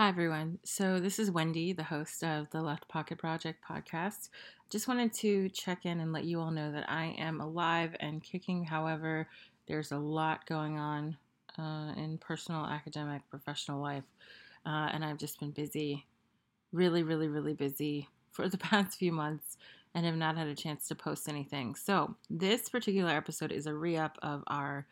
Hi, everyone. So, this is Wendy, the host of the Left Pocket Project podcast. Just wanted to check in and let you all know that I am alive and kicking. However, there's a lot going on uh, in personal, academic, professional life, uh, and I've just been busy, really, really, really busy for the past few months and have not had a chance to post anything. So, this particular episode is a re up of our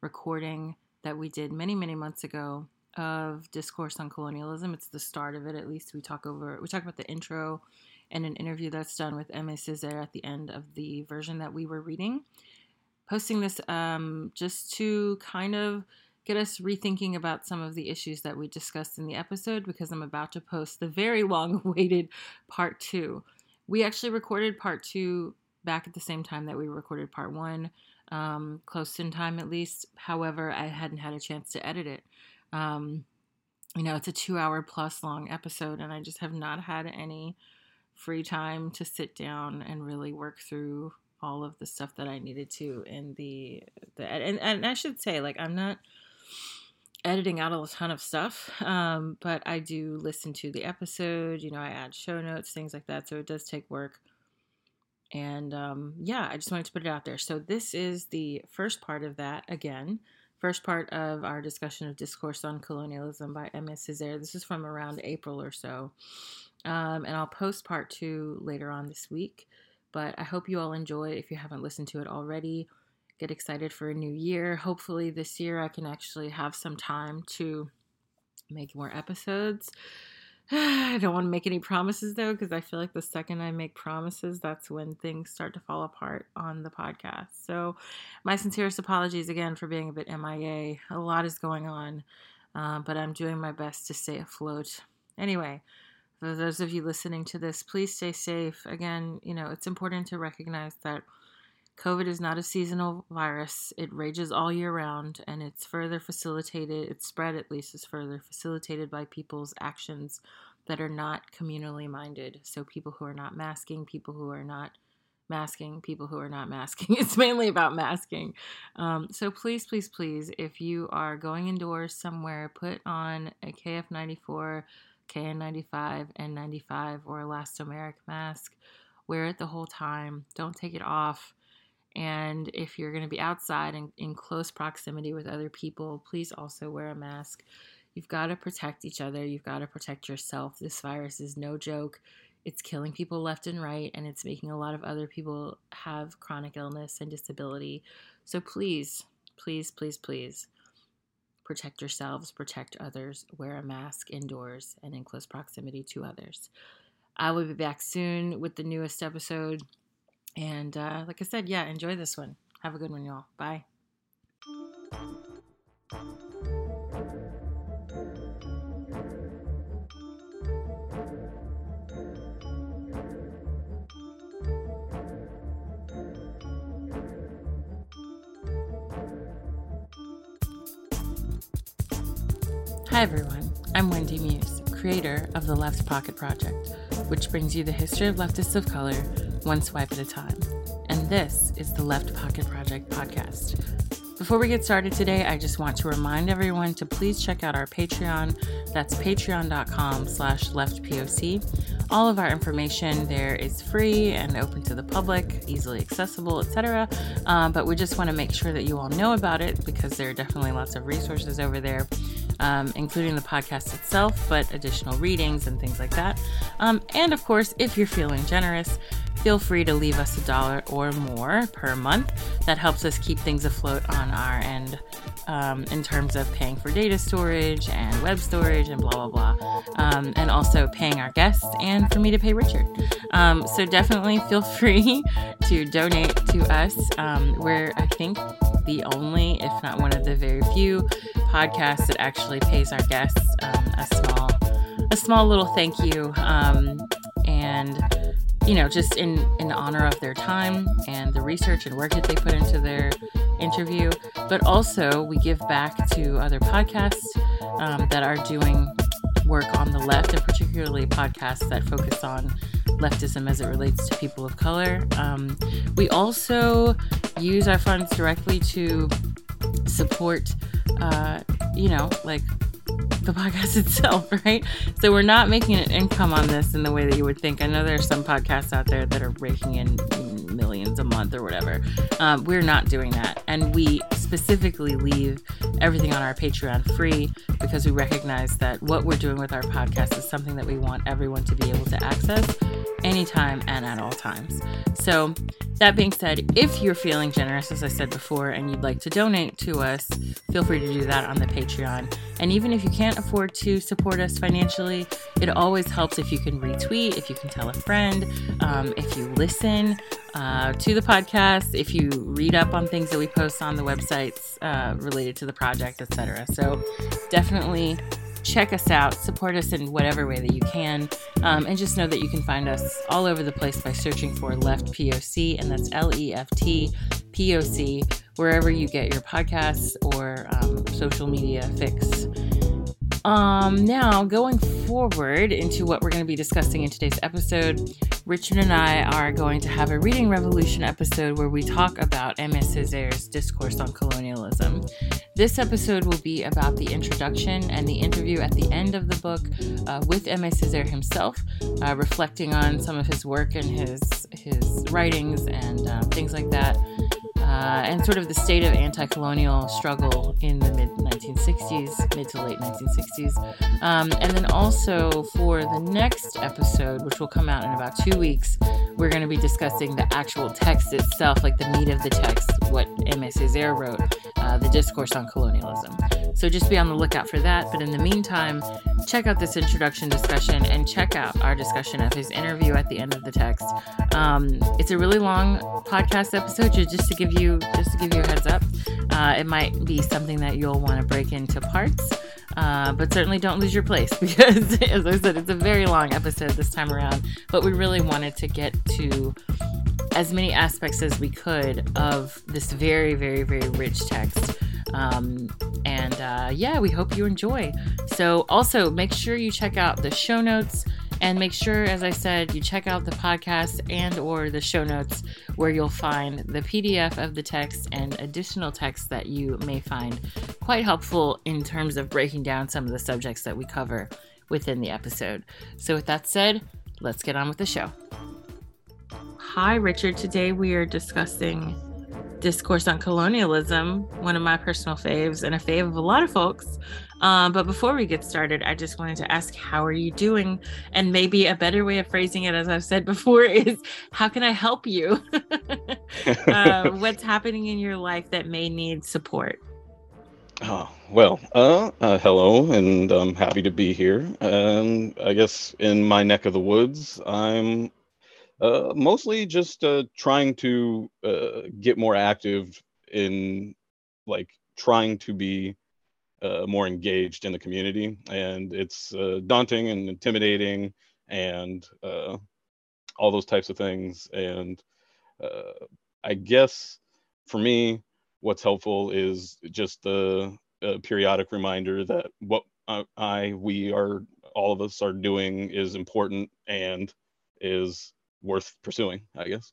recording that we did many, many months ago of discourse on colonialism. It's the start of it, at least. We talk over, we talk about the intro and an interview that's done with Aimé Césaire at the end of the version that we were reading. Posting this um, just to kind of get us rethinking about some of the issues that we discussed in the episode because I'm about to post the very long awaited part two. We actually recorded part two back at the same time that we recorded part one, um, close in time at least. However, I hadn't had a chance to edit it. Um, you know, it's a two hour plus long episode, and I just have not had any free time to sit down and really work through all of the stuff that I needed to in the the and, and I should say like I'm not editing out a ton of stuff um, but I do listen to the episode you know I add show notes things like that so it does take work. And um, yeah I just wanted to put it out there. So this is the first part of that again first part of our discussion of Discourse on Colonialism by Aimé Césaire. This is from around April or so. Um, and I'll post part two later on this week. But I hope you all enjoy if you haven't listened to it already. Get excited for a new year. Hopefully, this year I can actually have some time to make more episodes. I don't want to make any promises though, because I feel like the second I make promises, that's when things start to fall apart on the podcast. So, my sincerest apologies again for being a bit MIA. A lot is going on, uh, but I'm doing my best to stay afloat. Anyway, for those of you listening to this, please stay safe. Again, you know, it's important to recognize that COVID is not a seasonal virus. It rages all year round and it's further facilitated, its spread at least is further facilitated by people's actions that are not communally minded. So, people who are not masking, people who are not masking, people who are not masking. It's mainly about masking. Um, so, please, please, please, if you are going indoors somewhere, put on a KF94, KN95, N95, or elastomeric mask. Wear it the whole time. Don't take it off and if you're going to be outside and in close proximity with other people, please also wear a mask. You've got to protect each other. You've got to protect yourself. This virus is no joke. It's killing people left and right, and it's making a lot of other people have chronic illness and disability. So please, please, please, please protect yourselves, protect others, wear a mask indoors and in close proximity to others. I will be back soon with the newest episode. And uh, like I said, yeah, enjoy this one. Have a good one, y'all. Bye. Hi, everyone. I'm Wendy Muse, creator of the Left Pocket Project, which brings you the history of leftists of color one swipe at a time. And this is the Left Pocket Project podcast. Before we get started today, I just want to remind everyone to please check out our Patreon. That's patreon.com slash leftpoc. All of our information there is free and open to the public, easily accessible, etc. Um, but we just want to make sure that you all know about it because there are definitely lots of resources over there um, including the podcast itself, but additional readings and things like that. Um, and of course, if you're feeling generous, feel free to leave us a dollar or more per month. That helps us keep things afloat on our end um, in terms of paying for data storage and web storage and blah, blah, blah. Um, and also paying our guests and for me to pay Richard. Um, so definitely feel free to donate to us. Um, we're, I think, the only, if not one of the very few podcasts that actually pays our guests um, a small, a small little thank you. Um, and you know, just in in honor of their time and the research and work that they put into their interview, but also we give back to other podcasts um, that are doing work on the left, and particularly podcasts that focus on leftism as it relates to people of color. Um, we also use our funds directly to support, uh, you know, like the podcast itself, right? So we're not making an income on this in the way that you would think. I know there are some podcasts out there that are raking in millions a month or whatever. Um, we're not doing that. And we specifically leave everything on our Patreon free because we recognize that what we're doing with our podcast is something that we want everyone to be able to access anytime and at all times. So, that being said, if you're feeling generous, as I said before, and you'd like to donate to us, feel free to do that on the Patreon. And even if you can't afford to support us financially, it always helps if you can retweet, if you can tell a friend, um, if you listen uh, to the podcast, if you read up on things that we post on the websites uh, related to the project, etc. So definitely check us out, support us in whatever way that you can, um, and just know that you can find us all over the place by searching for Left POC, and that's L E F T P O C, wherever you get your podcasts or um, social media fix. Um, now, going forward into what we're going to be discussing in today's episode, Richard and I are going to have a Reading Revolution episode where we talk about Aimé Césaire's discourse on colonialism. This episode will be about the introduction and the interview at the end of the book uh, with Aimé Césaire himself, uh, reflecting on some of his work and his his writings and uh, things like that uh, and sort of the state of anti colonial struggle in the mid 1960s, mid to late 1960s. Um, and then also for the next episode, which will come out in about two weeks, we're going to be discussing the actual text itself, like the meat of the text, what Aimé Césaire wrote, uh, the discourse on colonialism. So just be on the lookout for that. But in the meantime, check out this introduction discussion and check out our discussion of his interview at the end of the text. Um, it's a really long podcast episode, just to give you just to give you a heads up. Uh, it might be something that you'll want to break into parts. Uh, but certainly don't lose your place because, as I said, it's a very long episode this time around. But we really wanted to get to as many aspects as we could of this very, very, very rich text. Um, and uh, yeah, we hope you enjoy. So, also make sure you check out the show notes and make sure as i said you check out the podcast and or the show notes where you'll find the pdf of the text and additional text that you may find quite helpful in terms of breaking down some of the subjects that we cover within the episode. So with that said let's get on with the show. Hi richard. Today we are discussing discourse on colonialism, one of my personal faves and a fave of a lot of folks. Um, but before we get started, I just wanted to ask, how are you doing? And maybe a better way of phrasing it, as I've said before, is how can I help you? uh, what's happening in your life that may need support? Oh, well, uh, uh, hello, and I'm happy to be here. And I guess in my neck of the woods, I'm uh, mostly just uh, trying to uh, get more active in like trying to be uh, more engaged in the community, and it's uh, daunting and intimidating, and all those types of things. And I guess for me, what's helpful is just the periodic reminder that what I, we are, all of us are doing is important and is worth pursuing, I guess.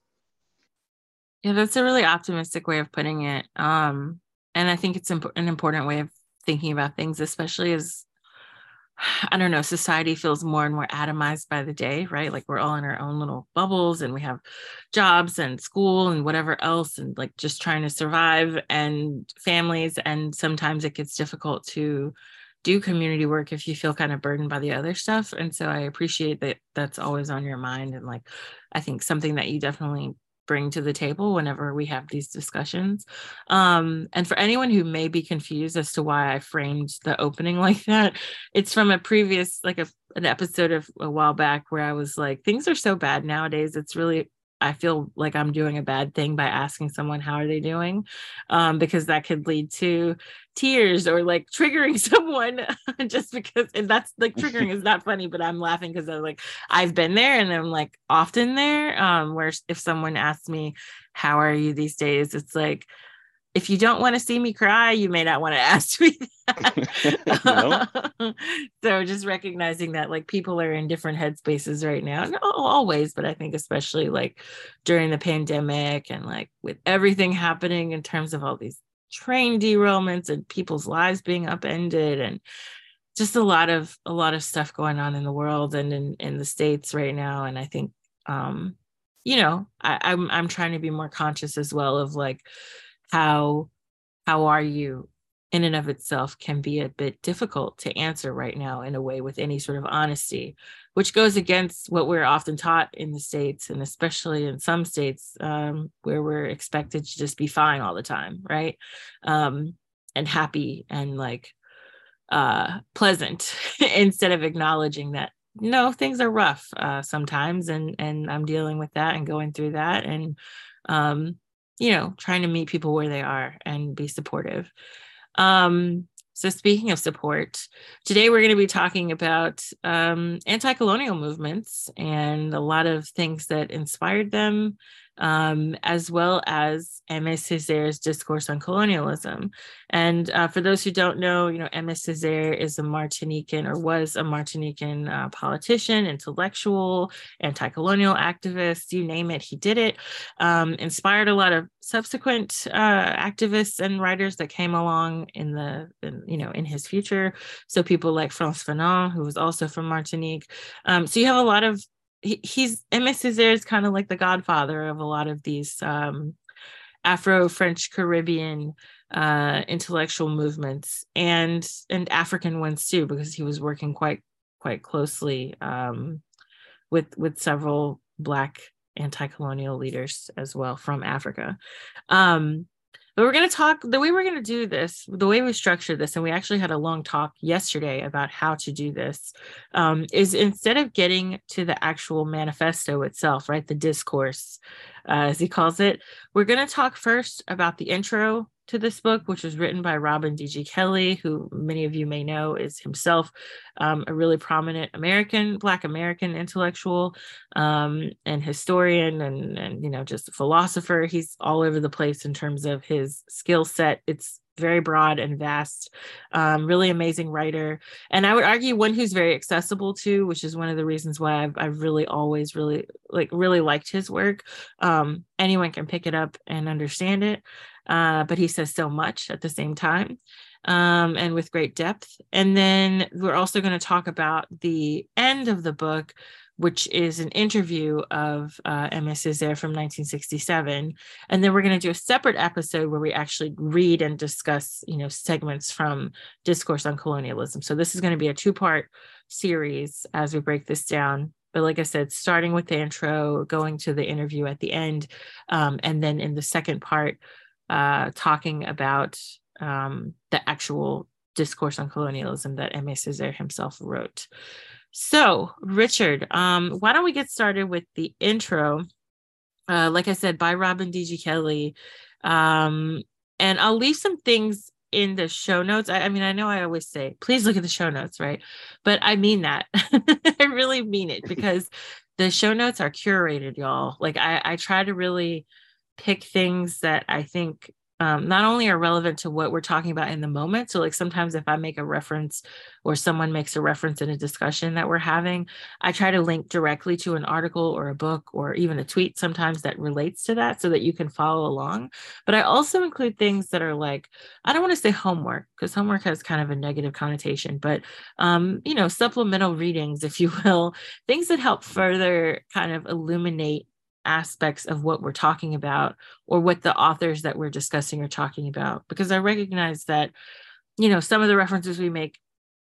Yeah, that's a really optimistic way of putting it. Um, and I think it's imp- an important way of thinking about things, especially as I don't know, society feels more and more atomized by the day, right? Like we're all in our own little bubbles and we have jobs and school and whatever else, and like just trying to survive and families. And sometimes it gets difficult to do community work if you feel kind of burdened by the other stuff. And so I appreciate that that's always on your mind and like I think something that you definitely bring to the table whenever we have these discussions. Um, and for anyone who may be confused as to why I framed the opening like that, it's from a previous, like a, an episode of a while back where I was like, things are so bad nowadays. It's really I feel like I'm doing a bad thing by asking someone how are they doing, um, because that could lead to tears or like triggering someone just because and that's like triggering is not funny, but I'm laughing because I'm like I've been there and I'm like often there. Um, where if someone asks me how are you these days, it's like if you don't want to see me cry, you may not want to ask me so just recognizing that like people are in different headspaces right now. Not always, but I think especially like during the pandemic and like with everything happening in terms of all these train derailments and people's lives being upended and just a lot of a lot of stuff going on in the world and in in the states right now and i think um you know I, i'm i'm trying to be more conscious as well of like how how are you? In and of itself can be a bit difficult to answer right now in a way with any sort of honesty which goes against what we're often taught in the states and especially in some states um, where we're expected to just be fine all the time right? Um, and happy and like uh, pleasant instead of acknowledging that no things are rough uh, sometimes and and i'm dealing with that and going through that and um, you know trying to meet people where they are and be supportive. Um, so, speaking of support, today we're going to be talking about um, anti colonial movements and a lot of things that inspired them, um, as well as Aimé Césaire's discourse on colonialism. And uh, for those who don't know, you know, Aimé Césaire is a Martinican or was a Martinican uh, politician, intellectual, anti-colonial activist, you name it, he did it. Um, inspired a lot of subsequent uh, activists and writers that came along in the, in, you know, in his future. So people like Frantz Fanon, who was also from Martinique. Um, so you have a lot of he, he's Aimé Césaire is kind of like the godfather of a lot of these um, Afro French Caribbean uh, intellectual movements and and African ones too, because he was working quite quite closely um, with with several Black anti-colonial leaders as well from Africa. Um, but we're going to talk the way we're going to do this, the way we structure this, and we actually had a long talk yesterday about how to do this, um, is instead of getting to the actual manifesto itself, right, the discourse, uh, as he calls it, we're going to talk first about the intro to this book, which was written by Robin D.G. Kelley, who many of you may know is himself um, a really prominent American, Black American intellectual um, and historian and, and, you know, just a philosopher. He's all over the place in terms of his skill set. It's very broad and vast, um, really amazing writer. And I would argue one who's very accessible too, which is one of the reasons why I've, I've really always really like really liked his work. Um, anyone can pick it up and understand it uh, but he says so much at the same time um, and with great depth. And then we're also going to talk about the end of the book, which is an interview of uh, Aimé Césaire from 1967. And then we're going to do a separate episode where we actually read and discuss, you know, segments from Discourse on Colonialism. So this is going to be a two-part series as we break this down but like I said, starting with the intro, going to the interview at the end, um, and then in the second part, uh, talking about um, the actual discourse on colonialism that Aimé Césaire himself wrote. So, Richard, um, why don't we get started with the intro? Uh, like I said, by Robin D.G. Kelley. Um, and I'll leave some things in the show notes. I, I, mean, I know I always say, please look at the show notes, right? But I mean that. I really mean it because the show notes are curated, y'all. Like I, I try to really pick things that I think um, not only are relevant to what we're talking about in the moment. So, like sometimes if I make a reference or someone makes a reference in a discussion that we're having, I try to link directly to an article or a book or even a tweet sometimes that relates to that so that you can follow along. But I also include things that are like, I don't want to say homework because homework has kind of a negative connotation, but, um, you know, supplemental readings, if you will, things that help further kind of illuminate aspects of what we're talking about or what the authors that we're discussing are talking about because i recognize that you know some of the references we make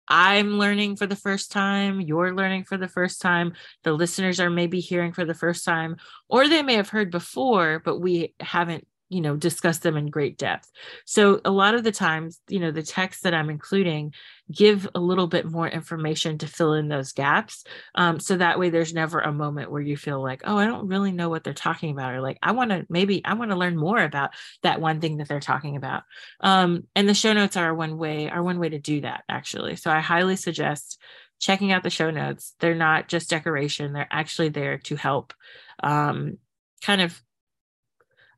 i'm learning for the first time you're learning for the first time the listeners are maybe hearing for the first time or they may have heard before but we haven't you know discuss them in great depth. So a lot of the times you know the text that i'm including give a little bit more information to fill in those gaps. Um, so that way there's never a moment where you feel like oh i don't really know what they're talking about or like i want to maybe i want to learn more about that one thing that they're talking about. Um, and the show notes are one way are one way to do that actually. So i highly suggest checking out the show notes. They're not just decoration. They're actually there to help um, kind of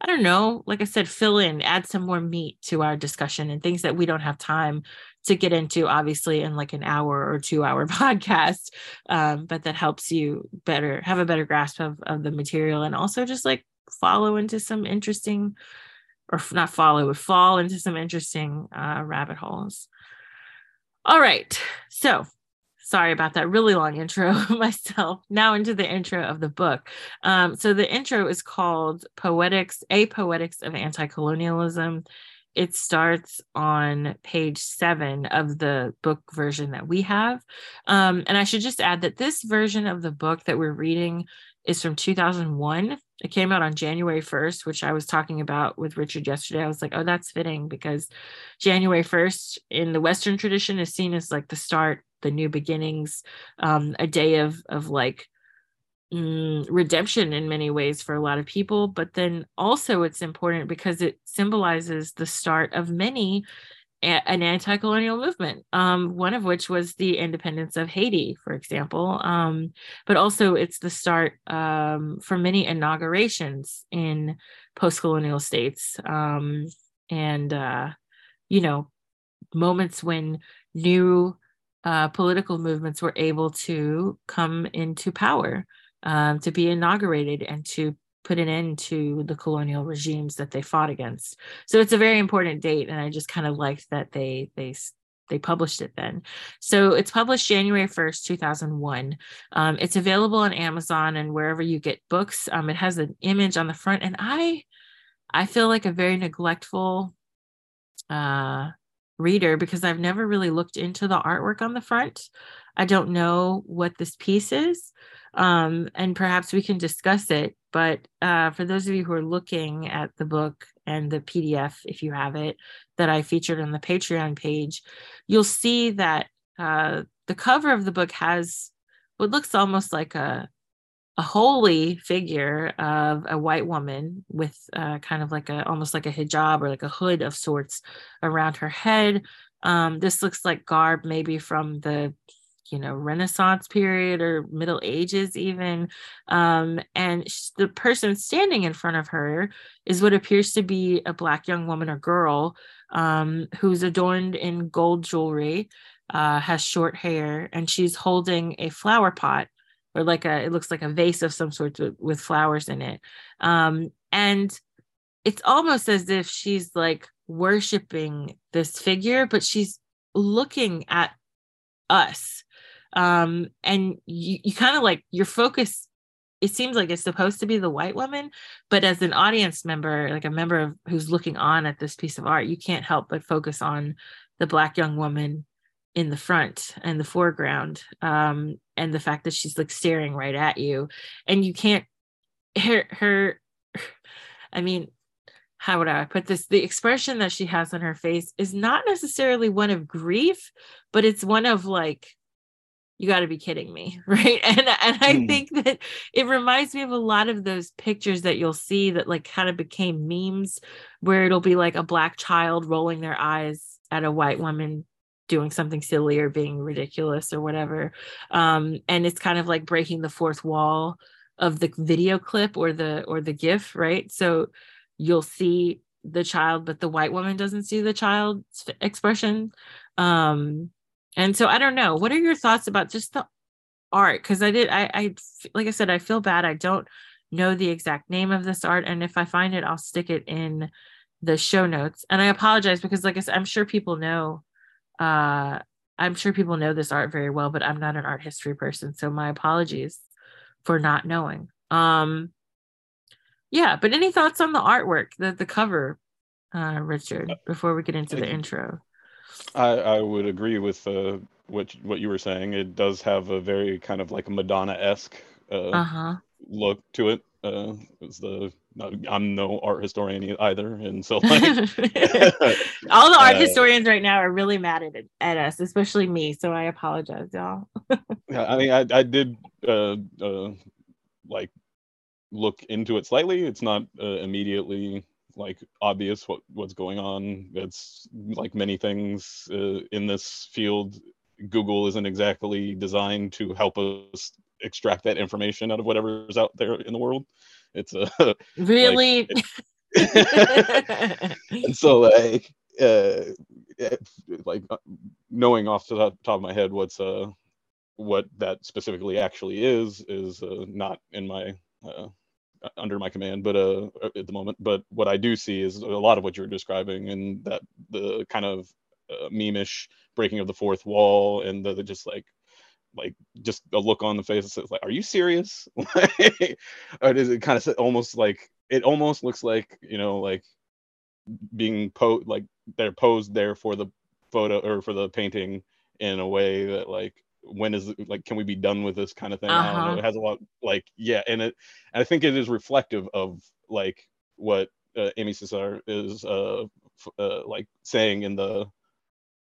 I don't know, like I said, fill in, add some more meat to our discussion and things that we don't have time to get into, obviously, in like an hour or two hour podcast. Um, but that helps you better have a better grasp of, of the material and also just like follow into some interesting, or not follow, but fall into some interesting uh, rabbit holes. All right. So sorry about that really long intro myself. Now into the intro of the book. Um, so the intro is called Poetics, A Poetics of Anti-Colonialism. It starts on page seven of the book version that we have. Um, and I should just add that this version of the book that we're reading is from 2001. It came out on January 1st, which I was talking about with Richard yesterday. I was like, oh, that's fitting because January 1st in the Western tradition is seen as like the start, the new beginnings, um, a day of of like mm, redemption in many ways for a lot of people. But then also it's important because it symbolizes the start of many an anti-colonial movement um, one of which was the independence of haiti for example um, but also it's the start um, for many inaugurations in post-colonial states um, and uh, you know moments when new uh, political movements were able to come into power um, to be inaugurated and to put an end to the colonial regimes that they fought against. So it's a very important date, and I just kind of liked that they they they published it then. So it's published January 1st, 2001. Um, it's available on Amazon and wherever you get books. Um, it has an image on the front, and I I feel like a very neglectful uh, reader because I've never really looked into the artwork on the front. I don't know what this piece is, um, and perhaps we can discuss it. But uh, for those of you who are looking at the book and the PDF, if you have it, that I featured on the Patreon page, you'll see that uh, the cover of the book has what looks almost like a a holy figure of a white woman with uh, kind of like a almost like a hijab or like a hood of sorts around her head. Um, this looks like garb maybe from the you know renaissance period or middle ages even um, and the person standing in front of her is what appears to be a black young woman or girl um, who's adorned in gold jewelry uh, has short hair and she's holding a flower pot or like a it looks like a vase of some sort with, with flowers in it. Um and it's almost as if she's like worshiping this figure but she's looking at us. Um and you, you kind of like your focus it seems like it's supposed to be the white woman but as an audience member like a member of who's looking on at this piece of art you can't help but focus on the black young woman in the front and the foreground. Um and the fact that she's like staring right at you and you can't her her i mean how would i put this the expression that she has on her face is not necessarily one of grief but it's one of like you got to be kidding me right and and i mm. think that it reminds me of a lot of those pictures that you'll see that like kind of became memes where it'll be like a black child rolling their eyes at a white woman doing something silly or being ridiculous or whatever. Um, and it's kind of like breaking the fourth wall of the video clip or the or the gif right? So you'll see the child but the white woman doesn't see the child's expression. Um and so i don't know. What are your thoughts about just the art? Because i did I, I like i said i feel bad. I don't know the exact name of this art. And if i find it i'll stick it in the show notes. And i apologize because like i said i'm sure people know uh, I'm sure people know this art very well, but I'm not an art history person. So my apologies for not knowing. Um, yeah, but any thoughts on the artwork, the, the cover, uh, Richard, before we get into the intro? I, I would agree with uh, what what you were saying. It does have a very kind of like a Madonna esque uh, uh-huh. look to it. Uh, it's the I'm no art historian either, and so like, all the art uh, historians right now are really mad at at us, especially me. So I apologize, y'all. yeah, I mean, I I did uh, uh, like look into it slightly. It's not uh, immediately like obvious what what's going on. It's like many things uh, in this field. Google isn't exactly designed to help us extract that information out of whatever's out there in the world. It's a really. and so like uh, like uh, knowing off the top of my head what's uh what that specifically actually is is uh, not in my uh, under my command but uh at the moment but what i do see is a lot of what you're describing and that the kind of uh, memeish breaking of the fourth wall and the, the just like like just a look on the face that says like are you serious? Or does it kind of almost like it almost looks like you know like being po like they're posed there for the photo or for the painting in a way that like when is like can we be done with this kind of thing? Uh-huh. i don't know. It has a lot like yeah and it and i think it is reflective of like what uh, Aimé Césaire is uh, f- uh, like saying in the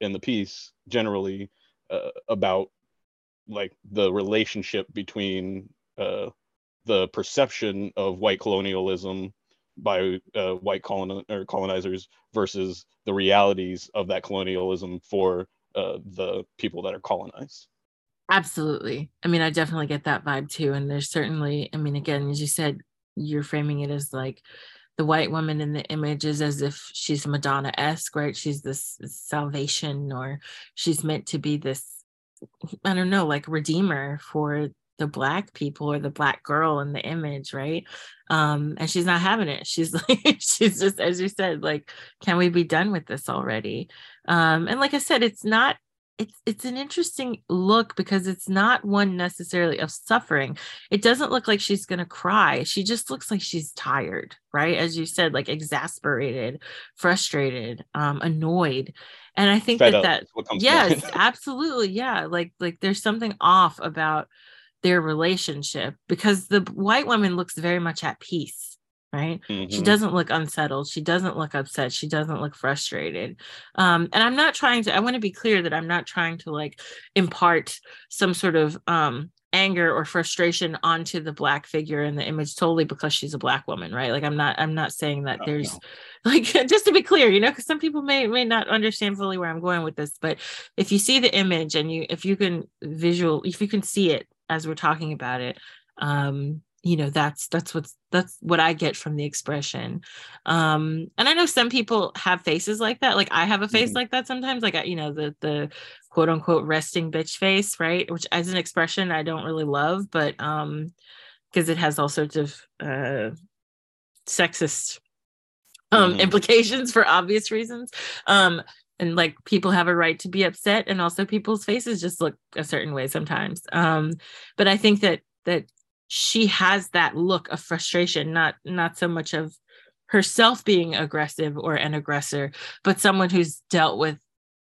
in the piece generally uh, about like the relationship between uh, the perception of white colonialism by uh, white colon or colonizers versus the realities of that colonialism for uh, the people that are colonized. Absolutely. I mean, I definitely get that vibe too. And there's certainly, I mean, again, as you said, you're framing it as like the white woman in the image is as if she's Madonna esque, right? She's this salvation, or she's meant to be this, I don't know, like redeemer for the black people or the black girl in the image, right? Um, and she's not having it. She's like, she's just, as you said, like, can we be done with this already? Um, and like I said, it's not it's it's an interesting look because it's not one necessarily of suffering. It doesn't look like she's going to cry. She just looks like she's tired, right? As you said, like exasperated, frustrated, um, annoyed. And I think Fed that that yes, absolutely, yeah. Like like there's something off about their relationship because the white woman looks very much at peace right mm-hmm. she doesn't look unsettled she doesn't look upset she doesn't look frustrated um and i'm not trying to i want to be clear that i'm not trying to like impart some sort of um anger or frustration onto the black figure in the image totally because she's a black woman right like i'm not i'm not saying that oh, there's no. like just to be clear you know because some people may may not understand fully where i'm going with this but if you see the image and you if you can visual if you can see it as we're talking about it um you know that's that's what's that's what i get from the expression. Um and i know some people have faces like that. Like i have a face mm-hmm. like that sometimes like I, you know the the quote unquote resting bitch face right? Which as an expression i don't really love but um because it has all sorts of uh sexist um mm-hmm. implications for obvious reasons. Um and like people have a right to be upset and also people's faces just look a certain way sometimes. Um but i think that that she has that look of frustration not not so much of herself being aggressive or an aggressor but someone who's dealt with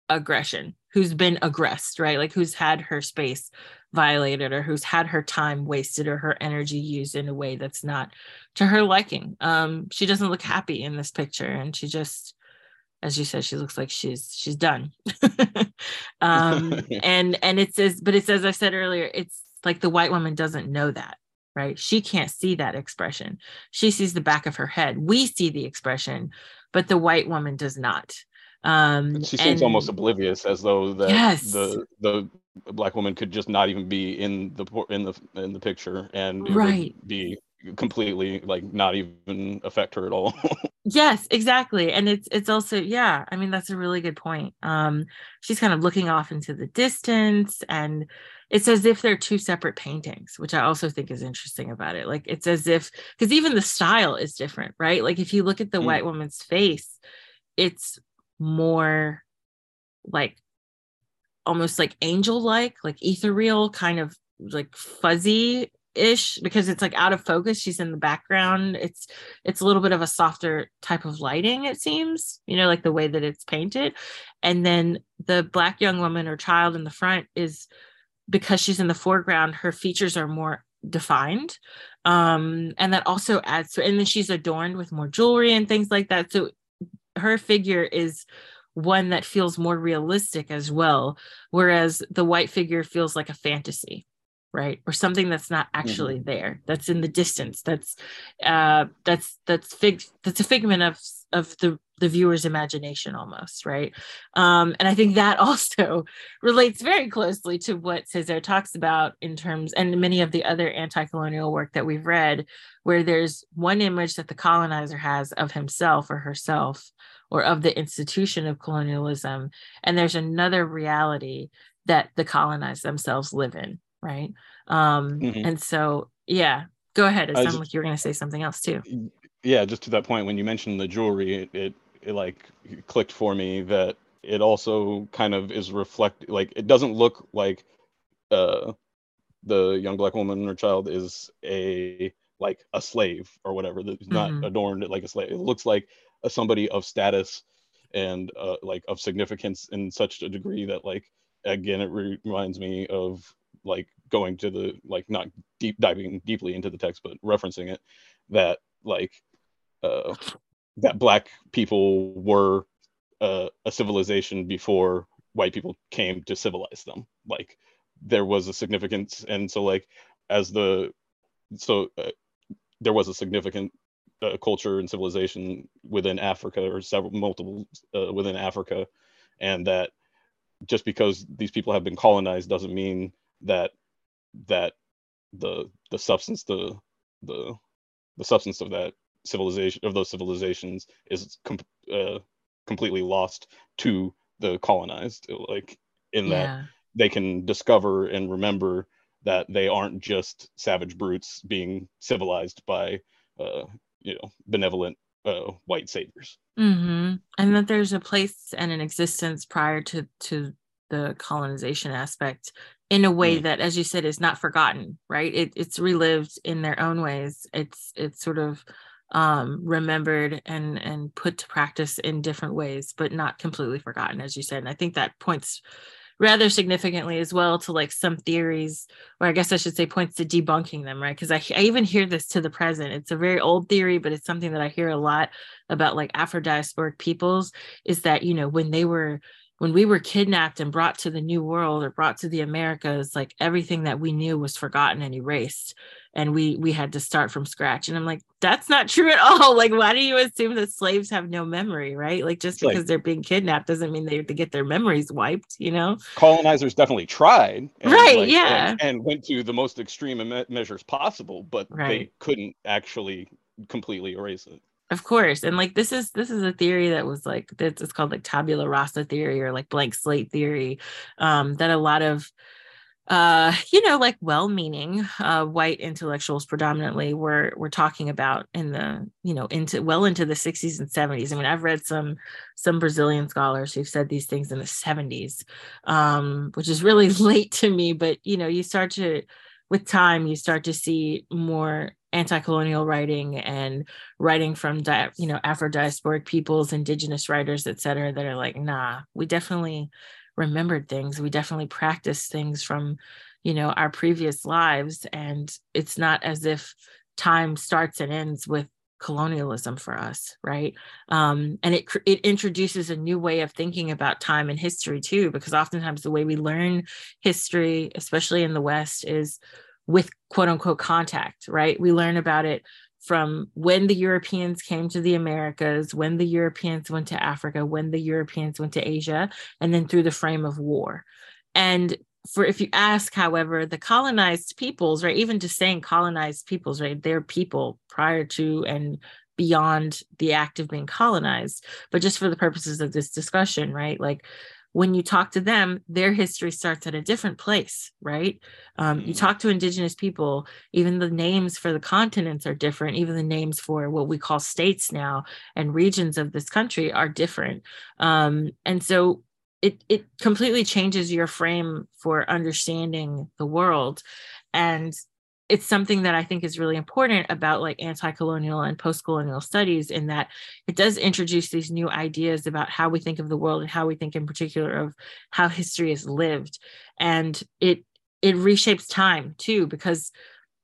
aggression who's been aggressed right? Like who's had her space violated or who's had her time wasted or her energy used in a way that's not to her liking. Um she doesn't look happy in this picture and she just as you said she looks like she's she's done. Um and and it says but it's as i said earlier it's like the white woman doesn't know that right? She can't see that expression. She sees the back of her head. We see the expression, but the white woman does not. Um, she seems and, almost oblivious, as though that yes. the the black woman could just not even be in the in the in the picture, and right. be completely like not even affect her at all. yes, exactly. And it's it's also yeah, I mean that's a really good point. Um she's kind of looking off into the distance and it's as if they're two separate paintings, which I also think is interesting about it. Like it's as if because even the style is different, right? Like if you look at the mm. white woman's face, it's more like almost like angel like, like ethereal, kind of like fuzzy ish because it's like out of focus she's in the background it's it's a little bit of a softer type of lighting it seems you know like the way that it's painted and then the black young woman or child in the front is because she's in the foreground, her features are more defined. Um, and that also adds to, and then she's adorned with more jewelry and things like that. So her figure is one that feels more realistic as well, whereas the white figure feels like a fantasy right? Or something that's not actually mm-hmm. there that's in the distance that's uh that's that's fig that's a figment of of the the viewer's imagination almost right? Um and i think that also relates very closely to what Césaire talks about in terms and many of the other anti-colonial work that we've read where there's one image that the colonizer has of himself or herself or of the institution of colonialism and there's another reality that the colonized themselves live in right um mm-hmm. and so yeah go ahead it sounded like you were going to say something else too yeah just to that point when you mentioned the jewelry it, it, it like clicked for me that it also kind of is reflect like it doesn't look like uh the young black woman or child is a like a slave or whatever that's not mm-hmm. adorned like a slave it looks like a, somebody of status and uh, like of significance in such a degree that like again it re- reminds me of like going to the like not deep diving deeply into the text but referencing it that like uh that black people were uh, a civilization before white people came to civilize them. Like there was a significance and so like as the so uh, there was a significant uh, culture and civilization within africa or several multiple uh, within africa and that just because these people have been colonized doesn't mean that that the the substance the the the substance of that civilization of those civilizations is com- uh, completely lost to the colonized like in that yeah. they can discover and remember that they aren't just savage brutes being civilized by uh, you know benevolent uh, white saviors mm-hmm. and that there's a place and an existence prior to to the colonization aspect in a way mm. that as you said is not forgotten right it, it's relived in their own ways it's it's sort of um, remembered and and put to practice in different ways, but not completely forgotten, as you said. And I think that points rather significantly as well to like some theories, or I guess I should say points to debunking them, right? Because I, I even hear this to the present. It's a very old theory, but it's something that I hear a lot about like Afro diasporic peoples is that, you know, when they were when we were kidnapped and brought to the new world or brought to the americas like everything that we knew was forgotten and erased and we we had to start from scratch and i'm like that's not true at all. Like why do you assume that slaves have no memory right? Like just because like, they're being kidnapped doesn't mean they have to get their memories wiped you know? Colonizers definitely tried and, right like, yeah. and, and, went to the most extreme me- measures possible but right. they couldn't actually completely erase it of course and like this is this is a theory that was like that's it's called like tabula rasa theory or like blank slate theory um that a lot of uh you know like well-meaning uh white intellectuals predominantly were were talking about in the you know into well into the 60s and 70s i mean i've read some some brazilian scholars who've said these things in the 70s um which is really late to me but you know you start to with time you start to see more anti-colonial writing and writing from di- you know afro diasporic peoples indigenous writers et cetera that are like nah we definitely remembered things. We definitely practiced things from you know our previous lives. And it's not as if time starts and ends with colonialism for us right? Um, and it it introduces a new way of thinking about time and history too because oftentimes the way we learn history especially in the west is with quote unquote contact right we learn about it from when the Europeans came to the Americas, when the Europeans went to Africa, when the Europeans went to Asia, and then through the frame of war. And for if you ask, however, the colonized peoples, right, even just saying colonized peoples, right, they're people prior to and beyond the act of being colonized. But just for the purposes of this discussion, right, like when you talk to them, their history starts at a different place, right? Um, you mm. talk to Indigenous people, even the names for the continents are different. Even the names for what we call states now and regions of this country are different. Um, and so it, it completely changes your frame for understanding the world. And it's something that I think is really important about like anti-colonial and post-colonial studies in that it does introduce these new ideas about how we think of the world and how we think in particular of how history is lived. And it it reshapes time too because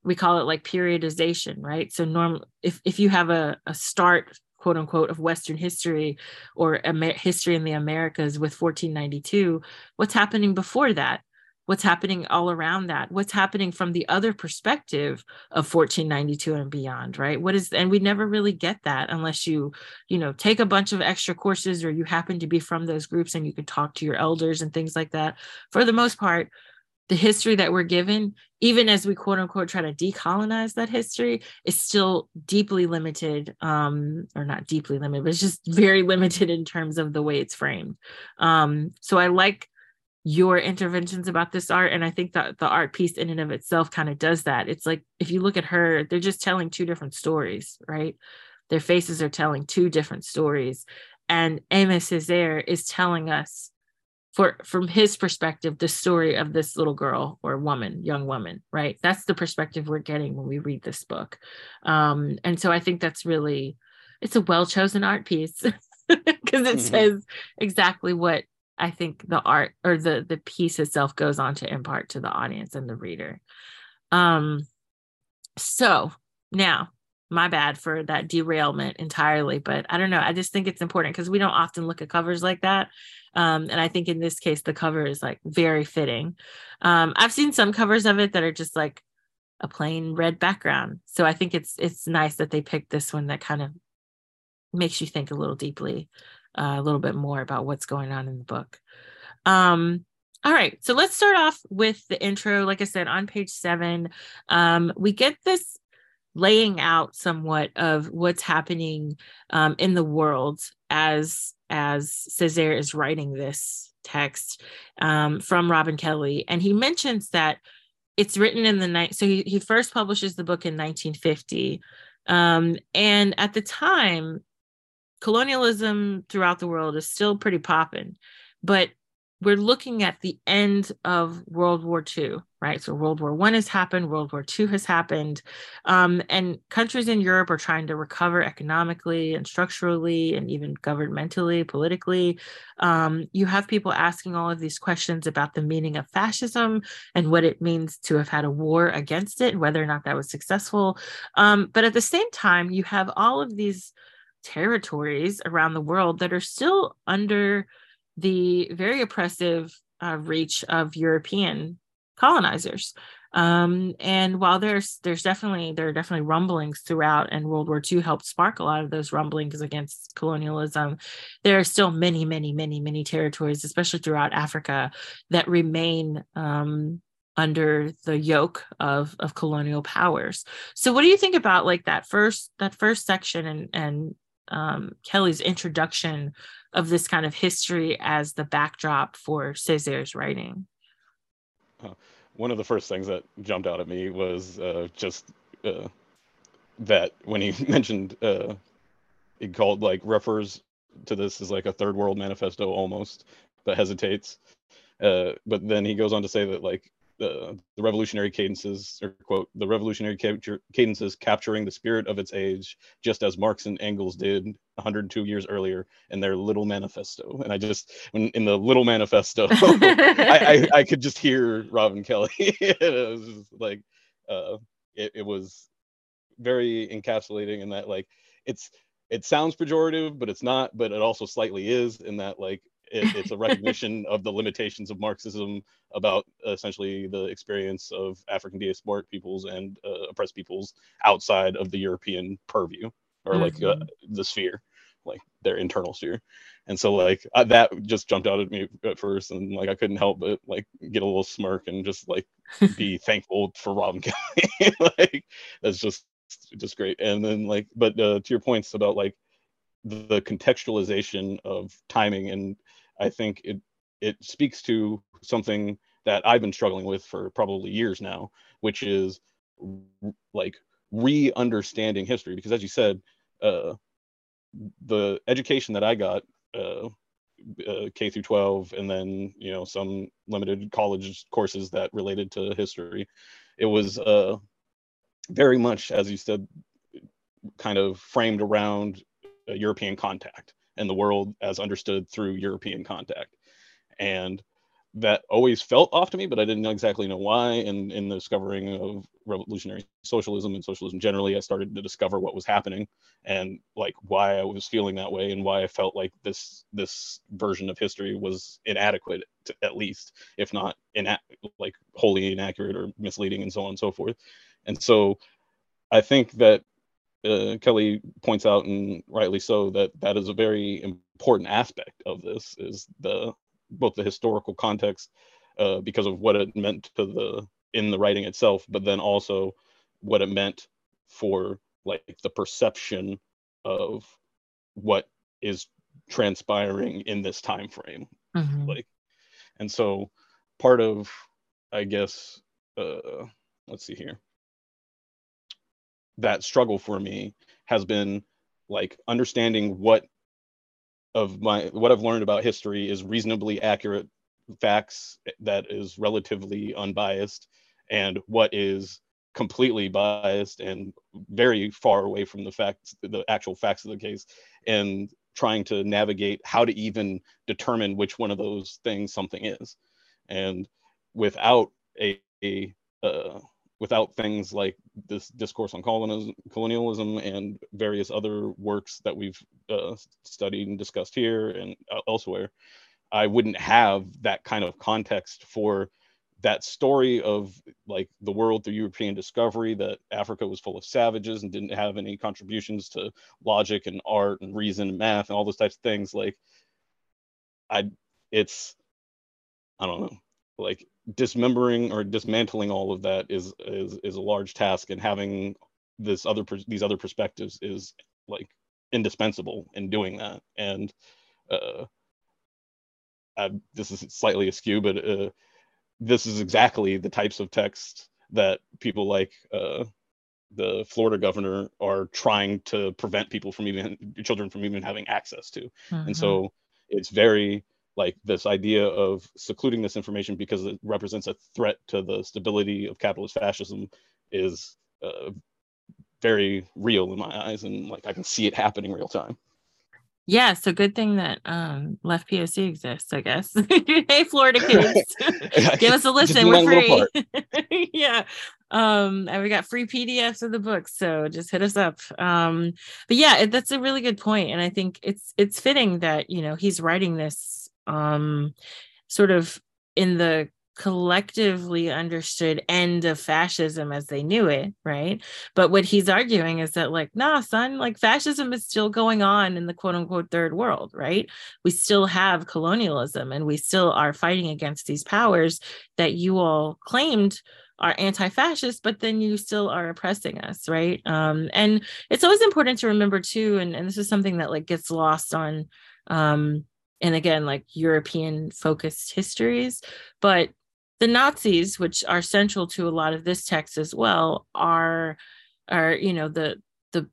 we call it like periodization right? So norm if if you have a, a start quote unquote of western history or Amer- history in the americas with 1492 what's happening before that what's happening all around that what's happening from the other perspective of 1492 and beyond right? What is and we never really get that unless you you know take a bunch of extra courses or you happen to be from those groups and you can talk to your elders and things like that. For the most part the history that we're given even as we quote unquote try to decolonize that history is still deeply limited um, or not deeply limited but it's just very limited in terms of the way it's framed. Um, so i like your interventions about this art and i think that the art piece in and of itself kind of does that. It's like if you look at her they're just telling two different stories right? Their faces are telling two different stories and Aimé Césaire is telling us for from his perspective the story of this little girl or woman young woman right? That's the perspective we're getting when we read this book. Um, and so i think that's really it's a well chosen art piece because it mm-hmm. says exactly what i think the art or the the piece itself goes on to impart to the audience and the reader. Um so now my bad for that derailment entirely but i don't know. I just think it's important because we don't often look at covers like that. Um, and i think in this case the cover is like very fitting. Um, i've seen some covers of it that are just like a plain red background. So i think it's it's nice that they picked this one that kind of makes you think a little deeply uh, a little bit more about what's going on in the book um, all right, so let's start off with the intro. Like I said, on page seven, um, we get this laying out somewhat of what's happening um, in the world as as Césaire is writing this text um, from Robin Kelley, and he mentions that it's written in the night. So he, he first publishes the book in 1950, um, and at the time, colonialism throughout the world is still pretty popping, but we're looking at the end of World War II, right? So World War One has happened, World War II has happened, um, and countries in Europe are trying to recover economically and structurally, and even governmentally, politically. Um, you have people asking all of these questions about the meaning of fascism and what it means to have had a war against it, whether or not that was successful. Um, but at the same time, you have all of these territories around the world that are still under the very oppressive uh, reach of European colonizers. Um, and while there's there's definitely there are definitely rumblings throughout, and World War II helped spark a lot of those rumblings against colonialism, there are still many, many, many, many territories, especially throughout Africa, that remain um, under the yoke of of colonial powers. So, what do you think about like that first that first section and and um, Kelley's introduction of this kind of history as the backdrop for Césaire's writing? One of the first things that jumped out at me was uh, just uh, that when he mentioned uh, he called like refers to this as like a third world manifesto almost, but hesitates. Uh, but then he goes on to say that like the, the revolutionary cadences, or quote, the revolutionary cadences capturing the spirit of its age, just as Marx and Engels did 102 years earlier in their Little Manifesto. And I just, when in the Little Manifesto, I, I, I, could just hear Robin Kelley. it was just like, uh, it, it was very encapsulating in that, like, it's, it sounds pejorative, but it's not, but it also slightly is in that, like, it, it's a recognition of the limitations of Marxism about essentially the experience of African diasporic peoples and uh, oppressed peoples outside of the European purview or mm-hmm. like uh, mm-hmm. the sphere, like their internal sphere. And so like I, that just jumped out at me at first, and like I couldn't help but like get a little smirk and just like be thankful for Robin Kelley. like that's just just great. And then like, but uh, to your points about like the contextualization of timing and I think it it speaks to something that I've been struggling with for probably years now, which is like re-understanding history. Because as you said, uh, the education that I got, uh, uh, K through 12, and then you know some limited college courses that related to history, it was uh, very much, as you said, kind of framed around European contact and the world as understood through European contact. And that always felt off to me, but I didn't exactly know why. And in the discovering of revolutionary socialism and socialism generally, I started to discover what was happening and like why I was feeling that way and why I felt like this this version of history was inadequate, to, at least, if not ina- like wholly inaccurate or misleading and so on and so forth. And so I think that uh, Kelley points out, and rightly so, that that is a very important aspect of this is the both the historical context uh, because of what it meant to the in the writing itself, but then also what it meant for like the perception of what is transpiring in this time frame mm-hmm. like and so part of i guess uh let's see here that struggle for me has been like understanding what of my what I've learned about history is reasonably accurate facts that is relatively unbiased, and what is completely biased and very far away from the facts, the actual facts of the case, and trying to navigate how to even determine which one of those things something is, and without a, a uh, without things like this discourse on colonialism, colonialism and various other works that we've uh, studied and discussed here and elsewhere, I wouldn't have that kind of context for that story of like the world through European discovery that Africa was full of savages and didn't have any contributions to logic and art and reason and math and all those types of things. Like, I, it's, I don't know, like dismembering or dismantling all of that is is is a large task, and having this other these other perspectives is like indispensable in doing that. And uh, I, this is slightly askew, but uh, this is exactly the types of text that people like uh, the Florida governor are trying to prevent people from even children from even having access to. Mm-hmm. And so it's very like this idea of secluding this information because it represents a threat to the stability of capitalist fascism is uh, very real in my eyes and like i can see it happening real time. Yeah so good thing that um left poc exists i guess. Hey florida kids. Give us a listen we're free. yeah um and we got free pdfs of the books so just hit us up. Um but yeah it, that's a really good point and i think it's it's fitting that you know he's writing this um, sort of in the collectively understood end of fascism as they knew it, right? But what he's arguing is that, like, nah, son, like fascism is still going on in the quote unquote third world, right? We still have colonialism and we still are fighting against these powers that you all claimed are anti-fascist but then you still are oppressing us right um, and it's always important to remember too and, and this is something that like gets lost on um, and again like european focused histories but the nazis which are central to a lot of this text as well are are you know the the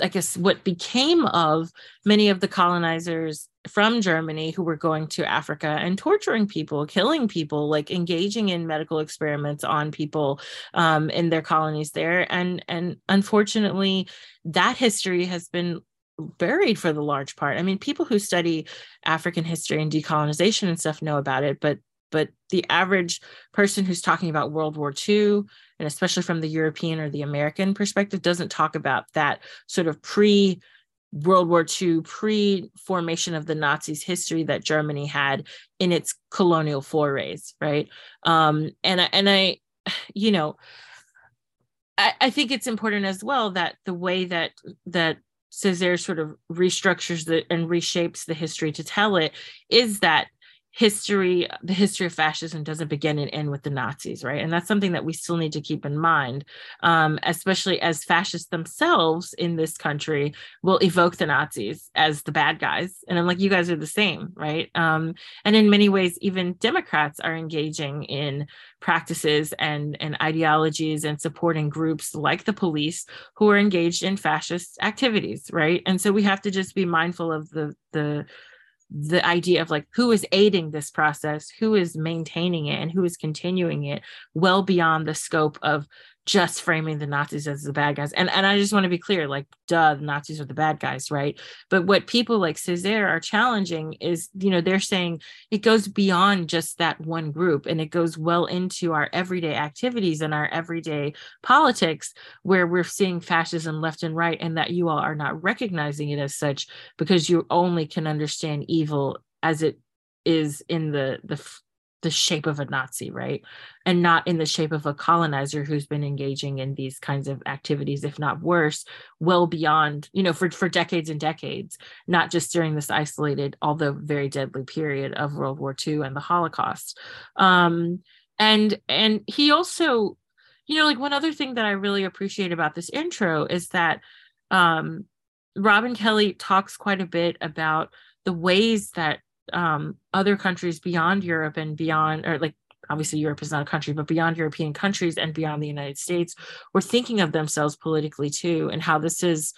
i guess what became of many of the colonizers from germany who were going to africa and torturing people killing people like engaging in medical experiments on people um, in their colonies there. And and unfortunately that history has been buried for the large part. I mean, people who study African history and decolonization and stuff know about it, but but the average person who's talking about World War II, and especially from the European or the American perspective, doesn't talk about that sort of pre World War II, pre formation of the Nazis history that Germany had in its colonial forays, right? Um, and and I, you know, I, I think it's important as well that the way that that Césaire sort of restructures the and reshapes the history to tell it is that history the history of fascism doesn't begin and end with the nazis right? And that's something that we still need to keep in mind um, especially as fascists themselves in this country will evoke the nazis as the bad guys. And i'm like you guys are the same right? Um, and in many ways even democrats are engaging in practices and and ideologies and supporting groups like the police who are engaged in fascist activities right? And so we have to just be mindful of the the the idea of like who is aiding this process, who is maintaining it, and who is continuing it well beyond the scope of just framing the Nazis as the bad guys. And and I just want to be clear, like, duh, the Nazis are the bad guys, right? But what people like Césaire are challenging is, you know, they're saying it goes beyond just that one group and it goes well into our everyday activities and our everyday politics, where we're seeing fascism left and right, and that you all are not recognizing it as such because you only can understand evil as it is in the the the shape of a Nazi, right? And not in the shape of a colonizer who's been engaging in these kinds of activities, if not worse, well beyond, you know, for, for decades and decades, not just during this isolated, although very deadly period of World War II and the Holocaust. Um, and and he also, you know, like one other thing that I really appreciate about this intro is that um, Robin Kelley talks quite a bit about the ways that um, other countries beyond Europe and beyond, or like obviously Europe is not a country, but beyond European countries and beyond the United States, were thinking of themselves politically too, and how this is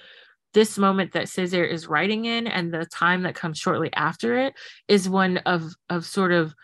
this moment that Césaire is writing in and the time that comes shortly after it is one of of sort of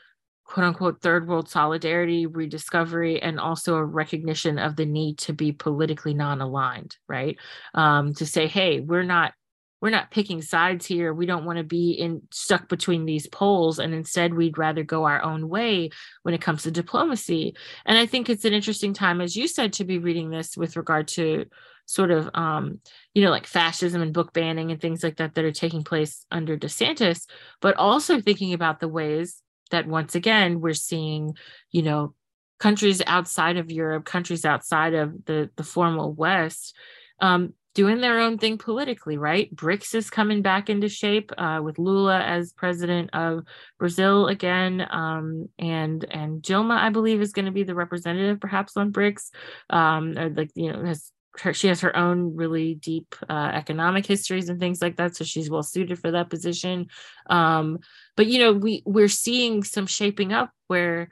quote unquote third world solidarity rediscovery and also a recognition of the need to be politically non-aligned right? Um, to say hey we're not we're not picking sides here. We don't want to be in stuck between these poles and instead we'd rather go our own way when it comes to diplomacy. And i think it's an interesting time as you said to be reading this with regard to sort of um, you know like fascism and book banning and things like that that are taking place under desantis but also thinking about the ways that once again we're seeing you know countries outside of europe countries outside of the the formal west um, doing their own thing politically right? Brics is coming back into shape uh, with lula as president of brazil again um, and and dilma i believe is going to be the representative perhaps on brics um, like you know has her, she has her own really deep uh, economic histories and things like that so she's well suited for that position. Um, but you know we we're seeing some shaping up where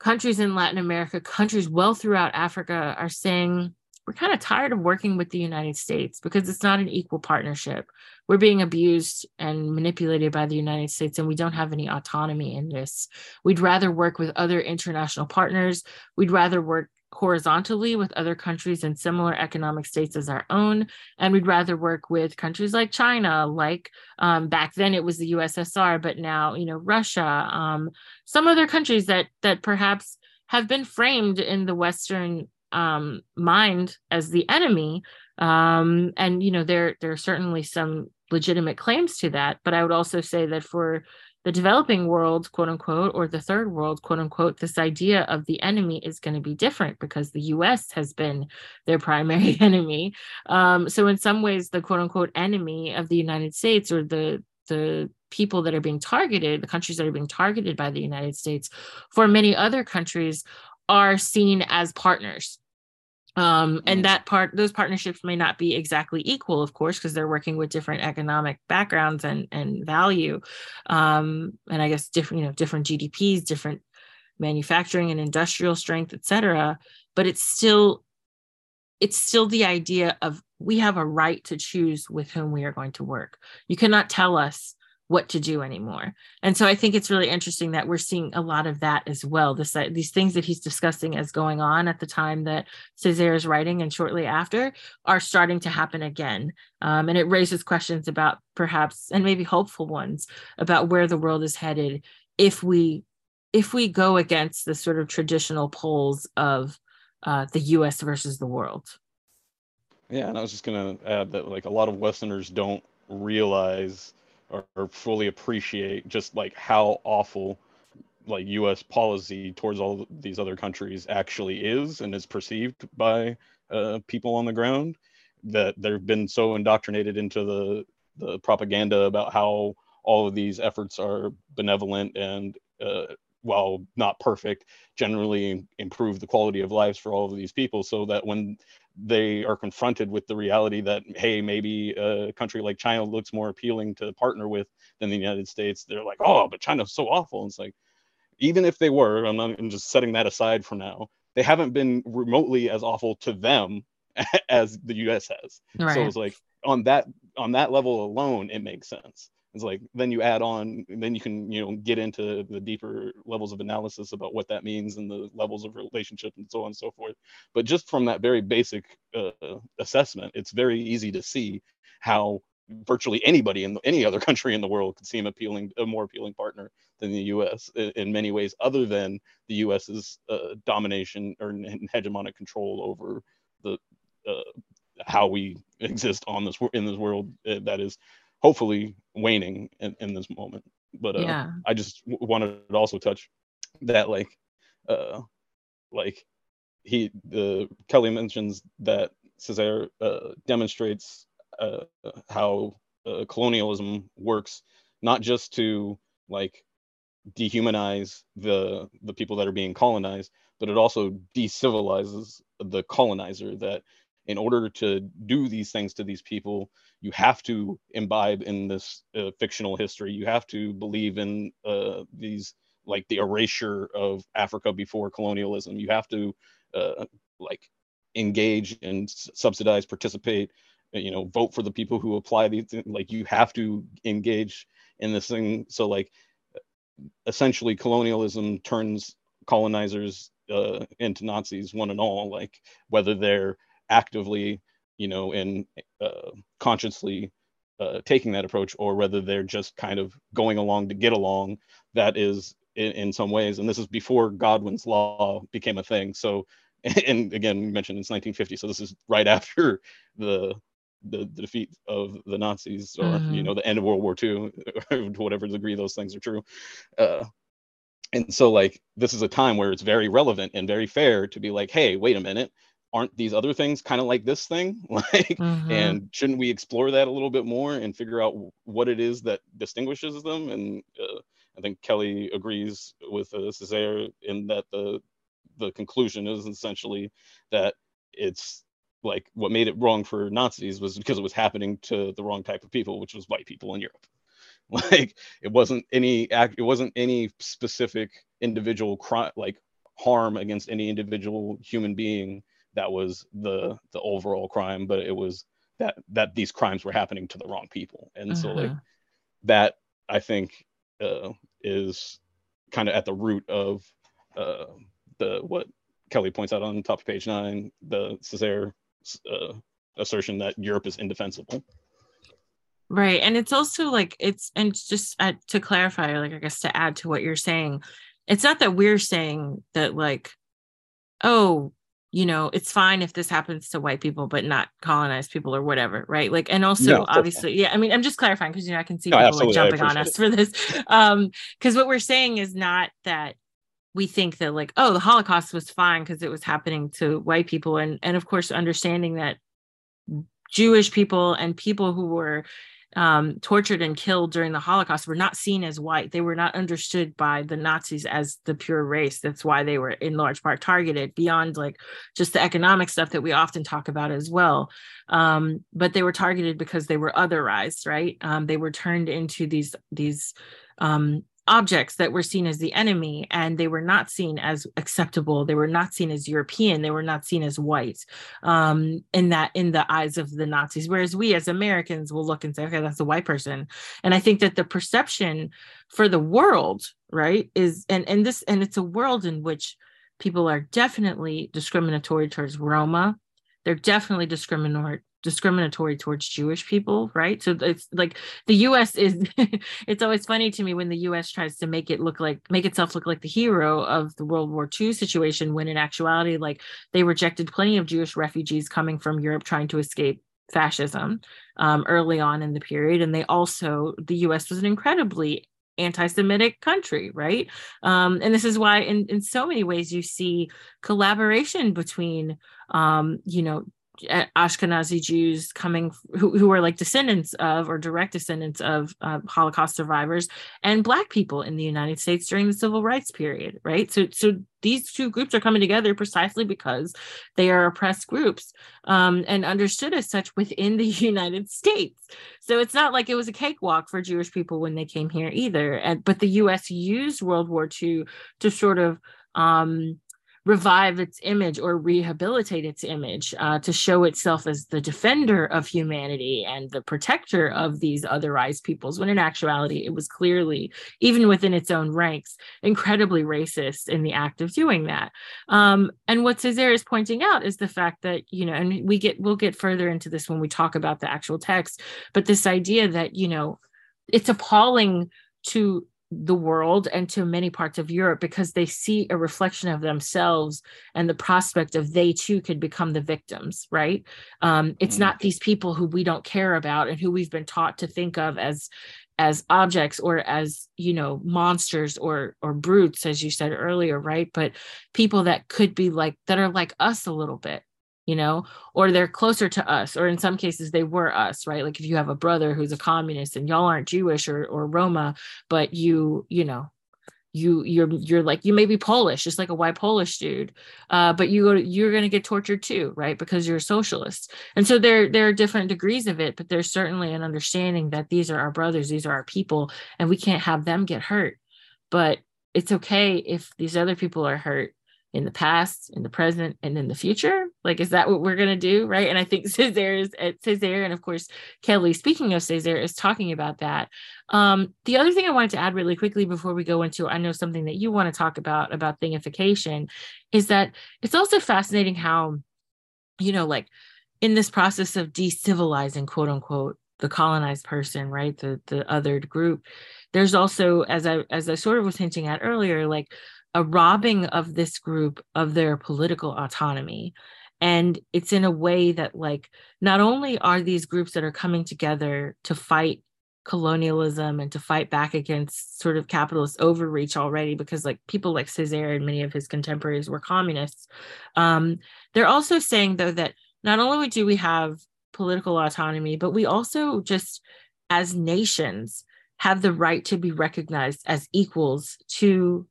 countries in latin america countries well throughout africa are saying we're kind of tired of working with the united states because it's not an equal partnership we're being abused and manipulated by the united states and we don't have any autonomy in this we'd rather work with other international partners we'd rather work horizontally with other countries in similar economic states as our own. And we'd rather work with countries like China, like um, back then it was the USSR, but now, you know, Russia, um, some other countries that that perhaps have been framed in the Western um, mind as the enemy. Um, and you know, there there are certainly some legitimate claims to that. But I would also say that for the developing world, quote unquote, or the third world, quote unquote, this idea of the enemy is going to be different because the US has been their primary enemy. Um, so, in some ways, the quote unquote enemy of the United States or the the people that are being targeted, the countries that are being targeted by the United States, for many other countries, are seen as partners. Um, and mm. that part those partnerships may not be exactly equal of course because they're working with different economic backgrounds and and value. Um, and i guess different you know different gdps different manufacturing and industrial strength et cetera. But it's still it's still the idea of we have a right to choose with whom we are going to work. You cannot tell us what to do anymore. And so I think it's really interesting that we're seeing a lot of that as well. This uh, these things that he's discussing as going on at the time that Césaire is writing and shortly after are starting to happen again. Um, and it raises questions about perhaps and maybe hopeful ones about where the world is headed if we if we go against the sort of traditional poles of uh, the U.S. versus the world. Yeah, and I was just going to add that like a lot of Westerners don't realize or, or fully appreciate just like how awful like U.S. policy towards all these other countries actually is and is perceived by uh, people on the ground. That they've been so indoctrinated into the the propaganda about how all of these efforts are benevolent and uh, while not perfect, generally improve the quality of lives for all of these people. So that when they are confronted with the reality that hey maybe a country like china looks more appealing to partner with than the united states. They're like oh but china's so awful. And it's like even if they were i'm, not, I'm just setting that aside for now they haven't been remotely as awful to them as the us has. Right. so it's like on that on that level alone it makes sense it's like then you add on then you can you know get into the deeper levels of analysis about what that means and the levels of relationship and so on and so forth. But just from that very basic uh, assessment it's very easy to see how virtually anybody in any other country in the world could seem appealing a more appealing partner than the US in, in many ways other than the US's uh, domination or hegemonic control over the uh, how we exist on this in this world uh, that is hopefully waning in, in this moment. But uh, yeah. I just w- wanted to also touch that like uh like he the Kelley mentions that Césaire uh, demonstrates uh, how uh, colonialism works not just to like dehumanize the the people that are being colonized but it also decivilizes the colonizer that in order to do these things to these people, you have to imbibe in this uh, fictional history. You have to believe in uh, these, like the erasure of Africa before colonialism. You have to, uh, like, engage and subsidize, participate you know vote for the people who apply these like you have to engage in this thing so like essentially colonialism turns colonizers uh, into nazis one and all like whether they're actively you know and uh, consciously uh, taking that approach or whether they're just kind of going along to get along that is in, in some ways and this is before godwin's law became a thing. So and again we mentioned it's 1950 so this is right after the the, the defeat of the nazis or mm-hmm. you know the end of world war ii to whatever degree those things are true. Uh, and so like this is a time where it's very relevant and very fair to be like hey wait a minute aren't these other things kind of like this thing? Like mm-hmm. and shouldn't we explore that a little bit more and figure out what it is that distinguishes them? And uh, i think kelley agrees with uh, Césaire in that the the conclusion is essentially that it's like what made it wrong for nazis was because it was happening to the wrong type of people which was white people in europe. Like it wasn't any act it wasn't any specific individual crime like harm against any individual human being that was the the overall crime but it was that that these crimes were happening to the wrong people and uh-huh. so like uh-huh. that i think uh, is kind of at the root of uh, the what kelley points out on top of page nine the Césaire uh, assertion that europe is indefensible right and it's also like it's and just uh, to clarify like i guess to add to what you're saying it's not that we're saying that like oh you know, it's fine if this happens to white people, but not colonized people or whatever, right? Like, and also obviously, okay. yeah, I mean, I'm just clarifying because you know I can see no, people like jumping on us it. for this. Um, because what we're saying is not that we think that like, oh, the Holocaust was fine because it was happening to white people, and and of course understanding that Jewish people and people who were um, tortured and killed during the Holocaust were not seen as white. They were not understood by the Nazis as the pure race. That's why they were in large part targeted beyond like just the economic stuff that we often talk about as well. Um, but they were targeted because they were otherized, right? Um, they were turned into these these um, objects that were seen as the enemy and they were not seen as acceptable. They were not seen as european. They were not seen as white um, in that in the eyes of the nazis. Whereas we as americans will look and say okay that's a white person. And i think that the perception for the world right is and and this and it's a world in which people are definitely discriminatory towards roma. They're definitely discriminatory discriminatory towards Jewish people, right? So it's like the US is it's always funny to me when the US tries to make it look like make itself look like the hero of the World War II situation when in actuality like they rejected plenty of Jewish refugees coming from Europe trying to escape fascism um, early on in the period and they also the US was an incredibly anti-Semitic country, right? Um, and this is why, in in so many ways, you see collaboration between, um, you know, Ashkenazi Jews coming who, who are like descendants of or direct descendants of uh, Holocaust survivors and Black people in the United States during the Civil Rights period, right? So, so these two groups are coming together precisely because they are oppressed groups um, and understood as such within the United States. So it's not like it was a cakewalk for Jewish people when they came here either. And but the U.S. used World War II to sort of um, revive its image or rehabilitate its image uh, to show itself as the defender of humanity and the protector of these otherized peoples when in actuality it was clearly even within its own ranks incredibly racist in the act of doing that. Um, and what Césaire is pointing out is the fact that you know and we get we'll get further into this when we talk about the actual text but this idea that you know it's appalling to the world and to many parts of Europe because they see a reflection of themselves and the prospect of they too could become the victims, right? Um, it's mm-hmm. not these people who we don't care about and who we've been taught to think of as as objects or as you know monsters or or brutes as you said earlier right but people that could be like that are like us a little bit you know, or they're closer to us, or in some cases they were us, right? Like if you have a brother who's a communist and y'all aren't Jewish or or Roma, but you, you know, you you're you're like you may be Polish, just like a white Polish dude, uh, but you go you're going to get tortured too, right? Because you're a socialist, and so there there are different degrees of it, but there's certainly an understanding that these are our brothers, these are our people, and we can't have them get hurt, but it's okay if these other people are hurt in the past, in the present, and in the future? Like, is that what we're going to do? Right. And I think Césaire is at Césaire, and of course, Kelley, speaking of Césaire, is talking about that. Um, the other thing I wanted to add really quickly before we go into, I know something that you want to talk about, about thingification, is that it's also fascinating how, you know, like in this process of decivilizing, quote unquote, the colonized person, right? The the othered group. There's also, as I as I sort of was hinting at earlier, like a robbing of this group of their political autonomy. And it's in a way that like not only are these groups that are coming together to fight colonialism and to fight back against sort of capitalist overreach already because like people like Césaire and many of his contemporaries were communists um, they're also saying though that not only do we have political autonomy but we also just as nations have the right to be recognized as equals to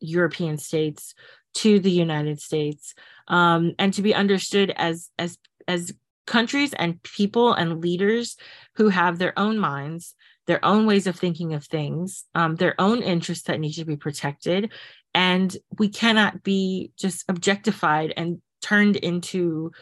European states to the United States, um, and to be understood as as as countries and people and leaders who have their own minds, their own ways of thinking of things, um, their own interests that need to be protected, and we cannot be just objectified and turned into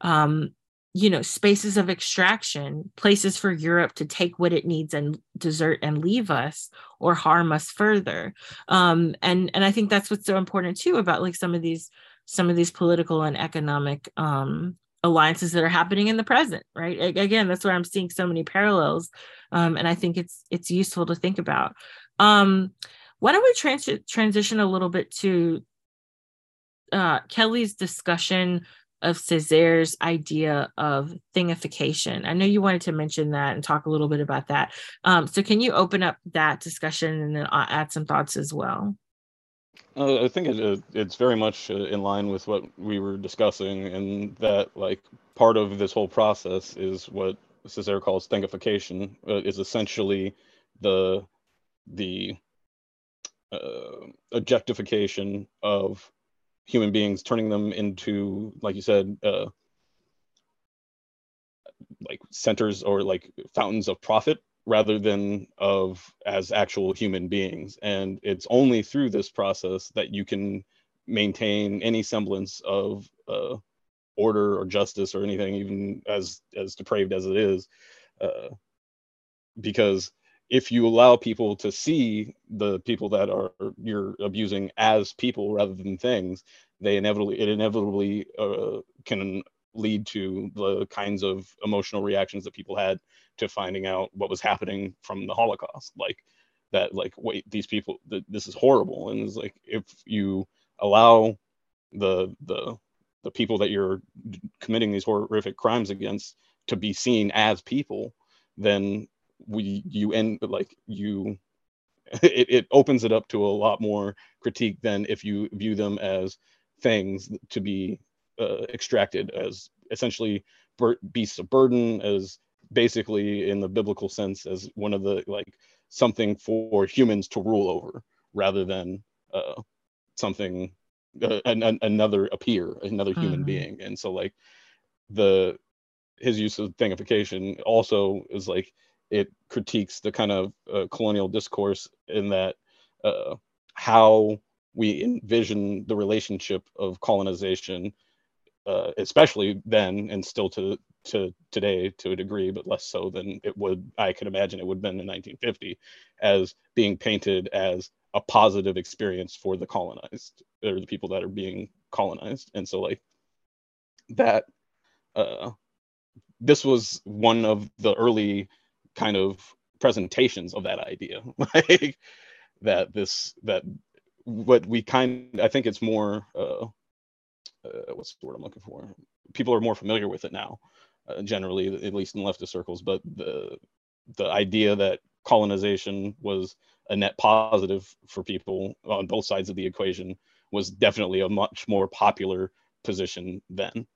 um, you know spaces of extraction places for europe to take what it needs and desert and leave us or harm us further. Um, and and i think that's what's so important too about like some of these some of these political and economic um, alliances that are happening in the present right? Again that's where i'm seeing so many parallels um, and i think it's it's useful to think about. Um, why don't we trans- transition a little bit to uh, kelley's discussion of Césaire's idea of thingification. I know you wanted to mention that and talk a little bit about that. Um, so, can you open up that discussion and then I'll add some thoughts as well? Uh, I think it, uh, it's very much uh, in line with what we were discussing, and that like part of this whole process is what Césaire calls thingification. Uh, is essentially the the uh, objectification of human beings, turning them into, like you said, uh, like centers or like fountains of profit rather than of as actual human beings. And it's only through this process that you can maintain any semblance of uh, order or justice or anything, even as as depraved as it is, uh, because if you allow people to see the people that are you're abusing as people rather than things, they inevitably it inevitably uh, can lead to the kinds of emotional reactions that people had to finding out what was happening from the Holocaust, like that, like wait, these people, th- this is horrible, and it's like if you allow the the the people that you're committing these horrific crimes against to be seen as people, then we you end like you it, it opens it up to a lot more critique than if you view them as things to be uh, extracted as essentially beasts of burden as basically in the biblical sense as one of the like something for humans to rule over rather than uh, something uh, an, another appear another human mm-hmm. being and so like the his use of thingification also is like it critiques the kind of uh, colonial discourse in that uh, how we envision the relationship of colonization, uh, especially then and still to to today to a degree, but less so than it would I can imagine it would have been in 1950, as being painted as a positive experience for the colonized or the people that are being colonized, and so like that. Uh, this was one of the early kind of presentations of that idea. Like that this that what we kind i think it's more uh, uh, what's the word i'm looking for? People are more familiar with it now uh, generally at least in leftist circles but the the idea that colonization was a net positive for people on both sides of the equation was definitely a much more popular position then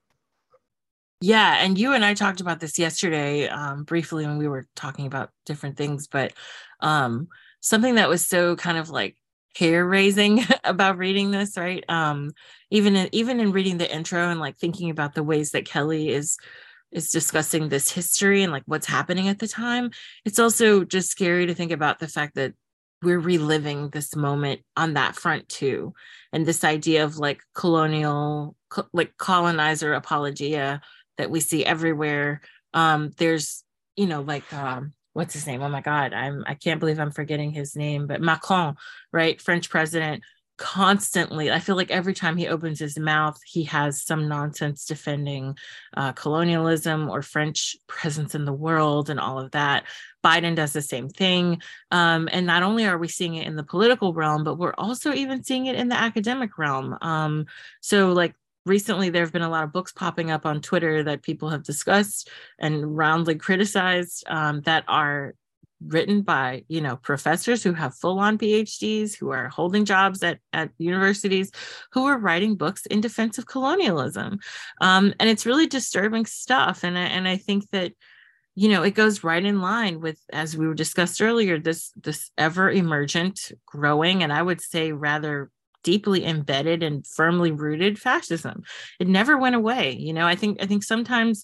yeah, and you and I talked about this yesterday um, briefly when we were talking about different things, but um, something that was so kind of like hair raising about reading this, right? Um, even in, even in reading the intro and like thinking about the ways that Kelley is is discussing this history and like what's happening at the time, it's also just scary to think about the fact that we're reliving this moment on that front too and this idea of like colonial co- like colonizer apologia that we see everywhere. Um there's you know like um what's his name? Oh my god i'm i can't believe i'm forgetting his name but macron right? French president constantly i feel like every time he opens his mouth he has some nonsense defending uh, colonialism or french presence in the world and all of that. Biden does the same thing. Um, and not only are we seeing it in the political realm but we're also even seeing it in the academic realm. Um, so like recently there have been a lot of books popping up on twitter that people have discussed and roundly criticized um, that are written by you know professors who have full-on phds who are holding jobs at, at universities who are writing books in defense of colonialism. Um, and it's really disturbing stuff. And I, and I think that you know it goes right in line with as we were discussed earlier this this ever emergent growing and i would say rather deeply embedded and firmly rooted fascism. It never went away you know? I think i think sometimes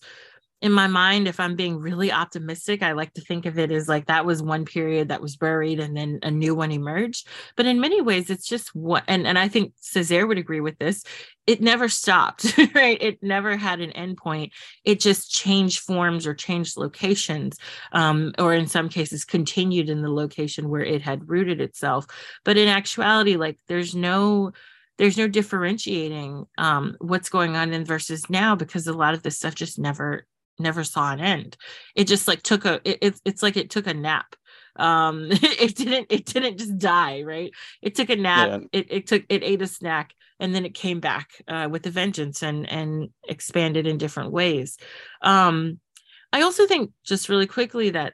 in my mind, if I'm being really optimistic, I like to think of it as like that was one period that was buried and then a new one emerged. But in many ways, it's just what, and, and I think Césaire would agree with this. It never stopped, right? It never had an endpoint. It just changed forms or changed locations, um, or in some cases, continued in the location where it had rooted itself. But in actuality, like there's no, there's no differentiating um, what's going on in versus now because a lot of this stuff just never never saw an end. It just like took a it, it's like it took a nap. Um it didn't it didn't just die, right? It took a nap, yeah. it, it took it ate a snack and then it came back uh, with a vengeance and and expanded in different ways. Um I also think just really quickly that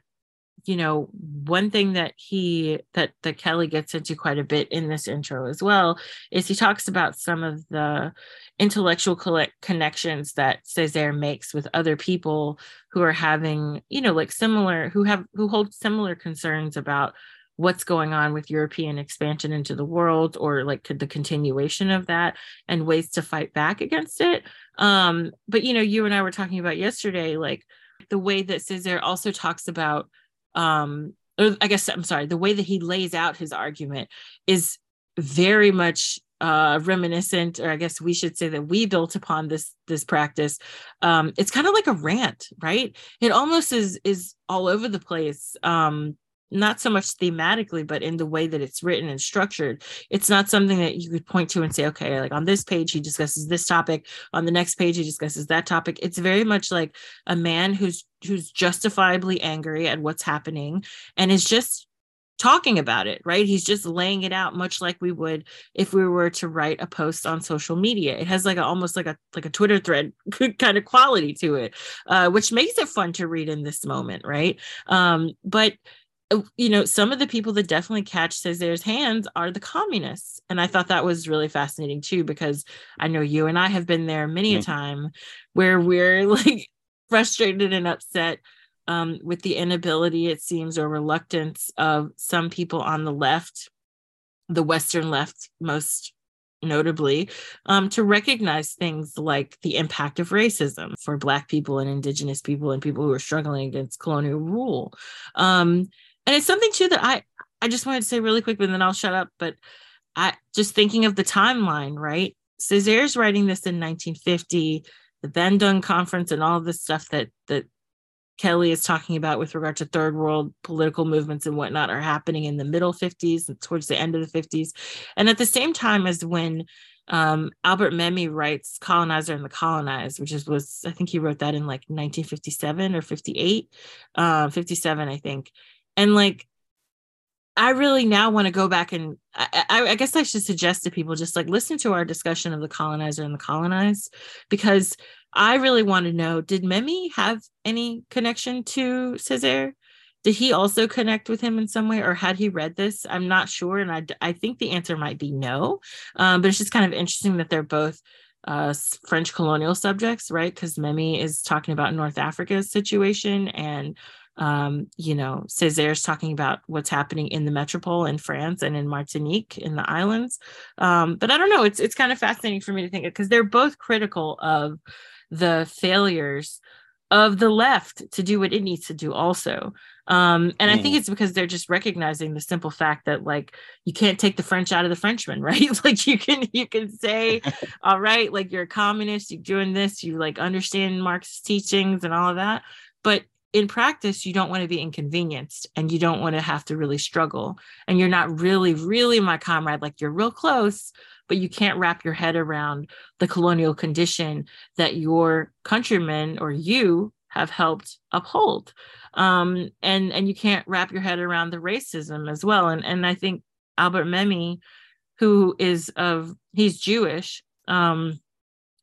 you know one thing that he that that kelley gets into quite a bit in this intro as well is he talks about some of the intellectual collect connections that Césaire makes with other people who are having, you know, like similar, who have, who hold similar concerns about what's going on with European expansion into the world or like could the continuation of that and ways to fight back against it. Um, but, you know, you and I were talking about yesterday, like the way that Césaire also talks about, um, or I guess, I'm sorry, the way that he lays out his argument is very much uh, reminiscent, or I guess we should say that we built upon this this practice. Um, it's kind of like a rant, right? It almost is is all over the place. Um, not so much thematically, but in the way that it's written and structured. It's not something that you could point to and say, okay, like on this page, he discusses this topic. On the next page, he discusses that topic. It's very much like a man who's who's justifiably angry at what's happening and is just talking about it, right? He's just laying it out much like we would if we were to write a post on social media. It has like a, almost like a like a Twitter thread kind of quality to it, uh, which makes it fun to read in this moment, right? Um, but you know, some of the people that definitely catch Césaire's hands are the communists. And I thought that was really fascinating too, because I know you and I have been there many mm-hmm. a time where we're like frustrated and upset um, with the inability, it seems, or reluctance of some people on the left, the Western left most notably, um, to recognize things like the impact of racism for Black people and Indigenous people and people who are struggling against colonial rule. Um, and it's something too that I I just wanted to say really quick, but then I'll shut up. But I just thinking of the timeline, right? Césaire's writing this in 1950, the Bandung Conference, and all this stuff that that Kelley is talking about with regard to third world political movements and whatnot are happening in the middle 50s and towards the end of the 50s. And at the same time as when um, Albert Memmi writes Colonizer and the Colonized, which is was I think he wrote that in like 1957 or 58, uh, 57, I think. And like I really now want to go back and I, I, I, guess I should suggest to people just like listen to our discussion of the colonizer and the colonized because I really want to know did Memmi have any connection to Césaire? Did he also connect with him in some way, or had he read this? I'm not sure, and I, I think the answer might be no. Um, but it's just kind of interesting that they're both uh, French colonial subjects, right? Because Memmi is talking about North Africa's situation, and um, you know, Césaire's talking about what's happening in the metropole in France and in Martinique in the islands. Um, but I don't know, it's it's kind of fascinating for me to think because they're both critical of the failures of the left to do what it needs to do also um, and mm. i think mm. it's because they're just recognizing the simple fact that like you can't take the french out of the frenchman right like you can you can say all right like you're a communist you're doing this you like understand marx's teachings and all of that but in practice you don't want to be inconvenienced and you don't want to have to really struggle. And you're not really really my comrade like you're real close but you can't wrap your head around the colonial condition that your countrymen or you have helped uphold. Um, and and you can't wrap your head around the racism as well. And and i think albert memmi who is of he's jewish um,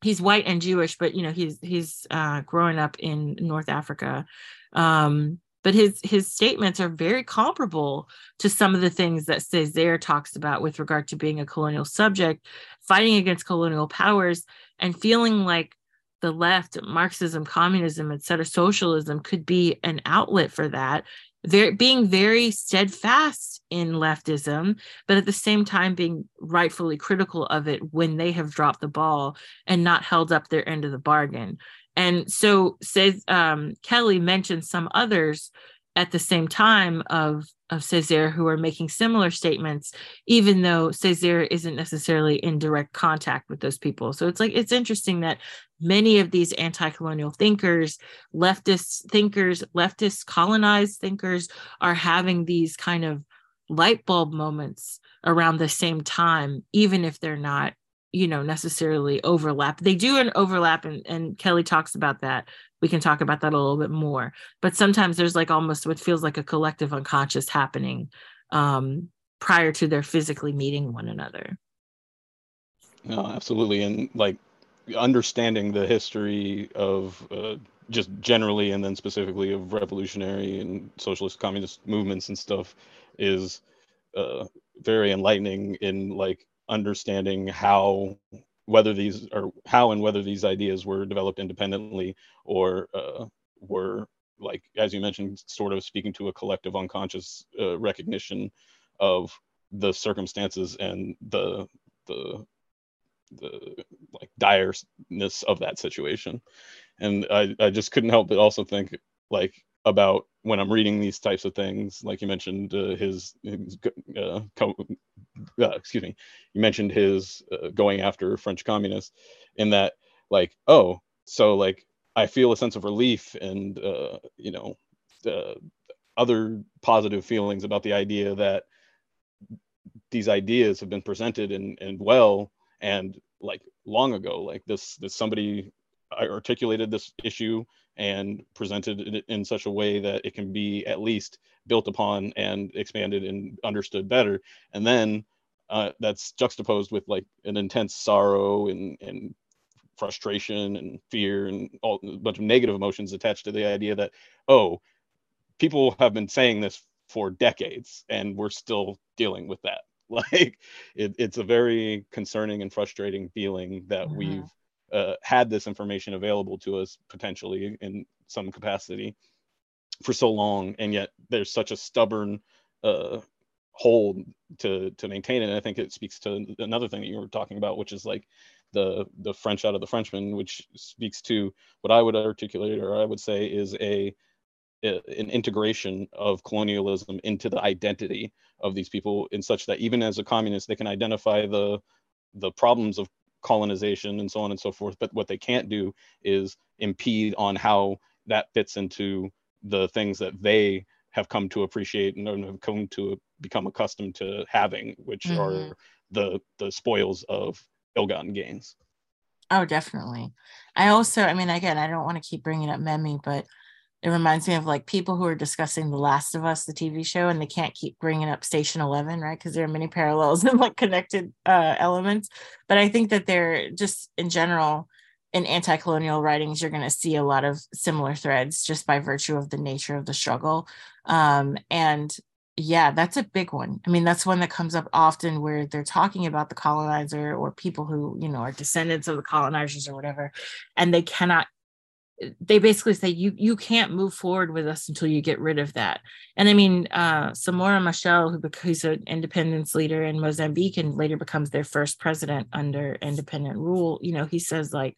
he's white and jewish but you know he's he's uh, growing up in north africa um, but his his statements are very comparable to some of the things that Césaire talks about with regard to being a colonial subject, fighting against colonial powers, and feeling like the left, Marxism, communism, etc., socialism could be an outlet for that. Very, being very steadfast in leftism, but at the same time being rightfully critical of it when they have dropped the ball and not held up their end of the bargain. And so says um, Kelley mentioned some others at the same time of of Césaire who are making similar statements, even though Césaire isn't necessarily in direct contact with those people. So it's like it's interesting that many of these anti-colonial thinkers, leftist thinkers, leftist colonized thinkers are having these kind of light bulb moments around the same time, even if they're not you know necessarily overlap. They do an overlap and, and kelley talks about that. We can talk about that a little bit more. But sometimes there's like almost what feels like a collective unconscious happening um, prior to their physically meeting one another. No absolutely. And like understanding the history of uh, just generally and then specifically of revolutionary and socialist communist movements and stuff is uh, very enlightening in like understanding how whether these or how and whether these ideas were developed independently or uh, were like as you mentioned sort of speaking to a collective unconscious uh, recognition of the circumstances and the the the like direness of that situation. And i i just couldn't help but also think like about when I'm reading these types of things, like you mentioned uh, his, his uh, co- uh, excuse me, you mentioned his uh, going after French communists, in that like oh so like I feel a sense of relief and uh, you know other positive feelings about the idea that these ideas have been presented and and well and like long ago. Like this this somebody articulated this issue and presented it in such a way that it can be at least built upon and expanded and understood better and then uh, that's juxtaposed with like an intense sorrow and, and frustration and fear and all, a bunch of negative emotions attached to the idea that oh people have been saying this for decades and we're still dealing with that like it, it's a very concerning and frustrating feeling that mm-hmm. we've uh, had this information available to us potentially in some capacity for so long, and yet there's such a stubborn uh, hold to to maintain it. And I think it speaks to another thing that you were talking about, which is like the the French out of the Frenchman, which speaks to what I would articulate or I would say is a, a an integration of colonialism into the identity of these people in such that even as a communist they can identify the the problems of colonization and so on and so forth. But what they can't do is impede on how that fits into the things that they have come to appreciate and have come to become accustomed to having, which mm-hmm. are the the spoils of ill-gotten gains. Oh, definitely. I also, I mean, again, I don't want to keep bringing up Memmi, but it reminds me of like people who are discussing The Last of Us, the TV show, and they can't keep bringing up Station 11, right? Because there are many parallels and like connected uh, elements. But I think that they're just in general, in anti colonial writings, you're going to see a lot of similar threads just by virtue of the nature of the struggle. Um, and yeah, that's a big one. I mean, that's one that comes up often where they're talking about the colonizer or people who, you know, are descendants of the colonizers or whatever, and they cannot they basically say you you can't move forward with us until you get rid of that. And I mean, uh, Samora Machel, who who's an independence leader in Mozambique and later becomes their first president under independent rule, you know, he says like,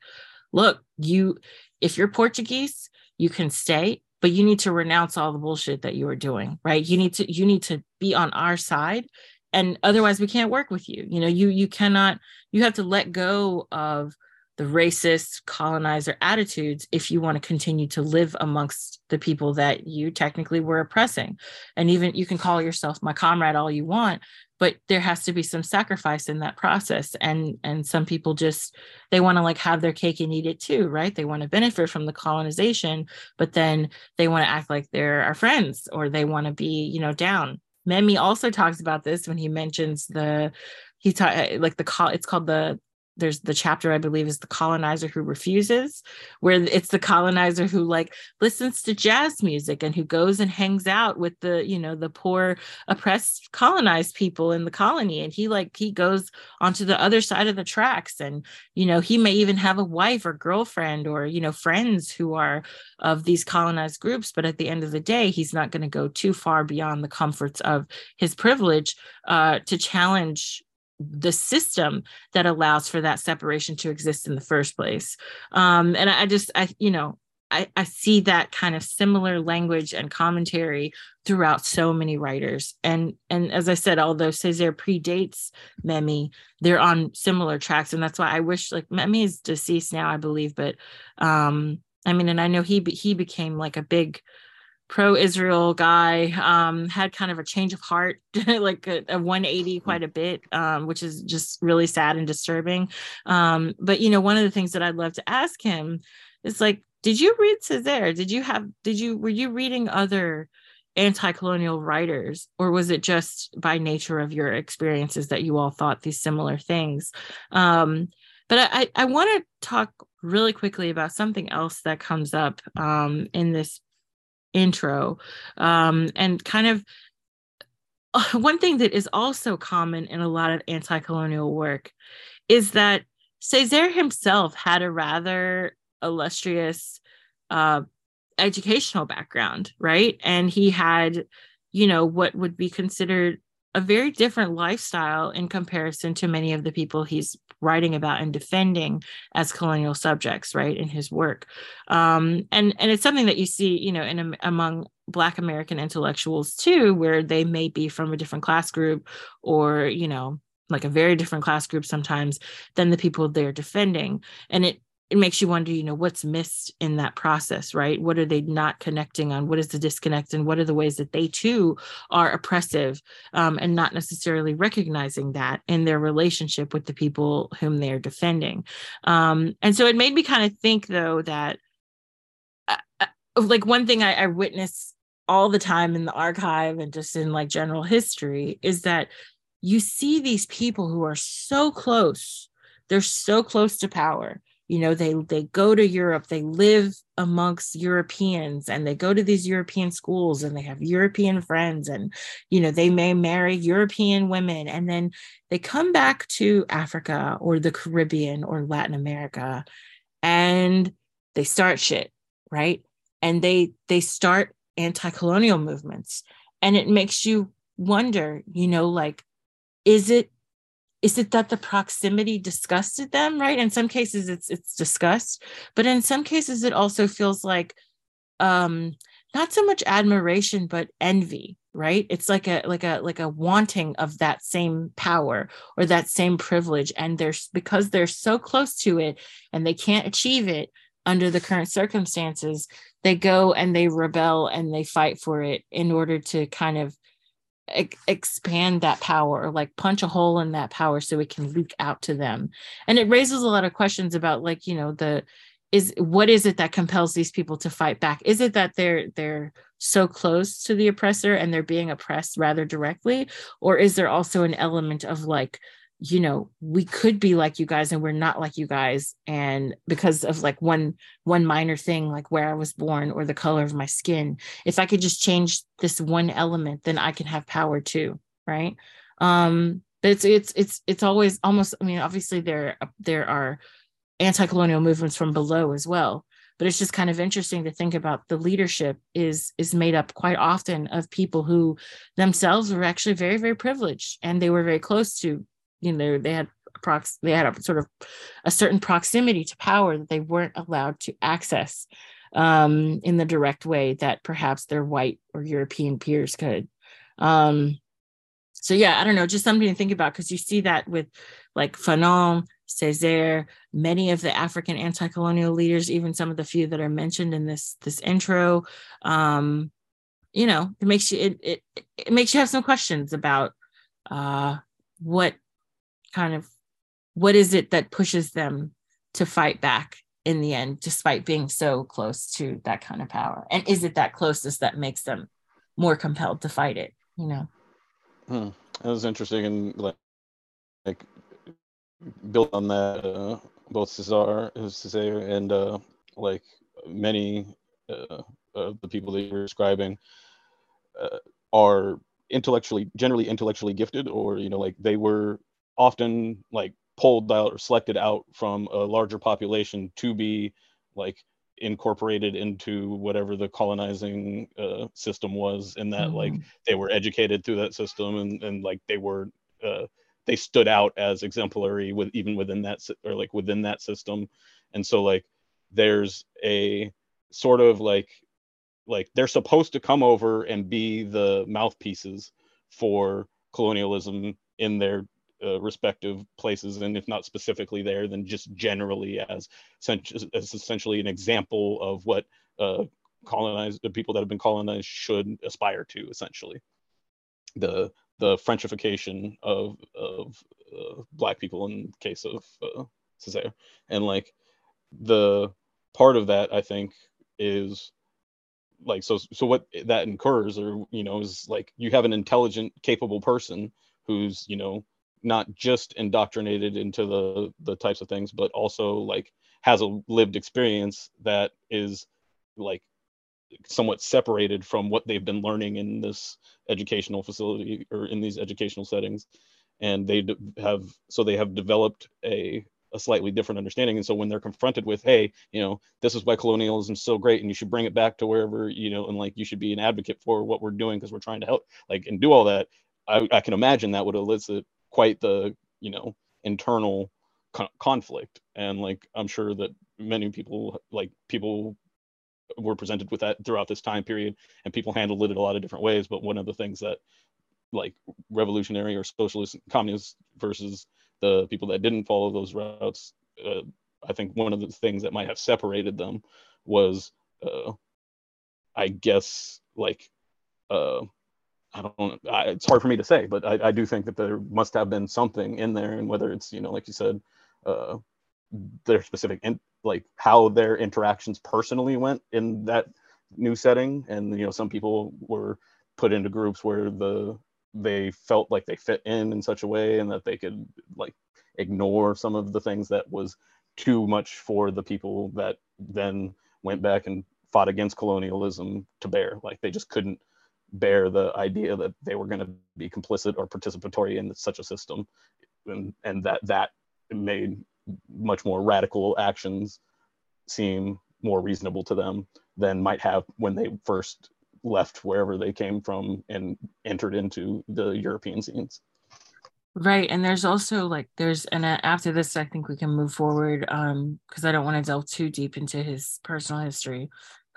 look, you if you're Portuguese, you can stay but you need to renounce all the bullshit that you are doing right you need to you need to be on our side and otherwise we can't work with you you know you you cannot you have to let go of the racist colonizer attitudes if you want to continue to live amongst the people that you technically were oppressing. And even you can call yourself my comrade all you want but there has to be some sacrifice in that process. And and some people just they want to like have their cake and eat it too right? They want to benefit from the colonization but then they want to act like they're our friends or they want to be you know down. Memmi also talks about this when he mentions the he taught like the call it's called the there's the chapter i believe is the colonizer who refuses where it's the colonizer who like listens to jazz music and who goes and hangs out with the you know the poor oppressed colonized people in the colony. And he like he goes onto the other side of the tracks and you know he may even have a wife or girlfriend or you know friends who are of these colonized groups. But at the end of the day he's not going to go too far beyond the comforts of his privilege uh, to challenge the system that allows for that separation to exist in the first place. Um, and I, just i you know I, I see that kind of similar language and commentary throughout so many writers. And and as i said although Césaire predates memmi they're on similar tracks. And that's why i wish like memmi is deceased now i believe but um i mean and i know he he became like a big pro-Israel guy, um, had kind of a change of heart, like a, a 180 hmm. quite a bit, um, which is just really sad and disturbing. Um, but you know, one of the things that I'd love to ask him is like, did you read Césaire? Did you have? Did you were you reading other anti-colonial writers, or was it just by nature of your experiences that you all thought these similar things? Um, but I, I want to talk really quickly about something else that comes up um, in this intro um, and kind of one thing that is also common in a lot of anti-colonial work is that Césaire himself had a rather illustrious uh, educational background, right? And he had, you know, what would be considered a very different lifestyle in comparison to many of the people he's writing about and defending as colonial subjects right in his work. Um, and and it's something that you see you know in among black american intellectuals too where they may be from a different class group or you know like a very different class group sometimes than the people they're defending. And it it makes you wonder you know what's missed in that process right? What are they not connecting on? What is the disconnect? And what are the ways that they too are oppressive um, and not necessarily recognizing that in their relationship with the people whom they're defending? Um, and so it made me kind of think though that uh, uh like one thing I, I witness all the time in the archive and just in like general history is that you see these people who are so close they're so close to power you know they they go to europe they live amongst europeans and they go to these european schools and they have european friends and you know they may marry european women and then they come back to africa or the caribbean or latin america and they start shit right? And they they start anti-colonial movements. And it makes you wonder you know like is it is it that the proximity disgusted them right? In some cases it's it's disgust but in some cases it also feels like um not so much admiration but envy right? It's like a like a like a wanting of that same power or that same privilege and there's because they're so close to it and they can't achieve it under the current circumstances they go and they rebel and they fight for it in order to kind of expand that power or like punch a hole in that power so it can leak out to them. And it raises a lot of questions about like you know the is what is it that compels these people to fight back? Is it that they're they're so close to the oppressor and they're being oppressed rather directly? Or is there also an element of like you know we could be like you guys and we're not like you guys. And because of like one one minor thing like where i was born or the color of my skin if i could just change this one element then i can have power too right? Um but it's it's it's it's always almost i mean obviously there there are anti-colonial movements from below as well but it's just kind of interesting to think about the leadership is is made up quite often of people who themselves were actually very very privileged and they were very close to you know they had prox they had a sort of a certain proximity to power that they weren't allowed to access um, in the direct way that perhaps their white or European peers could. Um, so yeah, I don't know, just something to think about because you see that with like Fanon, Césaire, many of the African anti-colonial leaders, even some of the few that are mentioned in this this intro. Um, you know, it makes you it it, it makes you have some questions about uh what kind of what is it that pushes them to fight back in the end, despite being so close to that kind of power? And is it that closeness that makes them more compelled to fight it? You know. Hmm. That was interesting and like, like built on that. Uh, both Césaire, Césaire and uh, like many uh, of the people that you're describing uh, are intellectually, generally intellectually gifted, or you know, like they were often like pulled out or selected out from a larger population to be like incorporated into whatever the colonizing uh, system was in that mm-hmm. like they were educated through that system and, and like they were uh, they stood out as exemplary with even within that or like within that system and so like there's a sort of like like they're supposed to come over and be the mouthpieces for colonialism in their uh, respective places, and if not specifically there, then just generally as, as essentially an example of what uh, colonized the people that have been colonized should aspire to. Essentially, the the Frenchification of of uh, black people in the case of uh, and like the part of that I think is like so so what that incurs or you know is like you have an intelligent capable person who's you know not just indoctrinated into the the types of things but also like has a lived experience that is like somewhat separated from what they've been learning in this educational facility or in these educational settings. And they have so they have developed a a slightly different understanding. And so when they're confronted with hey you know this is why colonialism is so great and you should bring it back to wherever you know and like you should be an advocate for what we're doing because we're trying to help like and do all that I, I can imagine that would elicit quite the you know internal co- conflict. And like i'm sure that many people like people were presented with that throughout this time period and people handled it in a lot of different ways. But one of the things that like revolutionary or socialist communists versus the people that didn't follow those routes uh, i think one of the things that might have separated them was uh, i guess like uh, I don't. I, it's hard for me to say, but I, I, do think that there must have been something in there, and whether it's you know, like you said, uh, their specific in, like how their interactions personally went in that new setting, and you know, some people were put into groups where the they felt like they fit in in such a way, and that they could like ignore some of the things that was too much for the people that then went back and fought against colonialism to bear. Like they just couldn't bear the idea that they were going to be complicit or participatory in such a system and, and that that made much more radical actions seem more reasonable to them than might have when they first left wherever they came from and entered into the European scenes. Right. And there's also like, there's, and after this, I think we can move forward um because I don't want to delve too deep into his personal history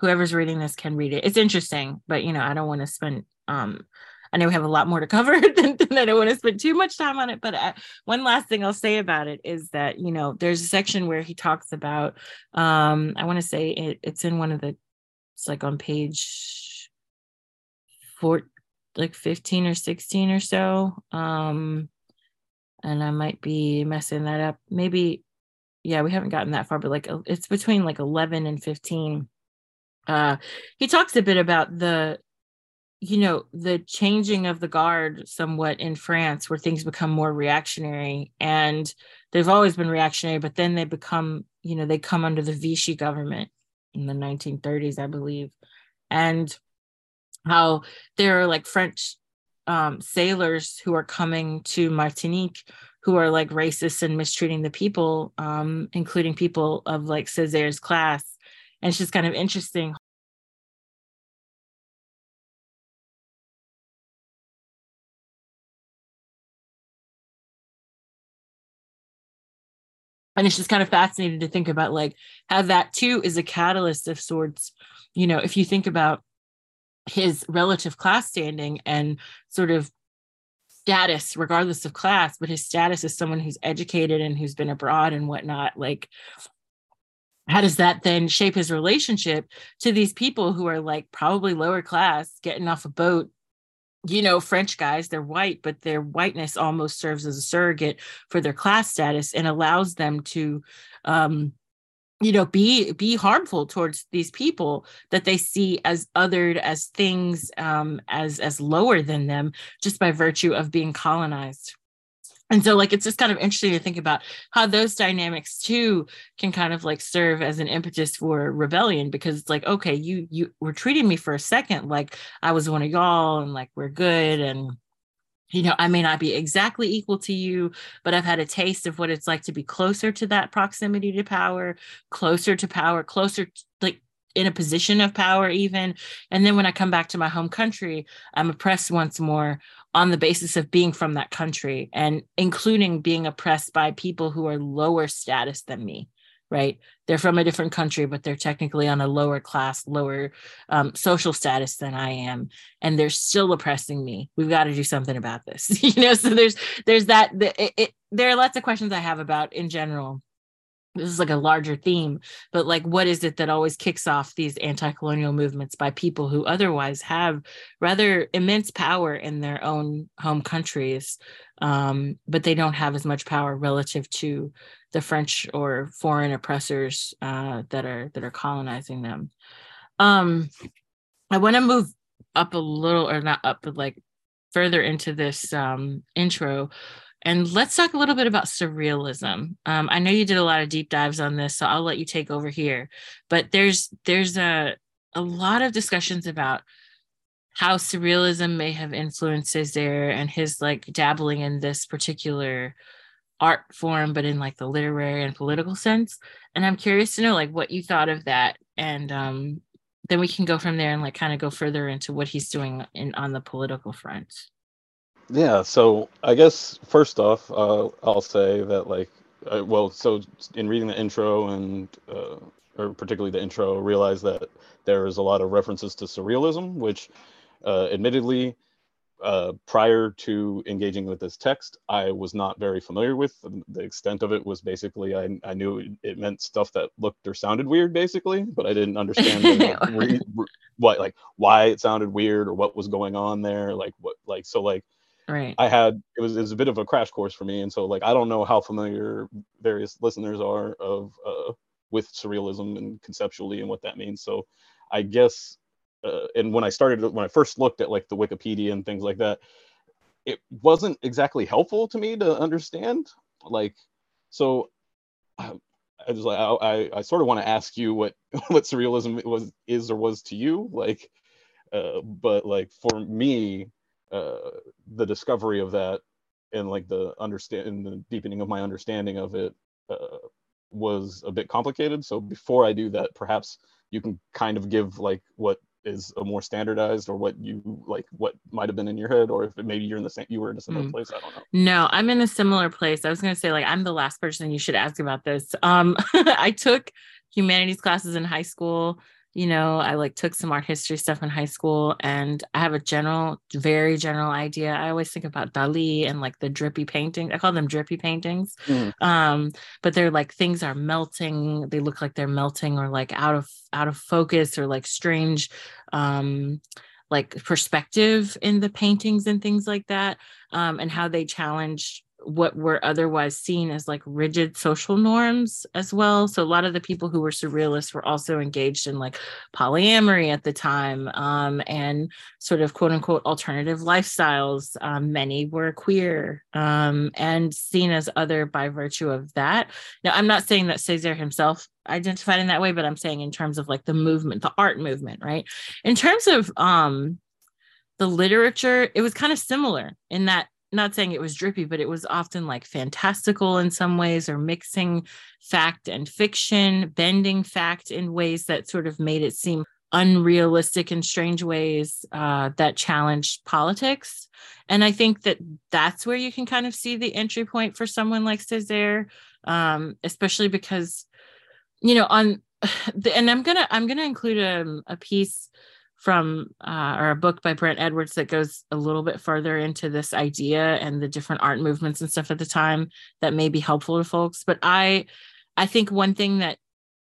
whoever's reading this can read it. It's interesting, but you know, I don't want to spend um I know we have a lot more to cover than, than I don't want to spend too much time on it. But I, uh, one last thing I'll say about it is that you know there's a section where he talks about um I want to say it, it's in one of the it's like on page four like 15 or 16 or so um and I might be messing that up maybe yeah we haven't gotten that far but like it's between like 11 and 15 uh, he talks a bit about the you know the changing of the guard somewhat in france where things become more reactionary and they've always been reactionary but then they become you know they come under the vichy government in the 1930s i believe. And how there are like french um, sailors who are coming to martinique who are like racist and mistreating the people um, including people of like Césaire's class and it's just kind of interesting. And it's just kind of fascinating to think about like how that too is a catalyst of sorts you know if you think about his relative class standing and sort of status regardless of class but his status as someone who's educated and who's been abroad and whatnot like how does that then shape his relationship to these people who are like probably lower class getting off a boat? You know french guys they're white but their whiteness almost serves as a surrogate for their class status and allows them to um you know be be harmful towards these people that they see as othered as things um as as lower than them just by virtue of being colonized and so like it's just kind of interesting to think about how those dynamics too can kind of like serve as an impetus for rebellion because it's like okay you you were treating me for a second like i was one of y'all and like we're good and you know i may not be exactly equal to you but i've had a taste of what it's like to be closer to that proximity to power closer to power closer to, like in a position of power even. And then when i come back to my home country i'm oppressed once more on the basis of being from that country and including being oppressed by people who are lower status than me right? They're from a different country but they're technically on a lower class lower um, social status than i am and they're still oppressing me. We've got to do something about this you know? So there's there's that the, it, it, there are lots of questions i have about in general this is like a larger theme but like what is it that always kicks off these anti-colonial movements by people who otherwise have rather immense power in their own home countries um, but they don't have as much power relative to the french or foreign oppressors uh, that are that are colonizing them? Um, i want to move up a little or not up but like further into this um, intro and let's talk a little bit about surrealism. Um, I know you did a lot of deep dives on this, so I'll let you take over here. But there's there's a a lot of discussions about how surrealism may have influenced Césaire and his like dabbling in this particular art form, but in like the literary and political sense. And I'm curious to know like what you thought of that, and um, then we can go from there and like kind of go further into what he's doing in on the political front. Yeah, so I guess first off, uh, I'll say that like, uh, well, so in reading the intro and uh, or particularly the intro, realize that there is a lot of references to surrealism, which, uh, admittedly, uh, prior to engaging with this text, I was not very familiar with. The extent of it was basically I, I knew it meant stuff that looked or sounded weird, basically, but I didn't understand re, what like why it sounded weird or what was going on there. Like what like so like right. I had it was it was a bit of a crash course for me and so like i don't know how familiar various listeners are of uh with surrealism and conceptually and what that means so i guess uh, and when i started when i first looked at like the wikipedia and things like that it wasn't exactly helpful to me to understand like so i, I was like i i sort of want to ask you what what surrealism was is or was to you like uh, but like for me uh, the discovery of that and like the understand the deepening of my understanding of it uh, was a bit complicated. So before I do that, perhaps you can kind of give like what is a more standardized or what you like what might have been in your head or if maybe you're in the same you were in a similar mm. place i don't know no i'm in a similar place i was going to say like i'm the last person you should ask about this um i took humanities classes in high school you know, I like took some art history stuff in high school and I have a general, very general idea. I always think about Dali and like the drippy painting. I call them drippy paintings. Mm. Um, but they're like things are melting. They look like they're melting or like out of out of focus or like strange um like perspective in the paintings and things like that. Um, and how they challenge what were otherwise seen as like rigid social norms as well. So a lot of the people who were surrealists were also engaged in like polyamory at the time um, and sort of quote unquote alternative lifestyles. Um, many were queer um, and seen as other by virtue of that. Now, I'm not saying that Césaire himself identified in that way, but I'm saying in terms of like the movement, the art movement, right? In terms of um the literature, it was kind of similar in that not saying it was drippy, but it was often like fantastical in some ways or mixing fact and fiction, bending fact in ways that sort of made it seem unrealistic in strange ways uh, that challenged politics. And I think that that's where you can kind of see the entry point for someone like Césaire, um, especially because, you know, on the, and I'm gonna I'm gonna include a, a piece from uh, or a book by Brent Edwards that goes a little bit further into this idea and the different art movements and stuff at the time that may be helpful to folks. But I I think one thing that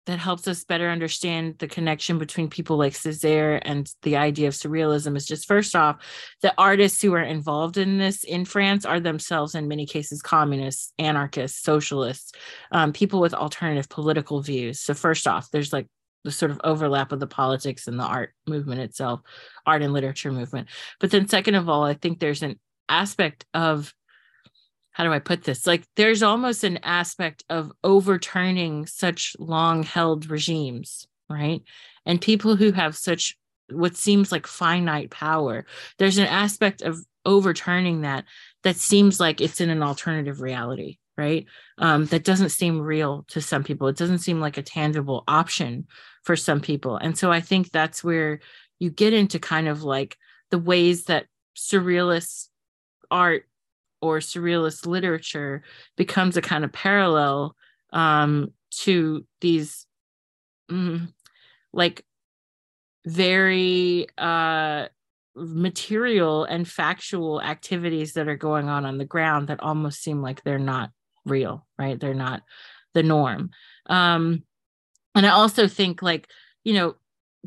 that helps us better understand the connection between people like Césaire and the idea of surrealism is just first off, the artists who are involved in this in France are themselves, in many cases, communists, anarchists, socialists, um, people with alternative political views. So, first off, there's like the sort of overlap of the politics and the art movement itself, art and literature movement. But then, second of all, I think there's an aspect of how do I put this? Like there's almost an aspect of overturning such long held regimes, right? And people who have such what seems like finite power, there's an aspect of overturning that that seems like it's in an alternative reality, right? Um, that doesn't seem real to some people. It doesn't seem like a tangible option for some people. And so I think that's where you get into kind of like the ways that surrealist art or surrealist literature becomes a kind of parallel um, to these mm, like very uh, material and factual activities that are going on on the ground that almost seem like they're not real right? They're not the norm. Um, and i also think like you know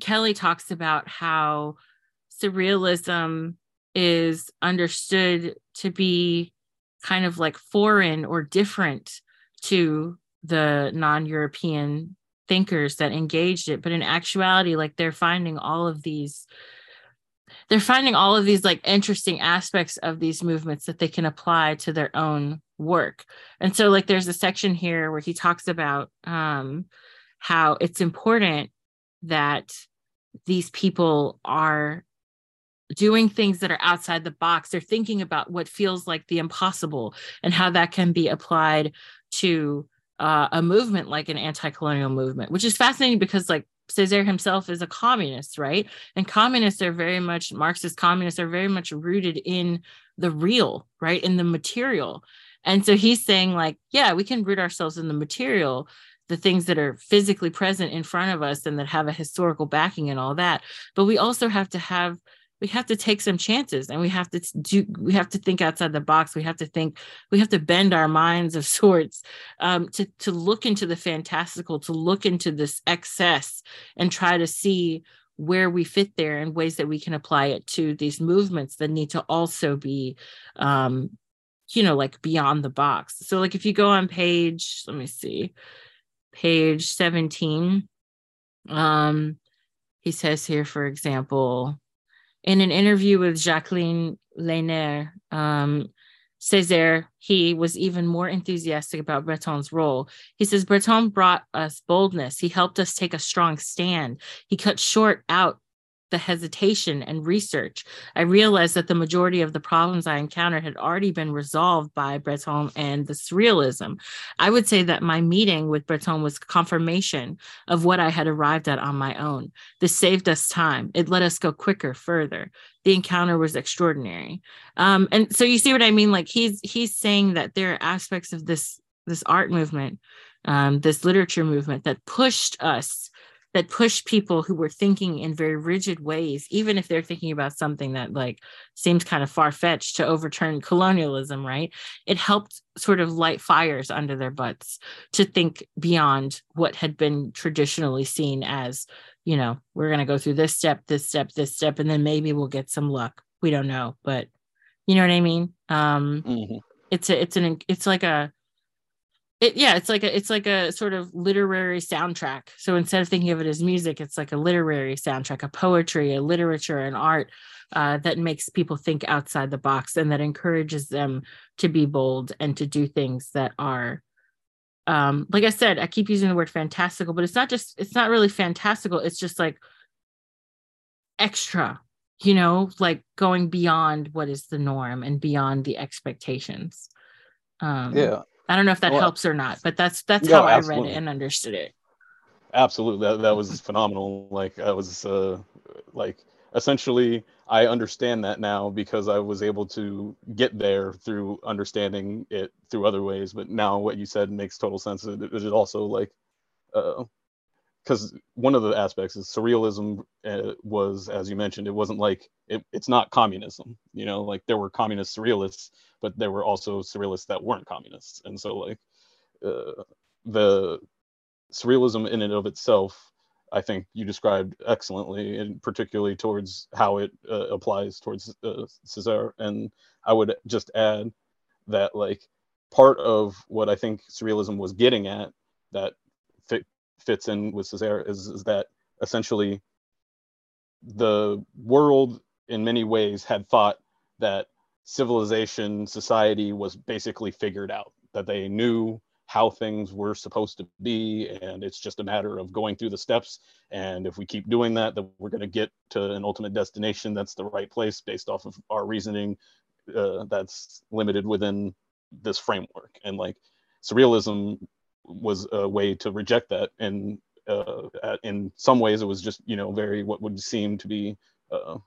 kelley talks about how surrealism is understood to be kind of like foreign or different to the non-European thinkers that engaged it. But in actuality like they're finding all of these they're finding all of these like interesting aspects of these movements that they can apply to their own work and so like there's a section here where he talks about um how it's important that these people are doing things that are outside the box. They're thinking about what feels like the impossible and how that can be applied to uh, a movement like an anti-colonial movement, which is fascinating because like Césaire himself is a communist, right? And communists are very much Marxist communists are very much rooted in the real, right? In the material. And so he's saying like, yeah, we can root ourselves in the material, the things that are physically present in front of us and that have a historical backing and all that. But we also have to have we have to take some chances and we have to do we have to think outside the box. We have to think we have to bend our minds of sorts um, to to look into the fantastical to look into this excess and try to see where we fit there and ways that we can apply it to these movements that need to also be um, you know like beyond the box. So like if you go on page let me see page 17 um he says here for example in an interview with Jacqueline Leiner, um, Césaire, he was even more enthusiastic about Breton's role. He says, Breton brought us boldness. He helped us take a strong stand. He cut short out the hesitation and research, I realized that the majority of the problems I encountered had already been resolved by Breton and the surrealism. I would say that my meeting with Breton was confirmation of what I had arrived at on my own. This saved us time. It let us go quicker, further. The encounter was extraordinary. Um, and so you see what I mean? Like he's he's saying that there are aspects of this this art movement, um, this literature movement that pushed us that push people who were thinking in very rigid ways, even if they're thinking about something that like seems kind of far fetched to overturn colonialism, right? It helped sort of light fires under their butts to think beyond what had been traditionally seen as, you know, we're going to go through this step, this step, this step, and then maybe we'll get some luck. We don't know, but you know what I mean? Um, mm-hmm. It's a, it's an, it's like a, it, yeah it's like a it's like a sort of literary soundtrack. So instead of thinking of it as music it's like a literary soundtrack a poetry a literature an art uh, that makes people think outside the box and that encourages them to be bold and to do things that are um, like i said i keep using the word fantastical but it's not just it's not really fantastical. It's just like extra you know like going beyond what is the norm and beyond the expectations. Um, yeah I don't know if that well, helps or not, but that's that's how I read it and understood it. absolutely. That that was phenomenal. Like I was uh, like essentially I understand that now because I was able to get there through understanding it through other ways. But now what you said makes total sense. It, it also like uh, because one of the aspects is surrealism uh, was as you mentioned it wasn't like it, it's not communism you know like there were communist surrealists but there were also surrealists that weren't communists. And so like uh, the surrealism in and of itself i think you described excellently and particularly towards how it uh, applies towards uh, and i would just add that like part of what i think surrealism was getting at that fits in with Césaire is, is that essentially the world in many ways had thought that civilization society was basically figured out that they knew how things were supposed to be and it's just a matter of going through the steps. And if we keep doing that then we're going to get to an ultimate destination that's the right place based off of our reasoning uh, that's limited within this framework. And like surrealism was a way to reject that. And uh, in some ways it was just you know very what would seem to be uh,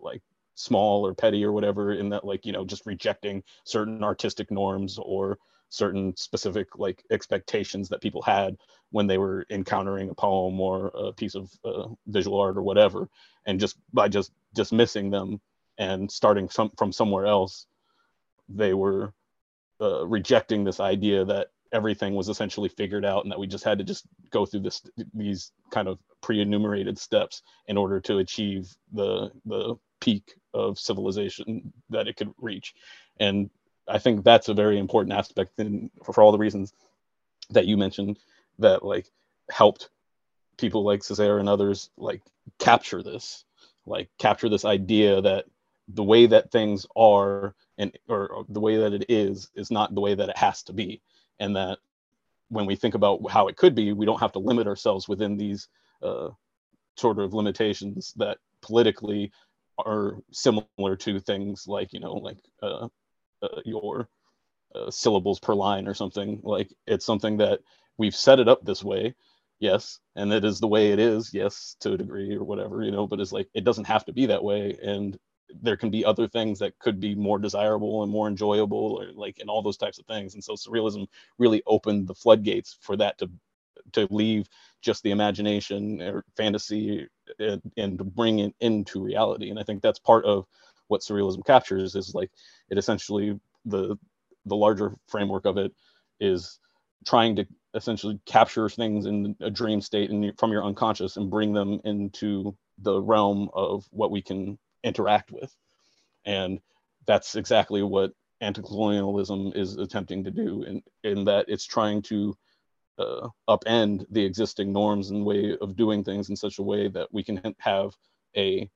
like small or petty or whatever in that like you know just rejecting certain artistic norms or certain specific like expectations that people had when they were encountering a poem or a piece of uh, visual art or whatever. And just by just dismissing them and starting some from somewhere else they were uh, rejecting this idea that everything was essentially figured out and that we just had to just go through this these kind of pre-enumerated steps in order to achieve the the peak of civilization that it could reach. And i think that's a very important aspect and for, all the reasons that you mentioned that like helped people like Césaire and others like capture this like capture this idea that the way that things are and or, or the way that it is is not the way that it has to be and that when we think about how it could be, we don't have to limit ourselves within these uh, sort of limitations that politically are similar to things like you know like uh, uh, your uh, syllables per line or something. Like it's something that we've set it up this way, yes, and it is the way it is, yes, to a degree or whatever, you know. But it's like it doesn't have to be that way, and there can be other things that could be more desirable and more enjoyable or like and all those types of things. And so surrealism really opened the floodgates for that to to leave just the imagination or fantasy and, and to bring it into reality. And i think that's part of what surrealism captures is like it essentially the the larger framework of it is trying to essentially capture things in a dream state and from your unconscious and bring them into the realm of what we can interact with. And that's exactly what anti-colonialism is attempting to do in, in that it's trying to uh, upend the existing norms and way of doing things in such a way that we can have a,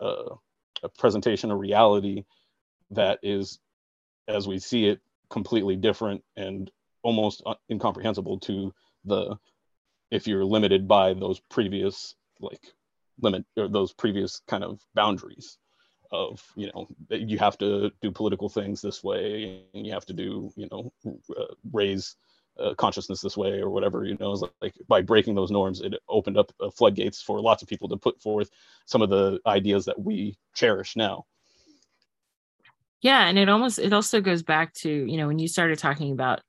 uh, a presentation, a reality that is, as we see it, completely different and almost incomprehensible to the if you're limited by those previous like limit or those previous kind of boundaries of you know you have to do political things this way and you have to do you know uh, raise uh, consciousness this way or whatever you know like, like by breaking those norms it opened up uh, floodgates for lots of people to put forth some of the ideas that we cherish now. Yeah and it almost it also goes back to you know when you started talking about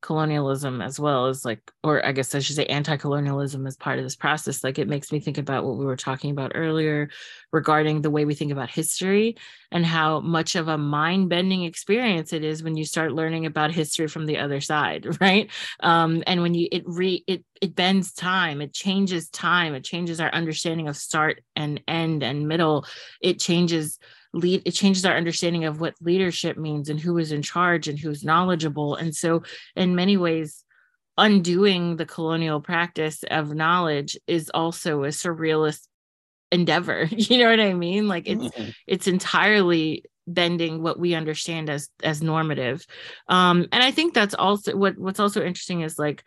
colonialism as well as like or i guess i should say anti-colonialism as part of this process like it makes me think about what we were talking about earlier regarding the way we think about history and how much of a mind-bending experience it is when you start learning about history from the other side right? Um, and when you it re it it bends time it changes time it changes our understanding of start and end and middle it changes lead it changes our understanding of what leadership means and who is in charge and who's knowledgeable. And so in many ways undoing the colonial practice of knowledge is also a surrealist endeavor you know what i mean? Like it's mm-hmm. it's entirely bending what we understand as as normative. Um and i think that's also what what's also interesting is like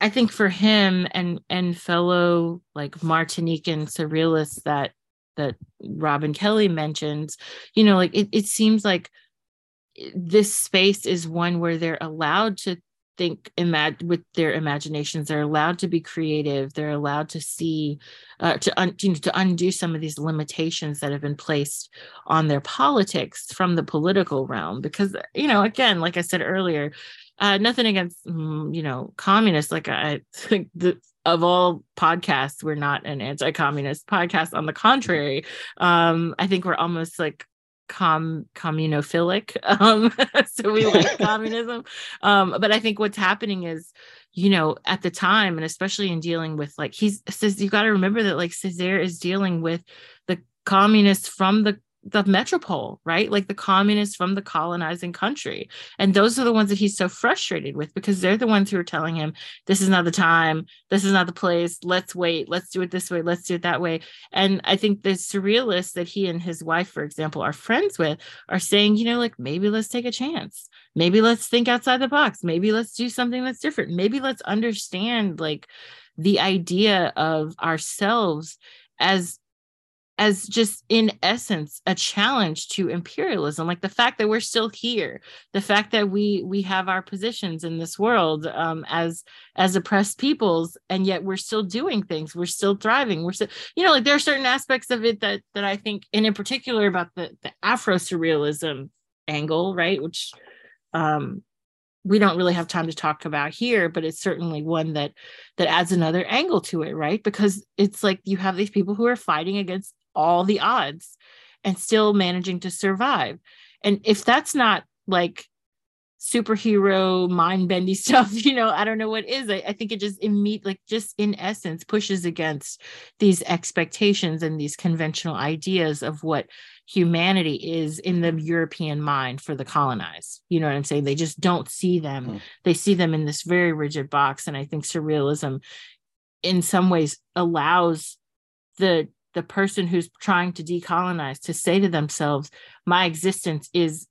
i think for him and and fellow like martinican surrealists that that Robin Kelley mentions, you know, like it, it seems like this space is one where they're allowed to think imag- with their imaginations they're allowed to be creative they're allowed to see uh, to, un- you know, to undo some of these limitations that have been placed on their politics from the political realm because you know again like i said earlier uh, nothing against mm, you know communists like i think the of all podcasts we're not an anti-communist podcast. On the contrary um i think we're almost like com communophilic. Um so we like communism. Um but i think what's happening is you know at the time and especially in dealing with like he's says you got to remember that like Césaire is dealing with the communists from the the metropole, right? Like the communists from the colonizing country. And those are the ones that he's so frustrated with because they're the ones who are telling him, this is not the time, this is not the place, let's wait, let's do it this way, let's do it that way. And I think the surrealists that he and his wife, for example, are friends with are saying, you know, like maybe let's take a chance. Maybe let's think outside the box. Maybe let's do something that's different. Maybe let's understand like the idea of ourselves as as just in essence a challenge to imperialism like the fact that we're still here the fact that we we have our positions in this world um, as as oppressed peoples and yet we're still doing things we're still thriving we're still you know like there are certain aspects of it that that i think and in particular about the the afro surrealism angle right which um we don't really have time to talk about here but it's certainly one that that adds another angle to it right because it's like you have these people who are fighting against all the odds and still managing to survive. And if that's not like superhero mind bendy stuff, you know, I don't know what is. I, I think it just immediate like just in essence pushes against these expectations and these conventional ideas of what humanity is in the European mind for the colonized. You know what I'm saying? They just don't see them. Mm. They see them in this very rigid box. And I think surrealism in some ways allows the the person who's trying to decolonize to say to themselves my existence is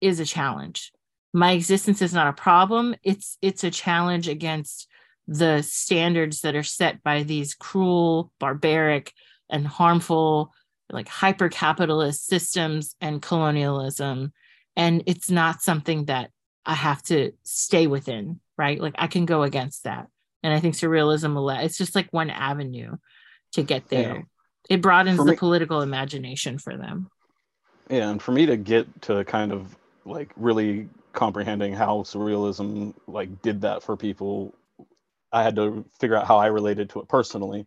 is a challenge. My existence is not a problem. It's it's a challenge against the standards that are set by these cruel barbaric and harmful like hyper capitalist systems and colonialism. And it's not something that i have to stay within right? Like i can go against that. And i think surrealism it's just like one avenue to get there. Yeah. It broadens me, the political imagination for them. Yeah, and for me to get to kind of like really comprehending how surrealism like did that for people, I had to figure out how I related to it personally.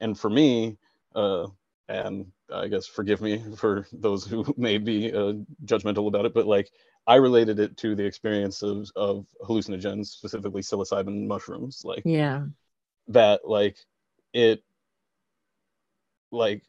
And for me, uh, and I guess forgive me for those who may be uh, judgmental about it, but like I related it to the experience of, of hallucinogens, specifically psilocybin mushrooms. Like, yeah, that like it like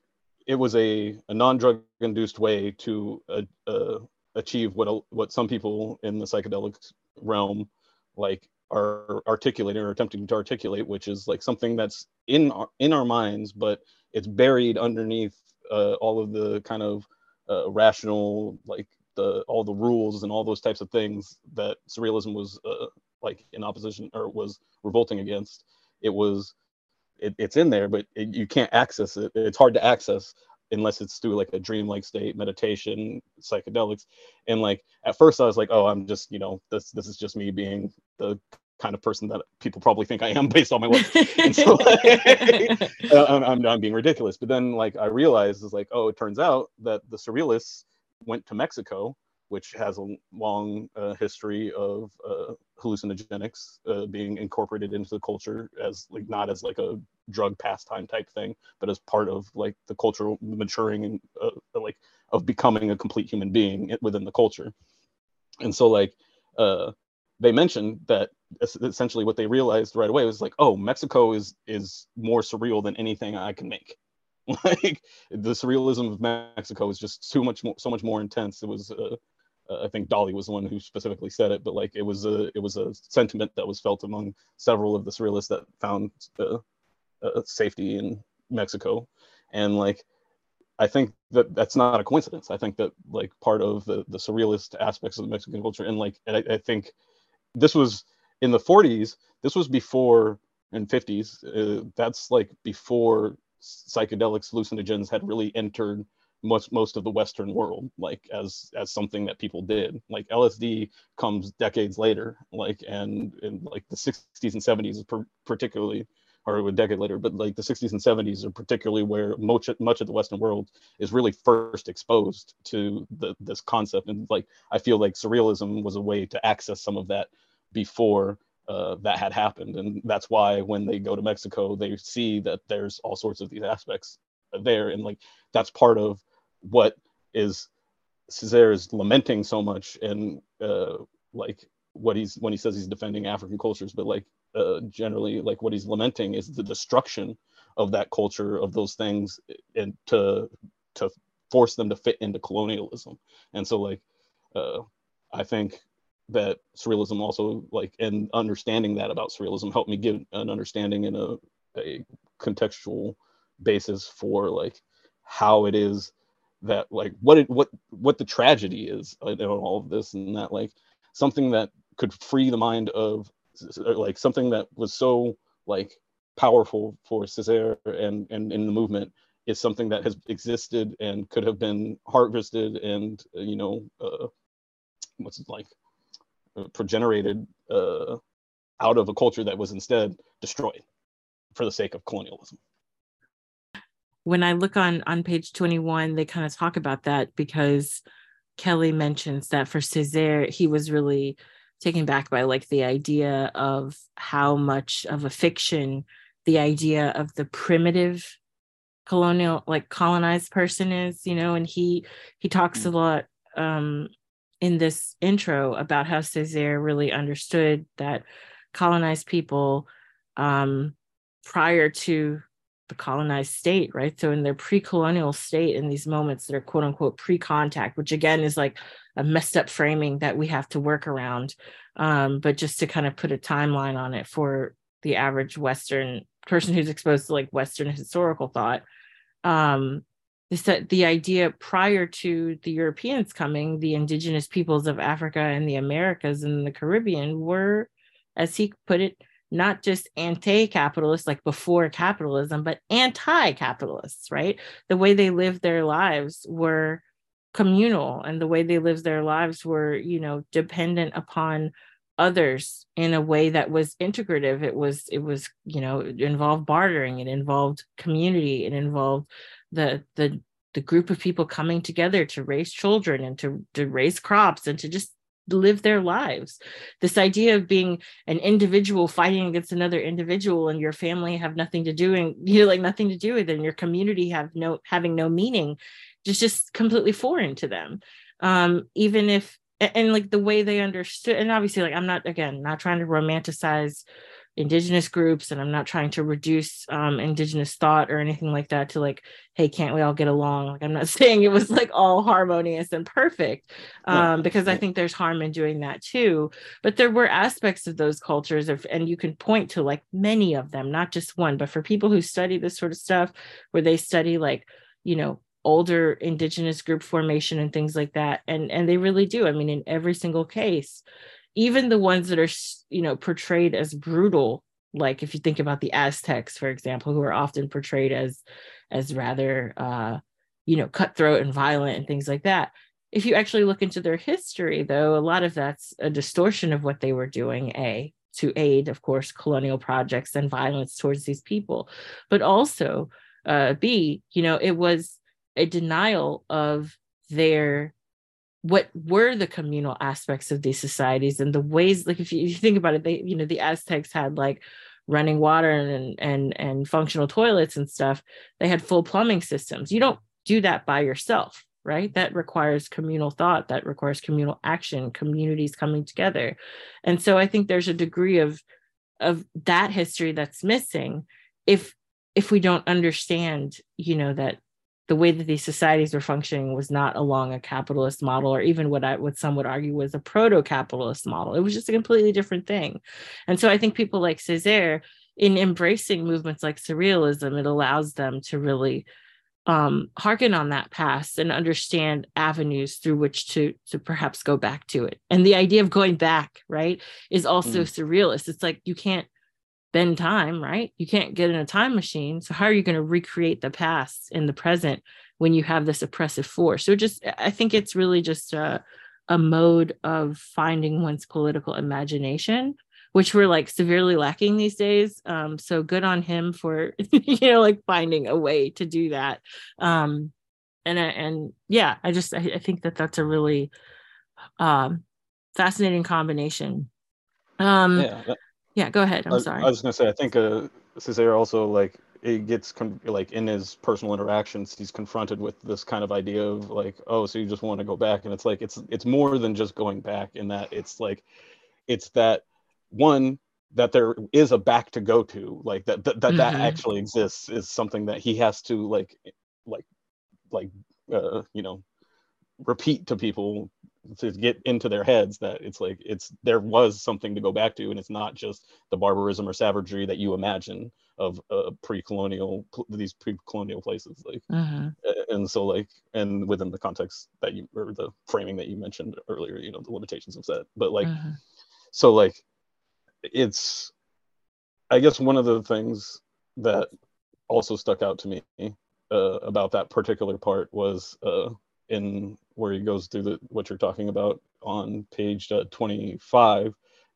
it was a, a non-drug induced way to uh, uh, achieve what what some people in the psychedelic realm like are articulating or attempting to articulate, which is like something that's in our, in our minds, but it's buried underneath uh, all of the kind of uh, rational, like the all the rules and all those types of things that surrealism was uh, like in opposition or was revolting against. It was it, it's in there, but it, you can't access it. It's hard to access unless it's through like a dreamlike state, meditation, psychedelics. And like at first, I was like, oh, I'm just you know this this is just me being the kind of person that people probably think I am based on my work. and so like, uh, I'm, I'm, I'm being ridiculous. But then like I realized is like, oh, it turns out that the surrealists went to Mexico which has a long uh, history of uh, hallucinogenics uh, being incorporated into the culture as like not as like a drug pastime type thing, but as part of like the cultural maturing and uh, like of becoming a complete human being within the culture. And so like uh, they mentioned that essentially what they realized right away was like, oh, Mexico is is more surreal than anything I can make. like the surrealism of Mexico is just too much more, so much more intense. It was uh, uh, I think Dalí was the one who specifically said it, but like it was a it was a sentiment that was felt among several of the surrealists that found uh, uh, safety in Mexico, and like I think that that's not a coincidence. I think that like part of the the surrealist aspects of the Mexican culture, and like and I, I think this was in the 40s. This was before in 50s. Uh, that's like before psychedelics, hallucinogens had really entered most most of the western world like as as something that people did. Like lsd comes decades later like and in like the 60s and 70s per, particularly or a decade later but like the 60s and 70s are particularly where much much of the western world is really first exposed to the, this concept. And like i feel like surrealism was a way to access some of that before uh, that had happened. And that's why when they go to mexico they see that there's all sorts of these aspects there. And like that's part of what is Césaire is lamenting so much and uh, like what he's when he says he's defending African cultures, but like uh, generally like what he's lamenting is the destruction of that culture of those things and to to force them to fit into colonialism. And so like uh, I think that surrealism also like and understanding that about surrealism helped me give an understanding and a, a contextual basis for like how it is that like what it what what the tragedy is in all of this and that like something that could free the mind of like something that was so like powerful for Césaire and and in the movement is something that has existed and could have been harvested and uh, you know uh, what's it like uh, progenerated uh, out of a culture that was instead destroyed for the sake of colonialism when I look on on page 21, they kind of talk about that because Kelley mentions that for Césaire, he was really taken back by like the idea of how much of a fiction the idea of the primitive colonial like colonized person is you know and he he talks mm. a lot um in this intro about how Césaire really understood that colonized people um prior to the colonized state, right? So in their pre-colonial state, in these moments that are quote unquote pre-contact, which again is like a messed up framing that we have to work around. Um, but just to kind of put a timeline on it for the average Western person who's exposed to like Western historical thought, um, is that the idea prior to the Europeans coming, the indigenous peoples of Africa and the Americas and the Caribbean were, as he put it, not just anti-capitalist like before capitalism but anti-capitalists right? The way they lived their lives were communal and the way they lived their lives were you know dependent upon others in a way that was integrative. It was it was you know involved bartering it involved community it involved the the the group of people coming together to raise children and to to raise crops and to just live their lives. This idea of being an individual fighting against another individual and your family have nothing to do and you know like nothing to do with it and your community have no having no meaning just just completely foreign to them. Um even if and, and like the way they understood and obviously like i'm not again not trying to romanticize indigenous groups and i'm not trying to reduce um, indigenous thought or anything like that to like hey can't we all get along? Like i'm not saying it was like all harmonious and perfect um, because i think there's harm in doing that too. But there were aspects of those cultures of and you can point to like many of them not just one but for people who study this sort of stuff where they study like you know older indigenous group formation and things like that and and they really do. I mean in every single case even the ones that are you know portrayed as brutal like if you think about the aztecs for example who are often portrayed as as rather uh you know cutthroat and violent and things like that. If you actually look into their history though a lot of that's a distortion of what they were doing a to aid of course colonial projects and violence towards these people. But also uh b you know it was a denial of their what were the communal aspects of these societies and the ways like if you, if you think about it they you know the aztecs had like running water and and and functional toilets and stuff. They had full plumbing systems. You don't do that by yourself right? That requires communal thought. That requires communal action communities coming together. And so i think there's a degree of of that history that's missing if if we don't understand you know that the way that these societies were functioning was not along a capitalist model or even what I what some would argue was a proto-capitalist model. It was just a completely different thing. And so I think people like Césaire, in embracing movements like surrealism, it allows them to really um, hearken on that past and understand avenues through which to to perhaps go back to it. And the idea of going back, right, is also mm. surrealist. It's like you can't bend time, right? You can't get in a time machine. So how are you going to recreate the past in the present when you have this oppressive force. So just I think it's really just a, a mode of finding one's political imagination, which we're like severely lacking these days. Um, so good on him for you know like finding a way to do that. Um, and and yeah, I just I, I think that that's a really um, fascinating combination. Um, yeah, yeah. Go ahead. I'm I, sorry. I was gonna say I think uh, Césaire also like it gets con- like in his personal interactions he's confronted with this kind of idea of like oh so you just want to go back and it's like it's it's more than just going back in that it's like it's that one that there is a back to go to like that that that, mm-hmm. that actually exists is something that he has to like like like uh, you know repeat to people to get into their heads that it's like it's there was something to go back to and it's not just the barbarism or savagery that you imagine of uh, pre-colonial these pre-colonial places like uh-huh. and so like and within the context that you or the framing that you mentioned earlier you know the limitations of that but like uh-huh. so like it's i guess one of the things that also stuck out to me uh, about that particular part was uh, in where he goes through the what you're talking about on page uh, 25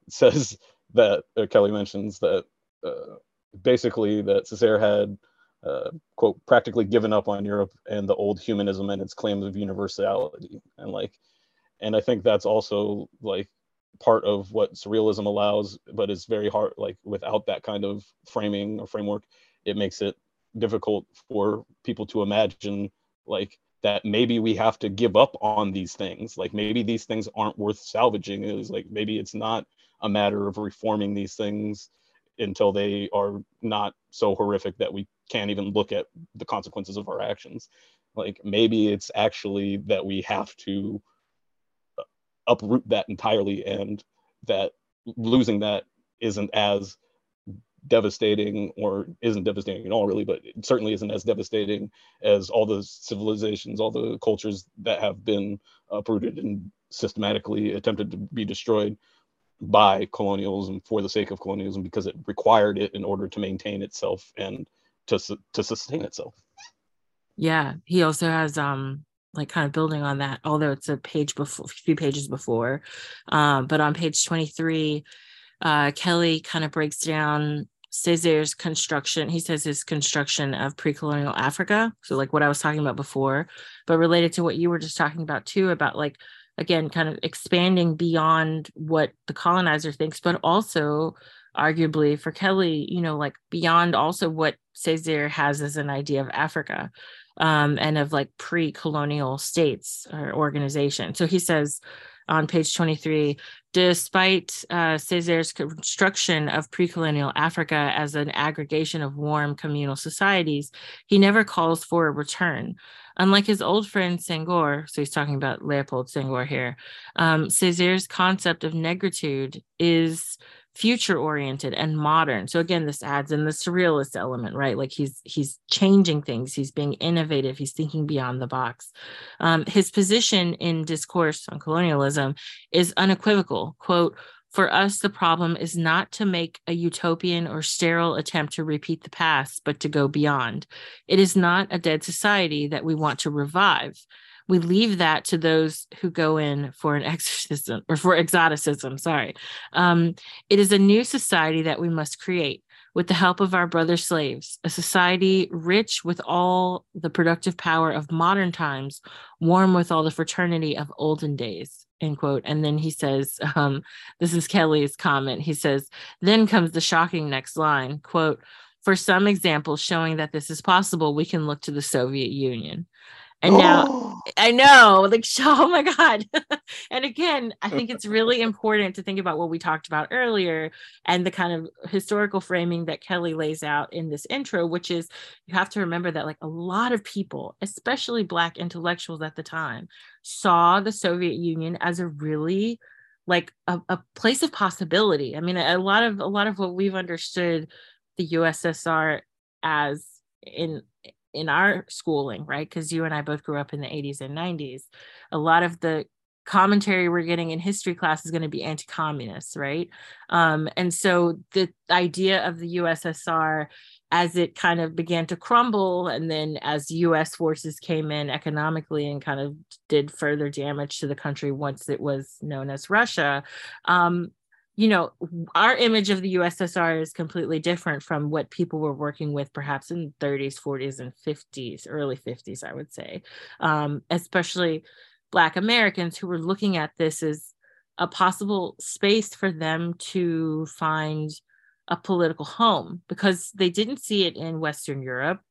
says that uh, kelley mentions that uh, basically that Césaire had uh, quote practically given up on Europe and the old humanism and its claims of universality. And like and I think that's also like part of what surrealism allows but it's very hard like without that kind of framing or framework it makes it difficult for people to imagine like that maybe we have to give up on these things. Like maybe these things aren't worth salvaging. Is like maybe it's not a matter of reforming these things until they are not so horrific that we can't even look at the consequences of our actions. Like maybe it's actually that we have to uh, uproot that entirely and that losing that isn't as devastating or isn't devastating at all really but it certainly isn't as devastating as all the civilizations all the cultures that have been uprooted and systematically attempted to be destroyed by colonialism for the sake of colonialism because it required it in order to maintain itself and to to sustain itself. Yeah, he also has um like kind of building on that, although it's a page before, a few pages before, um, but on page twenty three, uh, Kelley kind of breaks down Césaire's construction. He says his construction of pre-colonial Africa. So like what I was talking about before, but related to what you were just talking about too, about like again kind of expanding beyond what the colonizer thinks but also arguably for kelley you know like beyond also what césaire has as an idea of africa um, and of like pre-colonial states or organization so he says on page 23 despite uh, Césaire's construction of pre-colonial Africa as an aggregation of warm communal societies, he never calls for a return. Unlike his old friend Senghor, so he's talking about Leopold Senghor here, um, Césaire's concept of negritude is future oriented and modern. So again this adds in the surrealist element right? Like he's he's changing things. He's being innovative. He's thinking beyond the box. Um, his position in discourse on colonialism is unequivocal. Quote for us, the problem is not to make a utopian or sterile attempt to repeat the past, but to go beyond. It is not a dead society that we want to revive we leave that to those who go in for an exorcism or for exoticism. Sorry. Um, it is a new society that we must create with the help of our brother slaves, a society rich with all the productive power of modern times, warm with all the fraternity of olden days. End quote. And then he says, um, this is Kelley's comment. He says, then comes the shocking next line, quote, for some examples showing that this is possible, we can look to the Soviet Union. And now I know, like, oh my God. and again, I think it's really important to think about what we talked about earlier and the kind of historical framing that Kelley lays out in this intro, which is you have to remember that, like, a lot of people, especially Black intellectuals at the time, saw the Soviet Union as a really like a, a place of possibility. I mean, a, a lot of a lot of what we've understood the USSR as in in our schooling, right? Because you and I both grew up in the 80s and 90s. A lot of the commentary we're getting in history class is going to be anti-communist right um, and so the idea of the ussr as it kind of began to crumble and then as us forces came in economically and kind of did further damage to the country once it was known as russia um, you know our image of the ussr is completely different from what people were working with perhaps in 30s 40s and 50s early 50s i would say um, especially black americans who were looking at this as a possible space for them to find a political home because they didn't see it in Western Europe.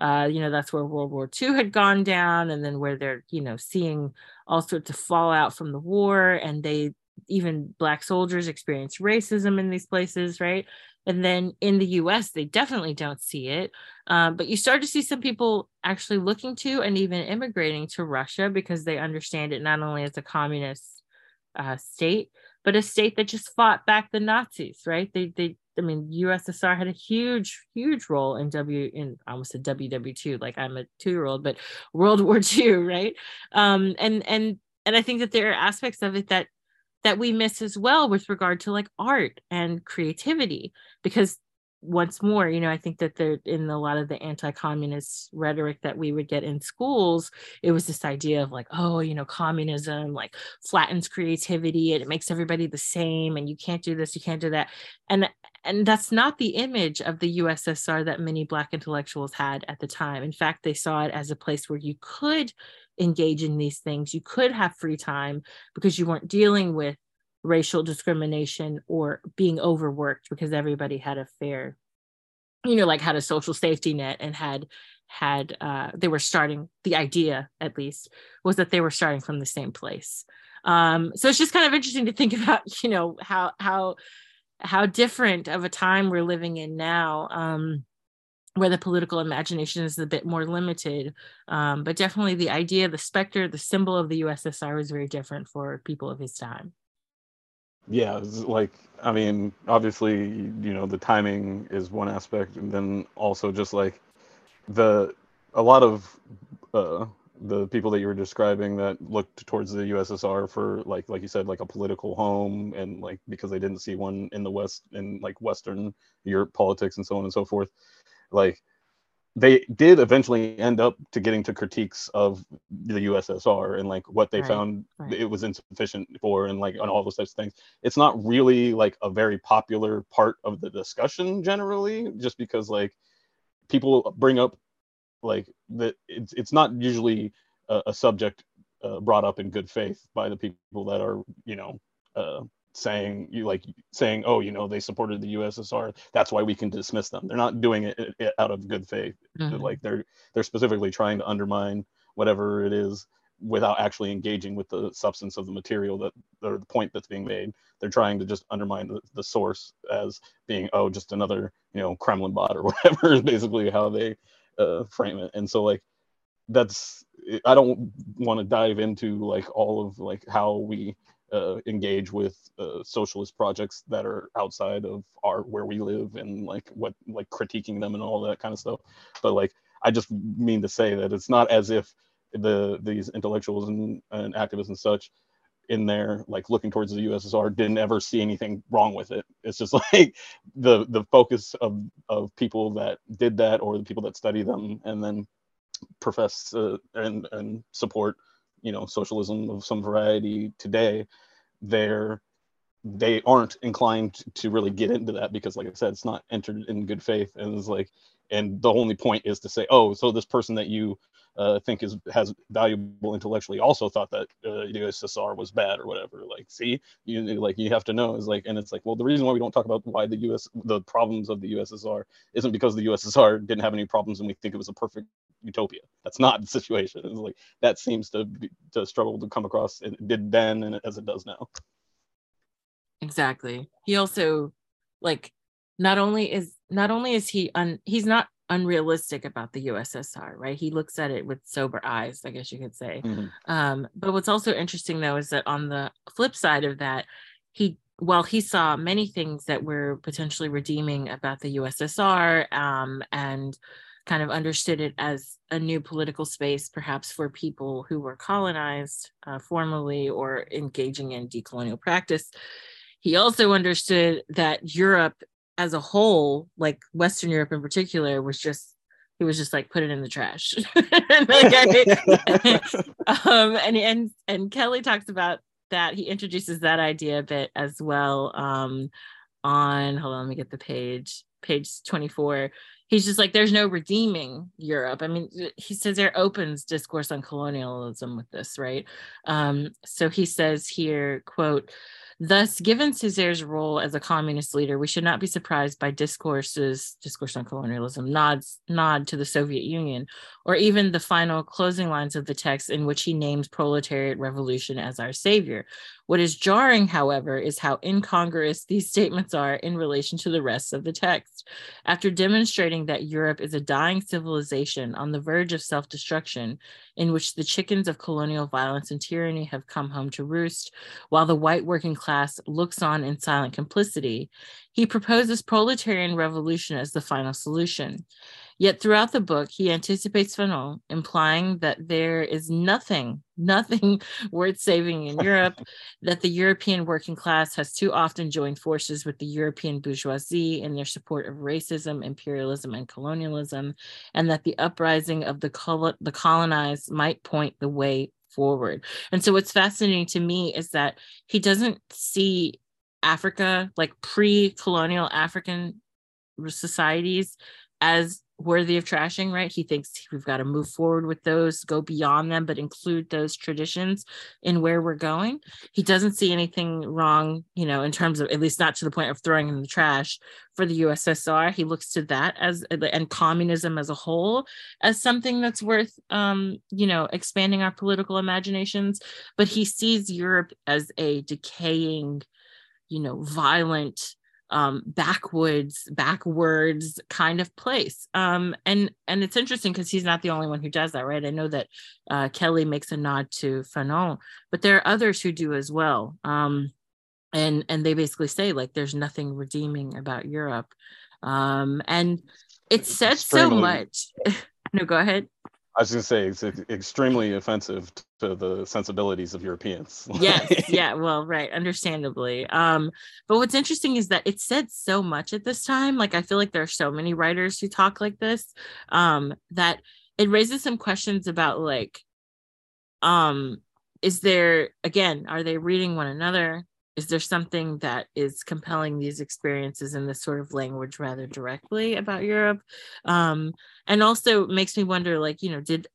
Uh, you know, that's where World War II had gone down, and then where they're, you know, seeing all sorts of fallout from the war, and they even black soldiers experience racism in these places, right? And then in the US, they definitely don't see it. Um, but you start to see some people actually looking to and even immigrating to Russia because they understand it not only as a communist uh, state, but a state that just fought back the Nazis, right? They, they I mean, USSR had a huge, huge role in W in almost a WW2, like I'm a two-year-old, but World War II, right? Um, and and and I think that there are aspects of it that that we miss as well with regard to like art and creativity, because once more, you know, I think that there in a lot of the anti-communist rhetoric that we would get in schools, it was this idea of like, oh, you know, communism like flattens creativity and it makes everybody the same and you can't do this, you can't do that. And and that's not the image of the USSR that many black intellectuals had at the time. In fact, they saw it as a place where you could engage in these things, you could have free time because you weren't dealing with racial discrimination or being overworked because everybody had a fair you know like had a social safety net and had had uh they were starting the idea at least was that they were starting from the same place. Um so it's just kind of interesting to think about you know how how how different of a time we're living in now. Um where the political imagination is a bit more limited um, but definitely the idea the specter the symbol of the ussr was very different for people of his time. Yeah like i mean obviously you know the timing is one aspect and then also just like the a lot of uh, the people that you were describing that looked towards the ussr for like like you said like a political home and like because they didn't see one in the west in like western europe politics and so on and so forth like they did eventually end up to getting to critiques of the USSR and like what they right, found right. it was insufficient for and like on all those types of things. It's not really like a very popular part of the discussion generally, just because like people bring up like that it's it's not usually a, a subject uh, brought up in good faith by the people that are you know uh, saying you like saying oh you know they supported the ussr that's why we can dismiss them. They're not doing it, it out of good faith. Mm-hmm. like they're they're specifically trying to undermine whatever it is without actually engaging with the substance of the material that or the point that's being made. They're trying to just undermine the, the source as being oh just another you know kremlin bot or whatever is basically how they uh, frame it. And so like that's i don't want to dive into like all of like how we uh, engage with uh, socialist projects that are outside of our where we live and like what like critiquing them and all that kind of stuff. But like i just mean to say that it's not as if the these intellectuals and, and activists and such in there like looking towards the ussr didn't ever see anything wrong with it. It's just like the the focus of of people that did that or the people that study them and then profess uh, and and support you know socialism of some variety today they're they aren't inclined to really get into that because like i said it's not entered in good faith and it's like and the only point is to say oh so this person that you uh, think is has valuable intellectually also thought that uh, the USSR was bad or whatever. Like, see, you like you have to know is like, and it's like, well, the reason why we don't talk about why the US the problems of the USSR isn't because the USSR didn't have any problems and we think it was a perfect utopia. That's not the situation. It's like that seems to be, to struggle to come across. It did then and as it does now. Exactly. He also like not only is not only is he un he's not unrealistic about the USSR, right? He looks at it with sober eyes, I guess you could say. Mm-hmm. Um, but what's also interesting though is that on the flip side of that, he while he saw many things that were potentially redeeming about the USSR um, and kind of understood it as a new political space, perhaps for people who were colonized uh, formally or engaging in decolonial practice. He also understood that Europe as a whole, like Western Europe in particular, was just he was just like put it in the trash. um, and and and Kelley talks about that. He introduces that idea a bit as well. Um, on hold on, let me get the page, page 24. He's just like, there's no redeeming Europe. I mean, he says there opens discourse on colonialism with this, right? Um, so he says here, quote, Thus, given Césaire's role as a communist leader, we should not be surprised by discourses, discourse on colonialism, nods, nod to the Soviet Union, or even the final closing lines of the text in which he names proletariat revolution as our savior. What is jarring, however, is how incongruous these statements are in relation to the rest of the text. After demonstrating that Europe is a dying civilization on the verge of self destruction, in which the chickens of colonial violence and tyranny have come home to roost, while the white working class looks on in silent complicity, he proposes proletarian revolution as the final solution. Yet throughout the book, he anticipates Fanon, implying that there is nothing, nothing worth saving in Europe, that the European working class has too often joined forces with the European bourgeoisie in their support of racism, imperialism, and colonialism, and that the uprising of the, col- the colonized might point the way forward. And so, what's fascinating to me is that he doesn't see Africa, like pre colonial African societies, as worthy of trashing, right? He thinks we've got to move forward with those, go beyond them, but include those traditions in where we're going. He doesn't see anything wrong, you know, in terms of at least not to the point of throwing in the trash for the USSR. He looks to that as and communism as a whole as something that's worth, um, you know, expanding our political imaginations. But he sees Europe as a decaying, you know, violent um, backwoods, backwards kind of place. Um, and and it's interesting because he's not the only one who does that, right? I know that uh, Kelley makes a nod to Fanon, but there are others who do as well. Um, and and they basically say like there's nothing redeeming about Europe, um, and it says so much. no, go ahead. I was going to say it's extremely offensive to the sensibilities of Europeans. yes, yeah, well, right, understandably. Um, but what's interesting is that it said so much at this time. Like I feel like there are so many writers who talk like this um, that it raises some questions about like, um, is there again, are they reading one another? Is there something that is compelling these experiences in this sort of language rather directly about Europe? Um, and also makes me wonder, like, you know, did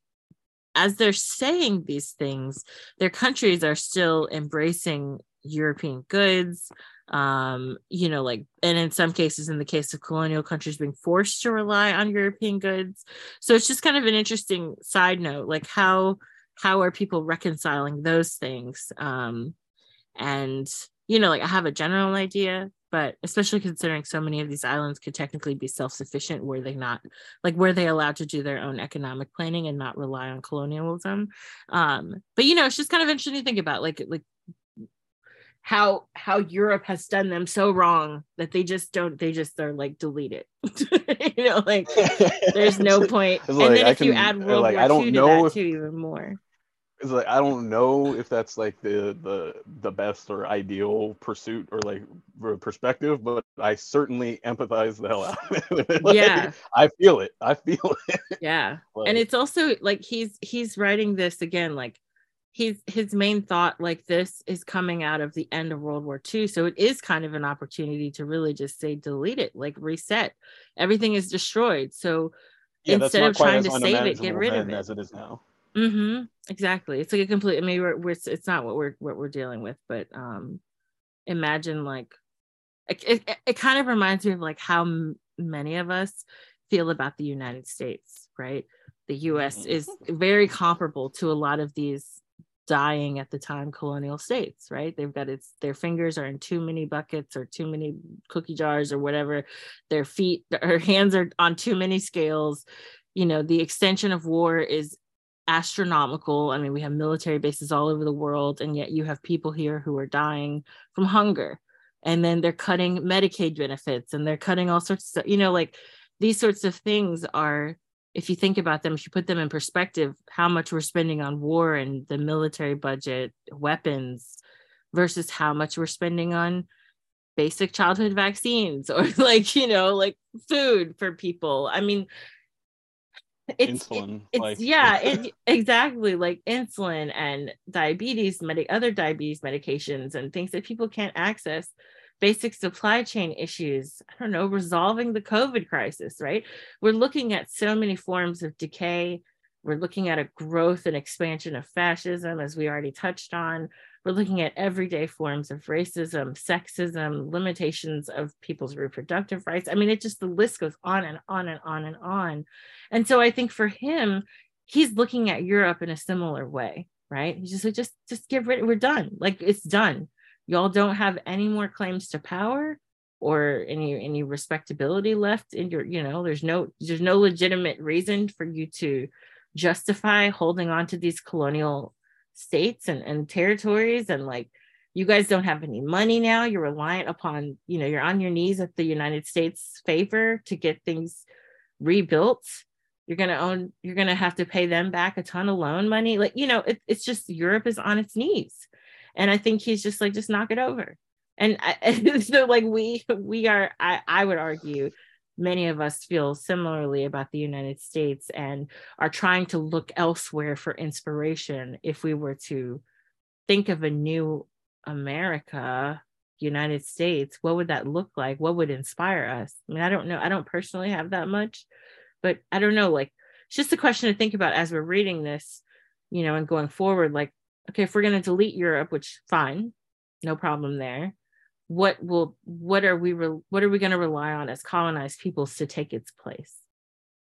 as they're saying these things, their countries are still embracing European goods, um, you know, like, and in some cases, in the case of colonial countries, being forced to rely on European goods. So it's just kind of an interesting side note, like how how are people reconciling those things? Um, and you know, like I have a general idea, but especially considering so many of these islands could technically be self-sufficient, were they not like were they allowed to do their own economic planning and not rely on colonialism? Um, but you know, it's just kind of interesting to think about, like like how how Europe has done them so wrong that they just don't they just are like delete it. you know, like there's no point. and then if can, you add World like, War I don't II know to that if, too, even more is like I don't know if that's like the the the best or ideal pursuit or like perspective, but I certainly empathize the hell out of it. like, yeah, I feel it. I feel it. Yeah, like, and it's also like he's he's writing this again like he's his main thought like this is coming out of the end of World War II, so it is kind of an opportunity to really just say delete it, like reset. Everything is destroyed, so yeah, instead of trying to save it, get rid of it as it is now. Mm-hmm. Exactly. It's like a complete. I mean, we're, we're it's not what we're what we're dealing with, but um, imagine like it, it, it kind of reminds me of like how m- many of us feel about the United States, right? The U.S. Mm-hmm. is very comparable to a lot of these dying at the time colonial states, right? They've got its their fingers are in too many buckets or too many cookie jars or whatever. Their feet or hands are on too many scales. You know, the extension of war is astronomical. I mean, we have military bases all over the world, and yet you have people here who are dying from hunger. And then they're cutting Medicaid benefits and they're cutting all sorts of stuff. You know, like these sorts of things are if you think about them, if you put them in perspective, how much we're spending on war and the military budget, weapons, versus how much we're spending on basic childhood vaccines or like, you know, like food for people. I mean, it's, insulin. It, it's like... yeah, it, exactly like insulin and diabetes, med- other diabetes medications and things that people can't access basic supply chain issues, I don't know, resolving the COVID crisis, right? We're looking at so many forms of decay. We're looking at a growth and expansion of fascism, as we already touched on. We're looking at everyday forms of racism, sexism, limitations of people's reproductive rights. I mean, it just the list goes on and on and on and on. And so I think for him, he's looking at Europe in a similar way, right? He's just like, just just get rid, we're done. Like it's done y'all don't have any more claims to power or any any respectability left in your you know there's no there's no legitimate reason for you to justify holding on to these colonial states and, and territories and like you guys don't have any money now. You're reliant upon you know you're on your knees at the united states favor to get things rebuilt. You're going to own you're going to have to pay them back a ton of loan money. Like you know it, it's just europe is on its knees. And i think he's just like just knock it over. And I, so like we we are I, I would argue many of us feel similarly about the united states and are trying to look elsewhere for inspiration. If we were to think of a new america united states what would that look like? What would inspire us? I mean i don't know. I don't personally have that much but i don't know. Like it's just a question to think about as we're reading this you know and going forward like okay, if we're going to delete Europe, which fine, no problem there. What will what are we re, what are we going to rely on as colonized peoples to take its place?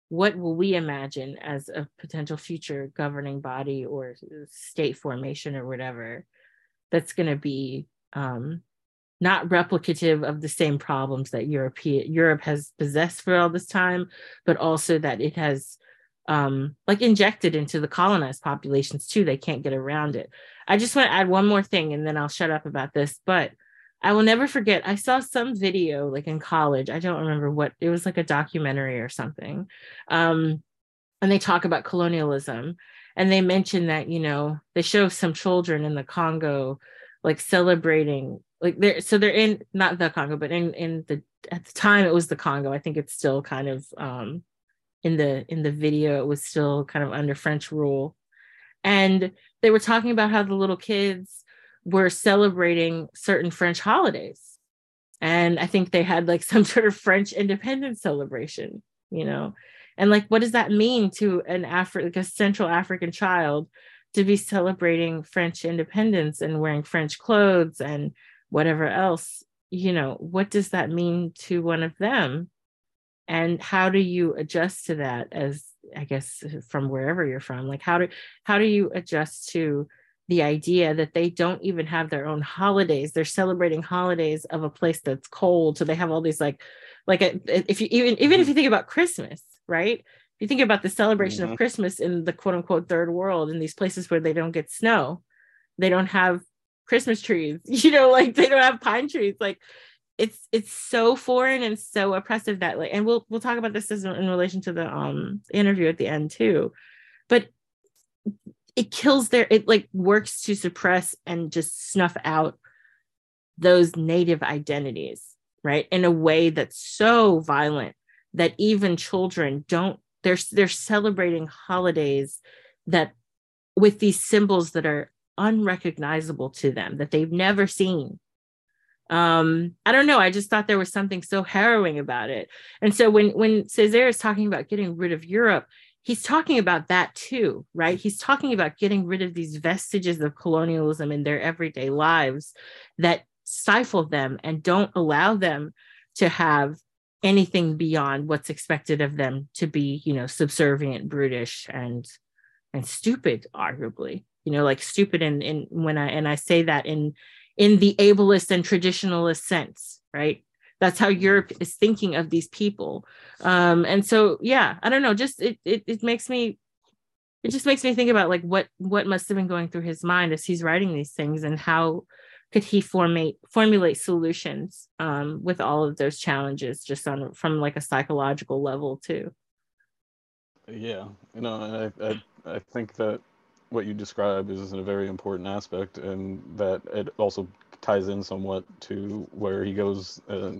What will we imagine as a potential future governing body or state formation or whatever that's going to be um, not replicative of the same problems that Europe Europe has possessed for all this time, but also that it has um, like injected into the colonized populations too. They can't get around it. I just want to add one more thing and then I'll shut up about this. But I will never forget, I saw some video like in college. I don't remember what it was like a documentary or something. Um, and they talk about colonialism. And they mention that, you know, they show some children in the Congo like celebrating like they're so they're in not the Congo, but in in the at the time it was the Congo. I think it's still kind of um in the in the video it was still kind of under french rule and they were talking about how the little kids were celebrating certain french holidays. And i think they had like some sort of french independence celebration you know? And like what does that mean to an Afri- like a central african child to be celebrating french independence and wearing french clothes and whatever else? You know what does that mean to one of them? And how do you adjust to that as i guess from wherever you're from? Like how do how do you adjust to the idea that they don't even have their own holidays. They're celebrating holidays of a place that's cold. So they have all these like like a, if you even even if you think about christmas right? If you think about the celebration mm-hmm. of christmas in the quote unquote third world in these places where they don't get snow they don't have christmas trees you know like they don't have pine trees like it's it's so foreign and so oppressive that like and we'll we'll talk about this as in relation to the um interview at the end too. But it kills their it like works to suppress and just snuff out those native identities right? In a way that's so violent that even children don't they're they're celebrating holidays that with these symbols that are unrecognizable to them that they've never seen. Um i don't know i just thought there was something so harrowing about it. And so when when Césaire is talking about getting rid of europe he's talking about that too right he's talking about getting rid of these vestiges of colonialism in their everyday lives that stifle them and don't allow them to have anything beyond what's expected of them to be you know subservient brutish and and stupid arguably you know like stupid and in, in when i and i say that in in the ableist and traditionalist sense, right? That's how Europe is thinking of these people. Um, and so, yeah, I don't know, just it, it, it makes me, it just makes me think about like what, what must have been going through his mind as he's writing these things and how could he formate, formulate solutions um, with all of those challenges just on from like a psychological level too. Yeah, you know, I, I, I think that what you describe is a very important aspect, and that it also ties in somewhat to where he goes, uh,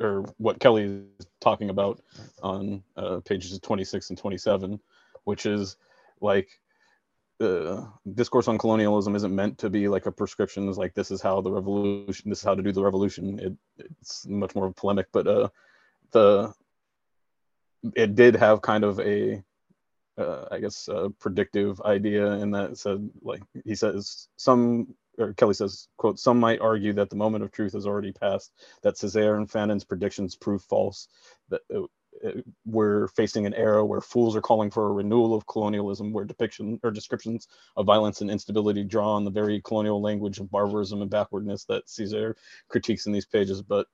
or what Kelley is talking about on uh, pages 26 and 27, which is like uh, discourse on colonialism isn't meant to be like a prescription. Is like this is how the revolution, this is how to do the revolution. It, it's much more polemic, but uh, the it did have kind of a uh, I guess, a predictive idea in that said, like he says, some Kelley says, quote, some might argue that the moment of truth has already passed, that Césaire and Fanon's predictions prove false, that uh, uh, we're facing an era where fools are calling for a renewal of colonialism, where depiction or descriptions of violence and instability draw on the very colonial language of barbarism and backwardness that Césaire critiques in these pages. But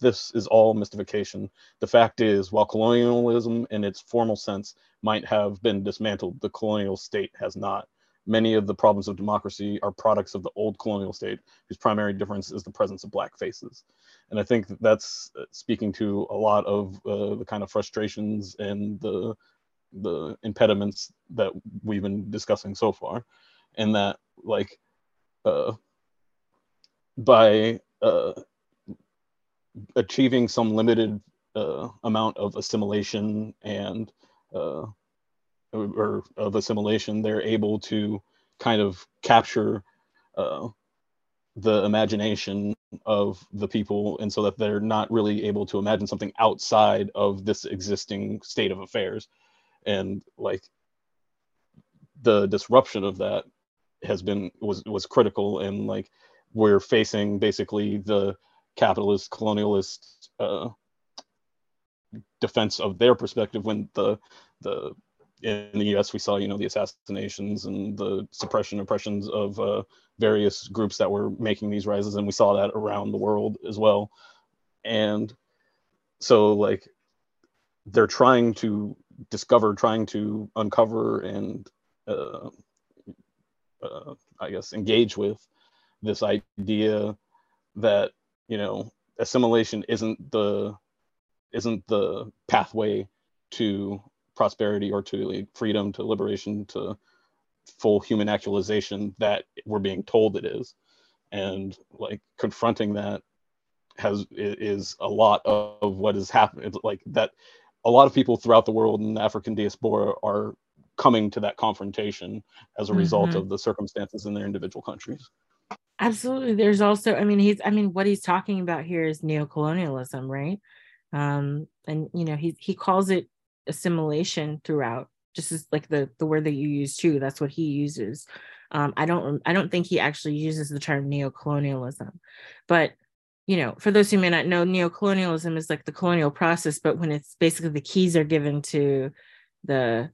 this is all mystification. The fact is, while colonialism in its formal sense might have been dismantled, the colonial state has not. Many of the problems of democracy are products of the old colonial state, whose primary difference is the presence of black faces. And I think that's uh, speaking to a lot of uh, the kind of frustrations and the the impediments that we've been discussing so far, and that like uh, by uh, achieving some limited uh, amount of assimilation and uh, or of assimilation, they're able to kind of capture uh, the imagination of the people, and so that they're not really able to imagine something outside of this existing state of affairs, and like the disruption of that has been was was critical, and like we're facing basically the capitalist colonialist uh, defense of their perspective when the the in the U.S. we saw you know the assassinations and the suppression oppressions of uh, various groups that were making these rises, and we saw that around the world as well. And so like they're trying to discover, trying to uncover, and uh, uh, I guess engage with this idea that you know assimilation isn't the isn't the pathway to prosperity or to like freedom to liberation to full human actualization that we're being told it is and like confronting that has is a lot of what is happening like that a lot of people throughout the world in the african diaspora are coming to that confrontation as a result mm-hmm. of the circumstances in their individual countries Absolutely. There's also, I mean, he's, I mean, what he's talking about here is neocolonialism, right? Um, and you know, he he calls it assimilation throughout, just as like the the word that you use too. That's what he uses. Um, I don't, I don't think he actually uses the term neocolonialism, but you know, for those who may not know, neocolonialism is like the colonial process, but when it's basically the keys are given to the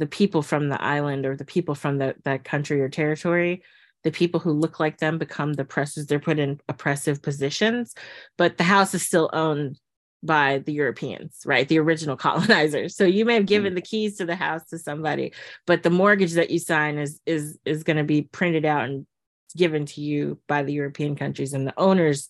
the people from the island or the people from the, that country or territory the people who look like them become the oppressors they're put in oppressive positions but the house is still owned by the europeans right the original colonizers so you may have given mm. the keys to the house to somebody but the mortgage that you sign is is is going to be printed out and given to you by the european countries and the owners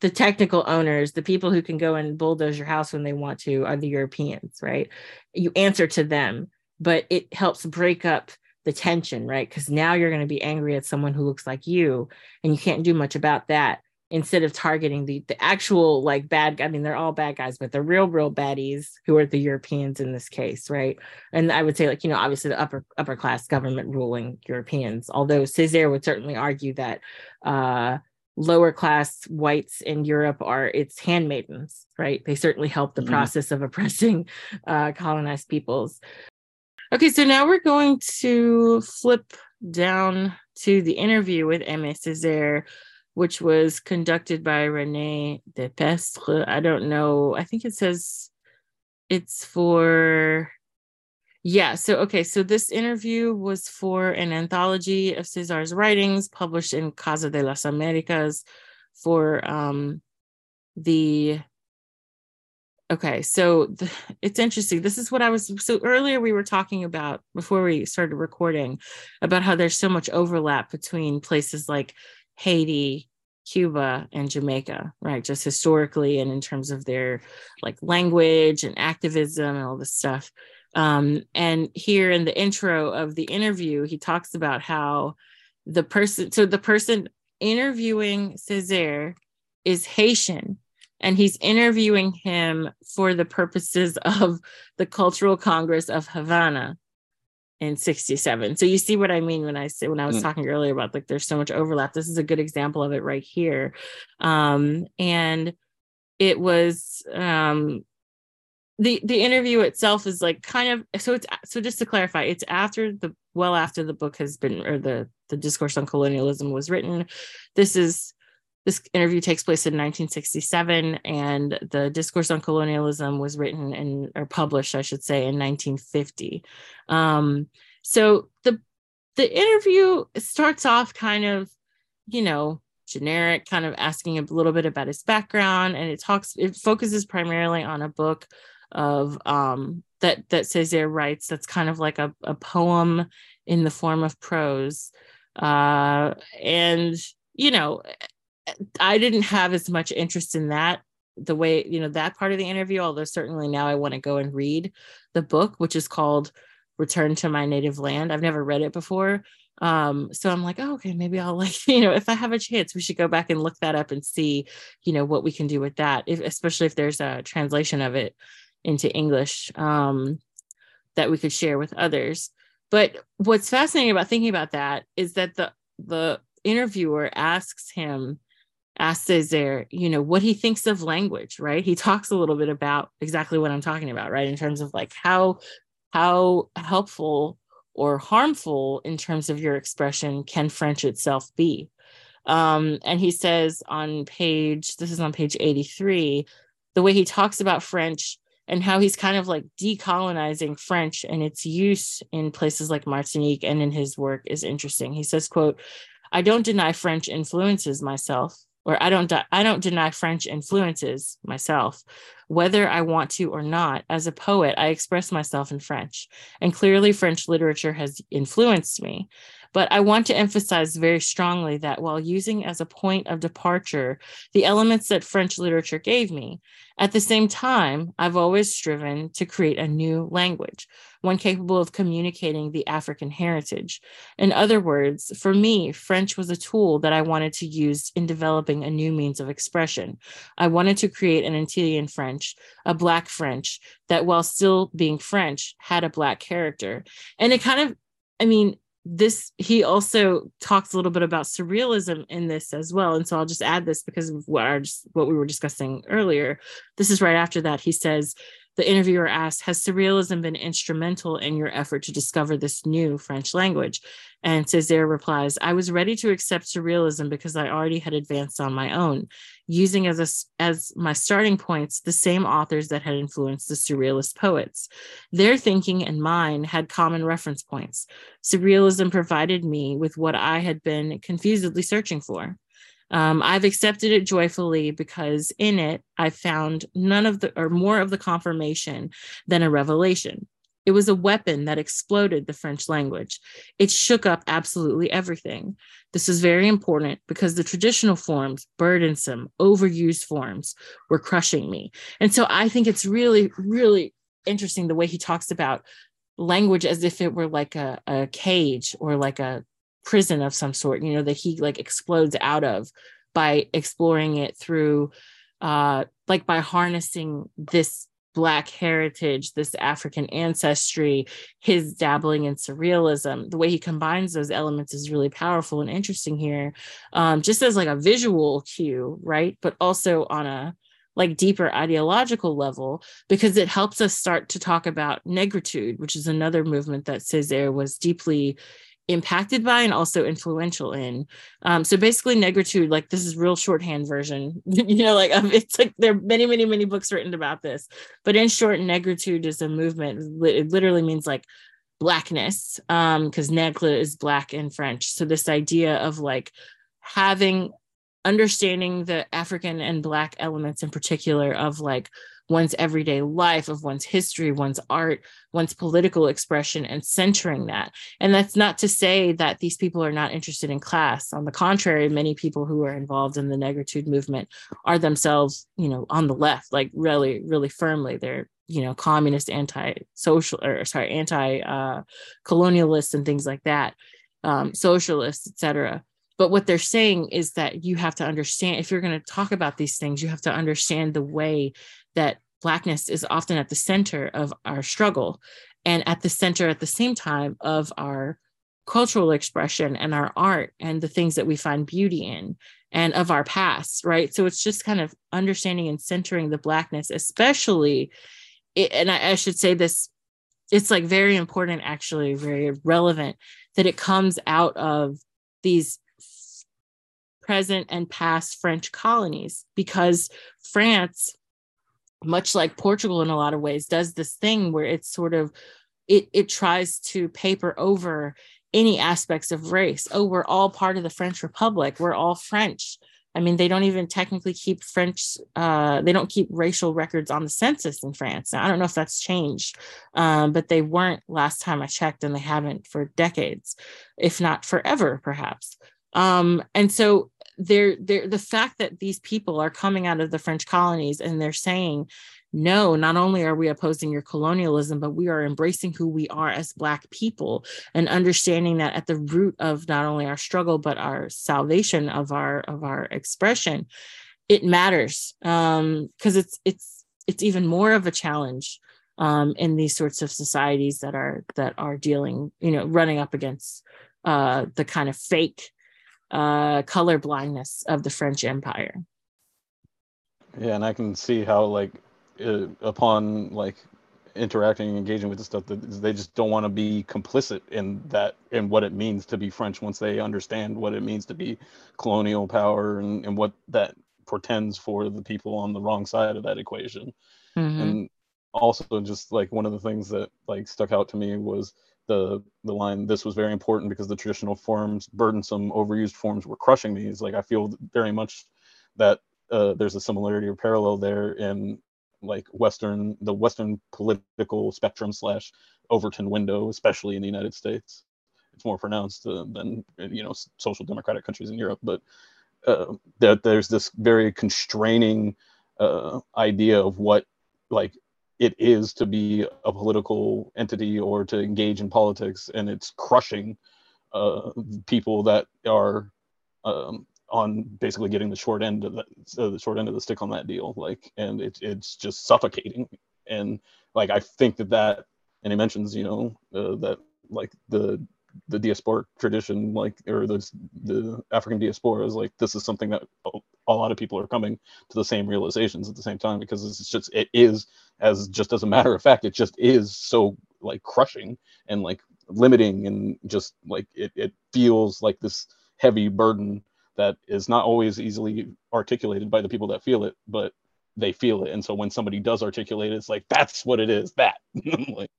the technical owners the people who can go and bulldoze your house when they want to are the europeans right you answer to them but it helps break up the tension, right? Because now you're going to be angry at someone who looks like you, and you can't do much about that. Instead of targeting the the actual like bad, I mean, they're all bad guys, but the real, real baddies who are the Europeans in this case, right? And I would say, like, you know, obviously the upper upper class government ruling Europeans. Although Césaire would certainly argue that uh, lower class whites in Europe are its handmaidens, right? They certainly help the mm-hmm. process of oppressing uh, colonized peoples. Okay, so now we're going to flip down to the interview with Aimé Césaire, which was conducted by René Depestre. I don't know. I think it says it's for yeah, so okay, so this interview was for an anthology of Césaire's writings published in Casa de las Americas for um the Okay, so the, it's interesting. This is what I was so earlier we were talking about before we started recording about how there's so much overlap between places like Haiti, Cuba, and Jamaica, right? Just historically and in terms of their like language and activism and all this stuff. Um, and here in the intro of the interview, he talks about how the person, so the person interviewing Césaire is Haitian, and he's interviewing him for the purposes of the Cultural Congress of Havana in 67 so you see what i mean when i say when i was mm. talking earlier about like there's so much overlap. This is a good example of it right here. Um and it was um the the interview itself is like kind of so it's so just to clarify it's after the well after the book has been or the the discourse on colonialism was written. This is this interview takes place in 1967 and the discourse on colonialism was written and or published i should say in 1950 um, so the the interview starts off kind of you know generic kind of asking a little bit about his background and it talks it focuses primarily on a book of um, that that Césaire writes that's kind of like a, a poem in the form of prose. Uh, and you know I didn't have as much interest in that the way you know that part of the interview although certainly now I want to go and read the book which is called Return to My Native Land. I've never read it before. Um so i'm like oh, okay maybe i'll like you know if i have a chance we should go back and look that up and see you know what we can do with that if, especially if there's a translation of it into english um that we could share with others. But what's fascinating about thinking about that is that the the interviewer asks him asks Césaire, you know, what he thinks of language, right? He talks a little bit about exactly what I'm talking about, right? In terms of like how how helpful or harmful in terms of your expression can French itself be? Um, and he says on page, this is on page 83, the way he talks about French and how he's kind of like decolonizing French and its use in places like Martinique and in his work is interesting. He says, quote, I don't deny French influences myself, or I don't I don't deny French influences myself. Whether I want to or not, as a poet, I express myself in French, and clearly French literature has influenced me. But I want to emphasize very strongly that while using as a point of departure the elements that French literature gave me, at the same time, I've always striven to create a new language, one capable of communicating the African heritage. In other words, for me, French was a tool that I wanted to use in developing a new means of expression. I wanted to create an Antillean French, a Black French, that while still being French, had a Black character. And it kind of, I mean, this he also talks a little bit about surrealism in this as well. And so i'll just add this because of what, our, what we were discussing earlier. This is right after that he says the interviewer asked, Has surrealism been instrumental in your effort to discover this new French language? And Césaire replies, I was ready to accept surrealism because I already had advanced on my own, using as, a, as my starting points the same authors that had influenced the surrealist poets. Their thinking and mine had common reference points. Surrealism provided me with what I had been confusedly searching for. Um, I've accepted it joyfully because in it I found none of the or more of the confirmation than a revelation. It was a weapon that exploded the French language. It shook up absolutely everything. This is very important because the traditional forms, burdensome, overused forms, were crushing me. And so I think it's really, really interesting the way he talks about language as if it were like a, a cage or like a prison of some sort you know that he like explodes out of by exploring it through uh like by harnessing this black heritage this african ancestry his dabbling in surrealism. The way he combines those elements is really powerful and interesting here um, just as like a visual cue right? But also on a like deeper ideological level because it helps us start to talk about negritude which is another movement that Césaire was deeply impacted by and also influential in. Um, so basically, negritude, like this is real shorthand version. you know, like um, it's like there are many, many, many books written about this. But in short, negritude is a movement. It literally means like blackness, because um, negre is black in French. So this idea of like having understanding the African and black elements in particular of like one's everyday life, of one's history, one's art, one's political expression, and centering that. And that's not to say that these people are not interested in class. On the contrary, many people who are involved in the negritude movement are themselves, you know, on the left, like really, really firmly. They're you know communist anti-social or sorry anti-colonialists uh, and things like that um, socialists etc but what they're saying is that you have to understand if you're going to talk about these things you have to understand the way that blackness is often at the center of our struggle and at the center at the same time of our cultural expression and our art and the things that we find beauty in and of our past right? So it's just kind of understanding and centering the blackness especially and I, should say this it's like very important actually very relevant that it comes out of these present and past french colonies because france much like portugal in a lot of ways does this thing where it's sort of it it tries to paper over any aspects of race. Oh, we're all part of the French Republic. We're all French. I mean, they don't even technically keep French, uh, they don't keep racial records on the census in France. Now, I don't know if that's changed, um, but they weren't last time I checked, and they haven't for decades, if not forever, perhaps. Um, and so they're, they're, the fact that these people are coming out of the French colonies and they're saying, no, not only are we opposing your colonialism, but we are embracing who we are as Black people and understanding that at the root of not only our struggle, but our salvation of our of our expression, it matters. Because um, it's it's it's even more of a challenge um, in these sorts of societies that are that are dealing, you know, running up against uh, the kind of fake uh, color blindness of the French Empire. Yeah, and I can see how like uh, upon like interacting and engaging with the stuff that they just don't want to be complicit in that and what it means to be french once they understand what it means to be colonial power and, and what that portends for the people on the wrong side of that equation mm-hmm. and also just like one of the things that like stuck out to me was the the line this was very important because the traditional forms burdensome overused forms were crushing these like i feel very much that uh, there's a similarity or parallel there in like Western, the Western political spectrum slash Overton window, especially in the United States. It's more pronounced uh, than you know social democratic countries in Europe, but uh, that there's this very constraining uh, idea of what like it is to be a political entity or to engage in politics, and it's crushing uh, people that are um, on basically getting the short end of the, uh, the short end of the stick on that deal. Like and it, it's just suffocating. And like i think that that and he mentions you know uh, that like the the diasporic tradition like or the the african diaspora is like this is something that a lot of people are coming to the same realizations at the same time because it's just it is as just as a matter of fact it just is so like crushing and like limiting and just like it, it feels like this heavy burden that is not always easily articulated by the people that feel it, but they feel it. And so when somebody does articulate it, it's like, that's what it is, that. like,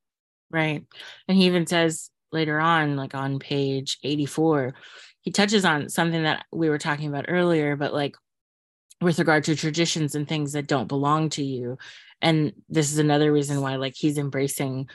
right. And he even says later on, like on page 84, he touches on something that we were talking about earlier, but like with regard to traditions and things that don't belong to you. And this is another reason why like he's embracing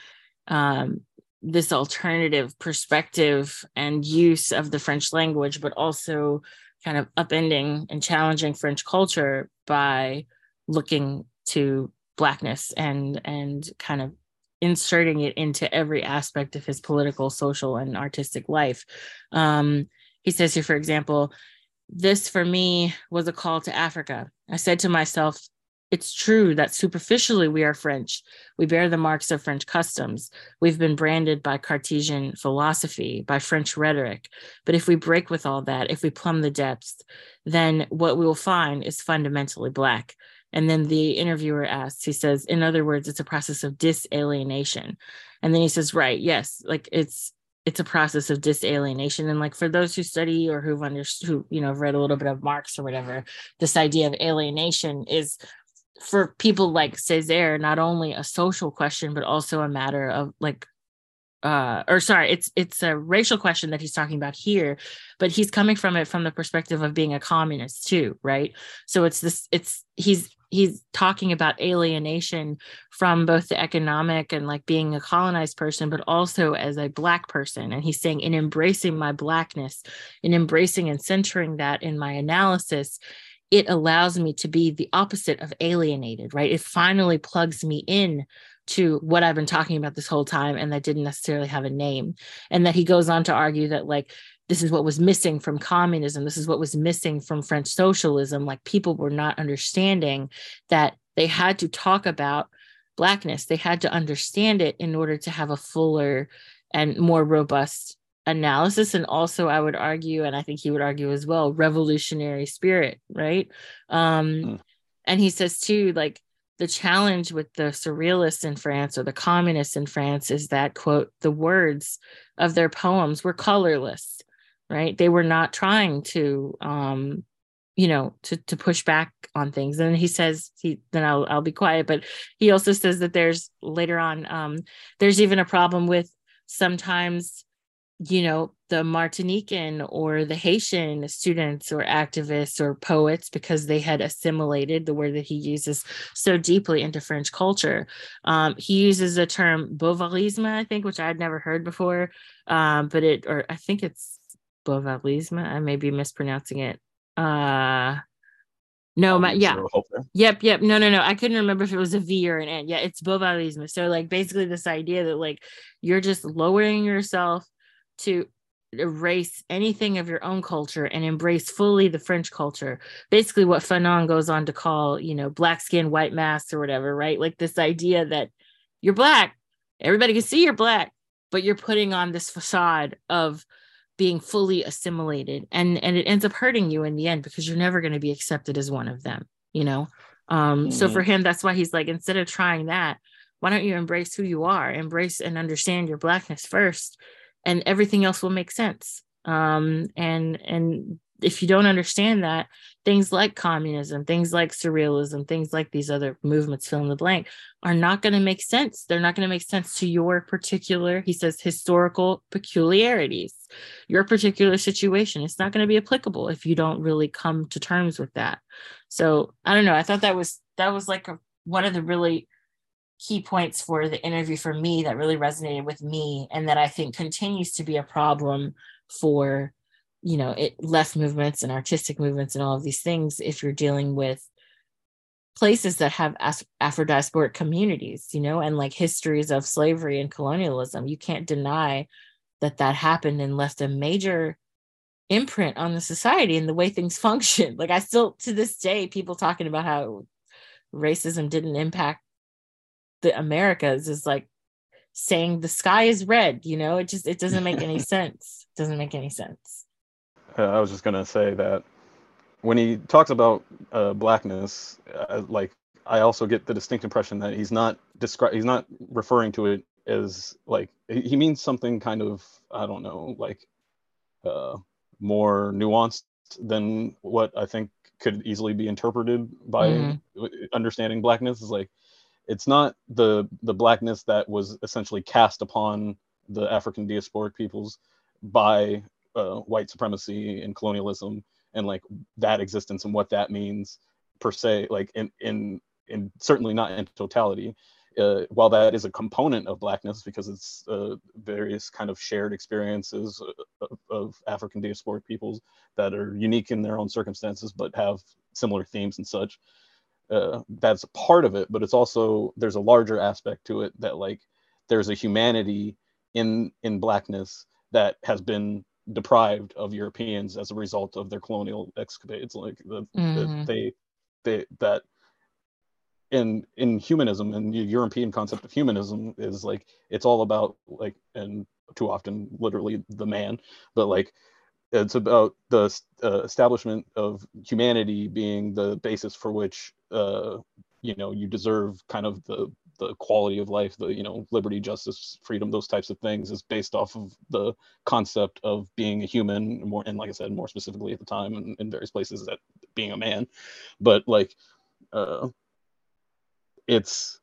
um, this alternative perspective and use of the French language, but also kind of upending and challenging French culture by looking to blackness and and kind of inserting it into every aspect of his political, social, and artistic life. Um, he says here, for example, this for me was a call to Africa. I said to myself, it's true that superficially we are French. We bear the marks of French customs. We've been branded by Cartesian philosophy, by French rhetoric. But if we break with all that, if we plumb the depths, then what we will find is fundamentally Black. And then the interviewer asks, he says, in other words, it's a process of disalienation. And then he says, right, yes, like it's it's a process of disalienation and like for those who study or who've understood who you know read a little bit of marx or whatever this idea of alienation is for people like Césaire, not only a social question, but also a matter of like uh or sorry it's it's a racial question that he's talking about here but he's coming from it from the perspective of being a communist too right so it's this it's he's he's talking about alienation from both the economic and like being a colonized person but also as a black person and he's saying in embracing my blackness in embracing and centering that in my analysis it allows me to be the opposite of alienated, right? It finally plugs me in to what I've been talking about this whole time and that didn't necessarily have a name. And that he goes on to argue that, like, this is what was missing from communism. This is what was missing from French socialism. Like, people were not understanding that they had to talk about Blackness. They had to understand it in order to have a fuller and more robust analysis and also i would argue and i think he would argue as well revolutionary spirit right um mm. and he says too like the challenge with the surrealists in france or the communists in france is that quote the words of their poems were colorless right? They were not trying to um you know to to push back on things. And he says he then I'll I'll be quiet but he also says that there's later on um there's even a problem with sometimes you know, the Martinican or the Haitian students or activists or poets because they had assimilated the word that he uses so deeply into French culture. Um, he uses the term bovarisme, I think, which I had never heard before, um, but it, or I think it's bovarisme. I may be mispronouncing it. Uh, no, my, yeah. Yep, yep. No, no, no. I couldn't remember if it was a V or an N. Yeah, it's bovarisme. So, like, basically, this idea that, like, you're just lowering yourself to erase anything of your own culture and embrace fully the French culture. Basically, what Fanon goes on to call, you know, black skin, white mask, or whatever, right? Like this idea that you're black, everybody can see you're black, but you're putting on this facade of being fully assimilated and and it ends up hurting you in the end because you're never going to be accepted as one of them you know um mm-hmm. so for him that's why he's like instead of trying that why don't you embrace who you are embrace and understand your blackness first and everything else will make sense. Um, and and if you don't understand that things like communism things like surrealism things like these other movements fill in the blank are not going to make sense. They're not going to make sense to your particular he says historical peculiarities. Your particular situation. It's not going to be applicable if you don't really come to terms with that. So i don't know. I thought that was that was like a, one of the really key points for the interview for me that really resonated with me and that I think continues to be a problem for you know it left movements and artistic movements and all of these things if you're dealing with places that have afro-diasporic communities you know and like histories of slavery and colonialism. You can't deny that that happened and left a major imprint on the society and the way things function. Like i still to this day people talking about how racism didn't impact the Americas is like saying the sky is red. You know, it just it doesn't make any sense. It doesn't make any sense. Uh, I was just gonna say that when he talks about uh, blackness, uh, like I also get the distinct impression that he's not describe he's not referring to it as like he means something kind of I don't know like uh, more nuanced than what I think could easily be interpreted by mm-hmm. understanding blackness is like it's not the the blackness that was essentially cast upon the African diasporic peoples by uh, white supremacy and colonialism and like that existence and what that means per se like in in in certainly not in totality. Uh, while that is a component of blackness because it's uh, various kind of shared experiences of, of, African diasporic peoples that are unique in their own circumstances but have similar themes and such uh, that's part of it but it's also there's a larger aspect to it that like there's a humanity in in blackness that has been deprived of europeans as a result of their colonial escapades like the, mm-hmm. the, they they that in in humanism and the european concept of humanism is like it's all about like and too often literally the man but like it's about the uh, establishment of humanity being the basis for which uh, you know you deserve kind of the the quality of life the you know liberty justice freedom those types of things is based off of the concept of being a human more and like i said more specifically at the time and in various places that being a man. But like uh it's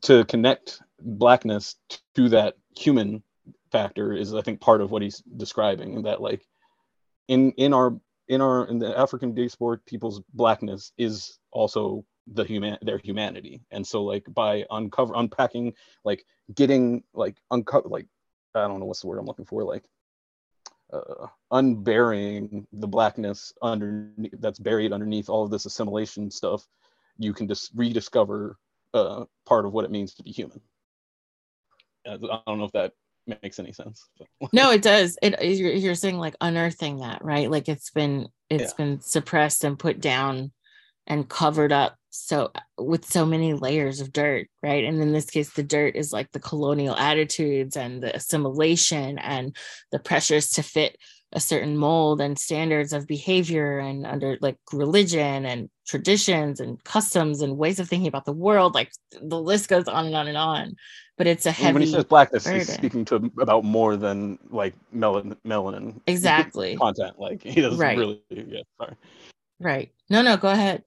to connect blackness to that human factor is I think part of what he's describing and that like in in our in our in the African diasporic people's blackness is also the human their humanity and so like by uncover unpacking like getting like uncover like I don't know what's the word I'm looking for like uh, unburying the blackness under that's buried underneath all of this assimilation stuff, you can just rediscover uh, part of what it means to be human. I don't know if that makes any sense. no, it does. It you're, you're saying like unearthing that, right? Like it's been it's yeah. been suppressed and put down and covered up so with so many layers of dirt right and in this case the dirt is like the colonial attitudes and the assimilation and the pressures to fit a certain mold and standards of behavior and under like religion and traditions and customs and ways of thinking about the world like the list goes on and on and on. But it's a heavy when he says blackness burden. he's speaking to about more than like melanin melanin exactly. content like he doesn't right. really yeah sorry. Right. No no go ahead.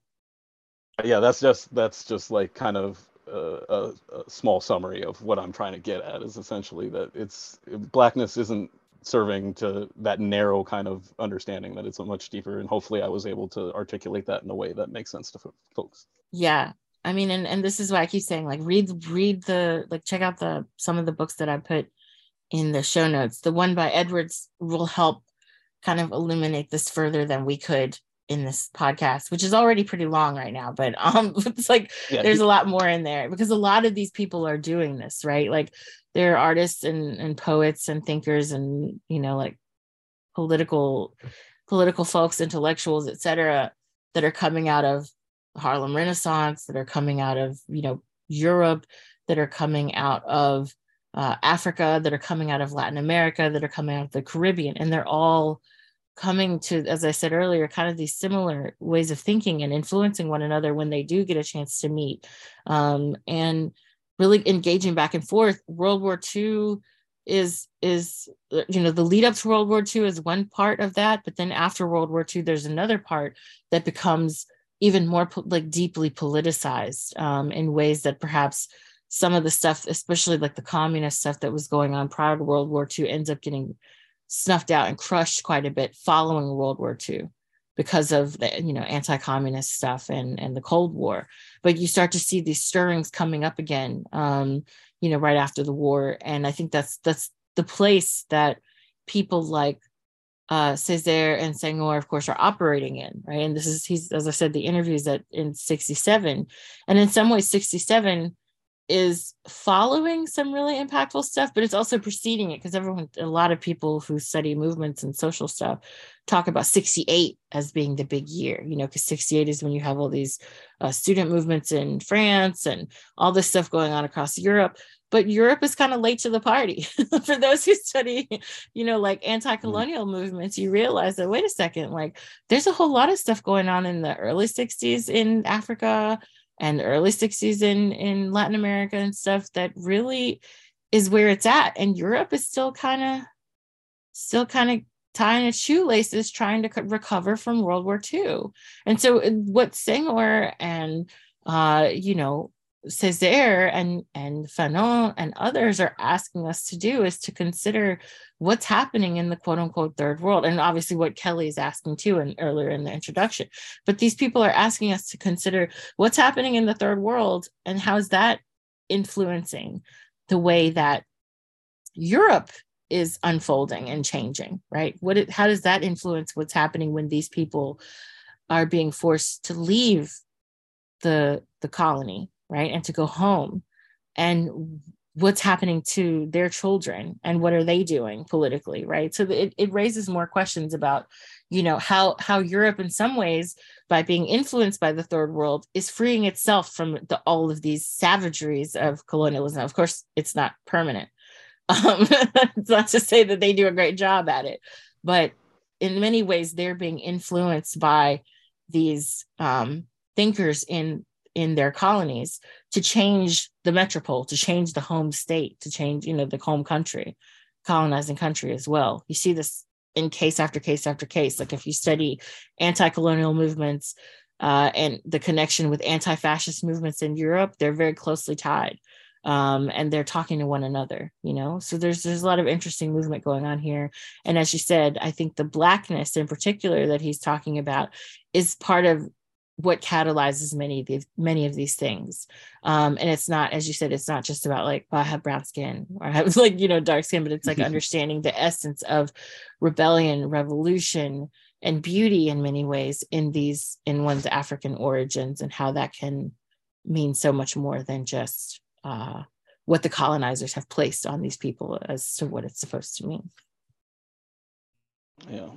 Yeah that's just that's just like kind of a, a, a, small summary of what i'm trying to get at is essentially that it's blackness isn't serving to that narrow kind of understanding that it's much deeper and hopefully i was able to articulate that in a way that makes sense to folks. Yeah. I mean and, and this is why i keep saying like read read the like check out the some of the books that i put in the show notes. The one by edwards will help kind of illuminate this further than we could in this podcast, which is already pretty long right now, but um it's like yeah. there's a lot more in there because a lot of these people are doing this, right? Like they're artists and, and poets and thinkers and you know like political political folks, intellectuals, etc., that are coming out of Harlem Renaissance, that are coming out of, you know, Europe, that are coming out of uh, Africa, that are coming out of Latin America, that are coming out of the Caribbean, and they're all coming to, as I said earlier, kind of these similar ways of thinking and influencing one another when they do get a chance to meet. Um, and really engaging back and forth. World War II is is you know the lead up to World War II is one part of that, but then after World War II, there's another part that becomes even more like deeply politicized um, in ways that perhaps some of the stuff, especially like the communist stuff that was going on prior to World War II, ends up getting snuffed out and crushed quite a bit following World War II because of the you know anti-communist stuff and and the Cold War. But you start to see these stirrings coming up again, um, you know, right after the war, and I think that's that's the place that people like uh, Césaire and Senghor, of course, are operating in, right? And this is he's as I said, the interviews that in '67, and in some ways, '67 is following some really impactful stuff, but it's also preceding it because everyone, a lot of people who study movements and social stuff talk about 68 as being the big year, you know, because 68 is when you have all these uh, student movements in France and all this stuff going on across Europe. But Europe is kind of late to the party. For those who study, you know, like anti colonial mm. movements, you realize that, wait a second, like there's a whole lot of stuff going on in the early 60s in Africa and the early 60s in in Latin America and stuff that really is where it's at and Europe is still kind of still kind of tying its shoelaces trying to recover from World War II. And so uh, what Senghor and uh you know Césaire and and Fanon and others are asking us to do is to consider what's happening in the quote unquote third world. And obviously what Kelley is asking too and earlier in the introduction. But these people are asking us to consider what's happening in the third world and how is that influencing the way that Europe is unfolding and changing right? What it, how does that influence what's happening when these people are being forced to leave the the colony right? And to go home. And what's happening to their children and what are they doing politically right? So it, it raises more questions about you know how how europe in some ways by being influenced by the third world is freeing itself from the, all of these savageries of colonialism. Of course it's not permanent. Um, it's not to say that they do a great job at it but in many ways they're being influenced by these um, thinkers in in their colonies to change the metropole, to change the home state, to change, you know, the home country, colonizing country as well. You see this in case after case after case. Like if you study anti-colonial movements uh, and the connection with anti-fascist movements in Europe, they're very closely tied. Um, and they're talking to one another, you know. So there's there's a lot of interesting movement going on here. And as you said, I think the blackness in particular that he's talking about is part of what catalyzes many of these many of these things. Um and it's not as you said it's not just about like well, i have brown skin or i have like you know dark skin but it's like understanding the essence of rebellion revolution and beauty in many ways in these in one's african origins and how that can mean so much more than just uh what the colonizers have placed on these people as to what it's supposed to mean. Yeah.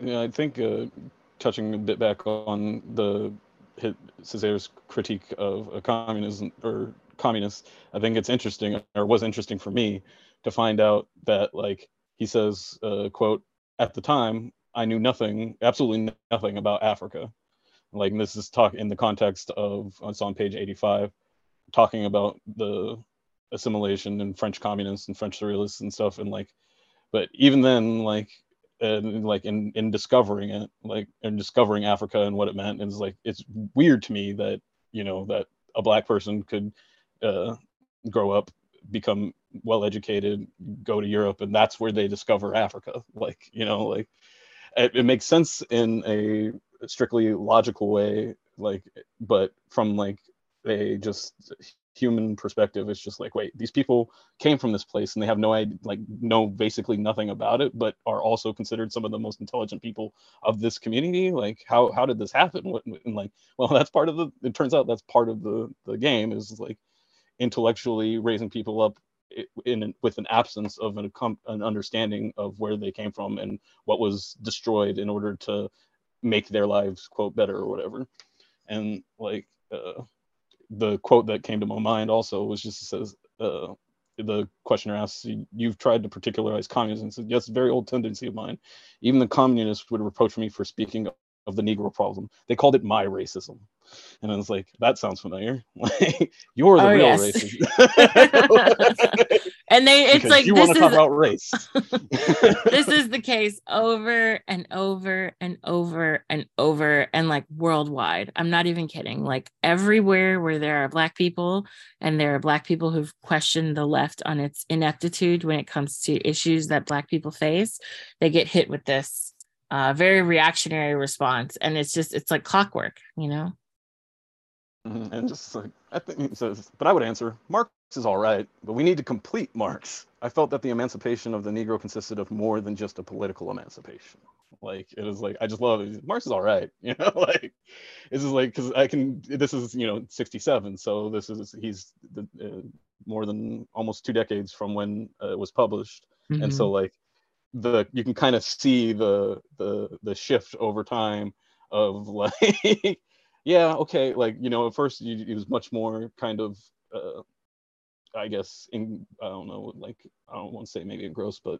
Yeah i think uh touching a bit back on the Césaire's critique of a communism or communists, I think it's interesting, or was interesting for me, to find out that like he says, uh, "quote At the time, I knew nothing, absolutely nothing about Africa." Like this is talk in the context of it's on page 85, talking about the assimilation and French communists and French surrealists and stuff, and like, but even then, like and like in in discovering it like and discovering africa and what it meant and it's like it's weird to me that you know that a black person could uh, grow up become well educated go to europe and that's where they discover africa. Like you know like it, it makes sense in a strictly logical way like but from like a just human perspective it's just like wait these people came from this place and they have no idea like know basically nothing about it but are also considered some of the most intelligent people of this community? Like how how did this happen? And like well that's part of the it turns out that's part of the the game is like intellectually raising people up in with an absence of an, an understanding of where they came from and what was destroyed in order to make their lives quote better or whatever. And like uh, the quote that came to my mind also was just says uh, the questioner asks you've tried to particularize communism. Yes very old tendency of mine. Even the communists would reproach me for speaking of the negro problem they called it my racism and I was like, that sounds familiar. Like you're the oh, real yes. racist. and they it's because like you want to talk about race. this is the case over and over and over and over and like worldwide. I'm not even kidding. Like everywhere where there are black people and there are black people who've questioned the left on its ineptitude when it comes to issues that black people face, they get hit with this uh, very reactionary response. And it's just, it's like clockwork, you know? Mm-hmm. And just like, I think he says, but I would answer, Marx is all right, but we need to complete Marx. I felt that the emancipation of the Negro consisted of more than just a political emancipation. Like it was like I just love it. Marx is all right, you know. like this is like because I can. This is you know '67, so this is he's the, uh, more than almost two decades from when uh, it was published, mm-hmm. and so mm-hmm. like the you can kind of see the the the shift over time of like yeah, okay, like you know, at first it was much more kind of, uh, I guess, in I don't know, like I don't want to say maybe engrossed, but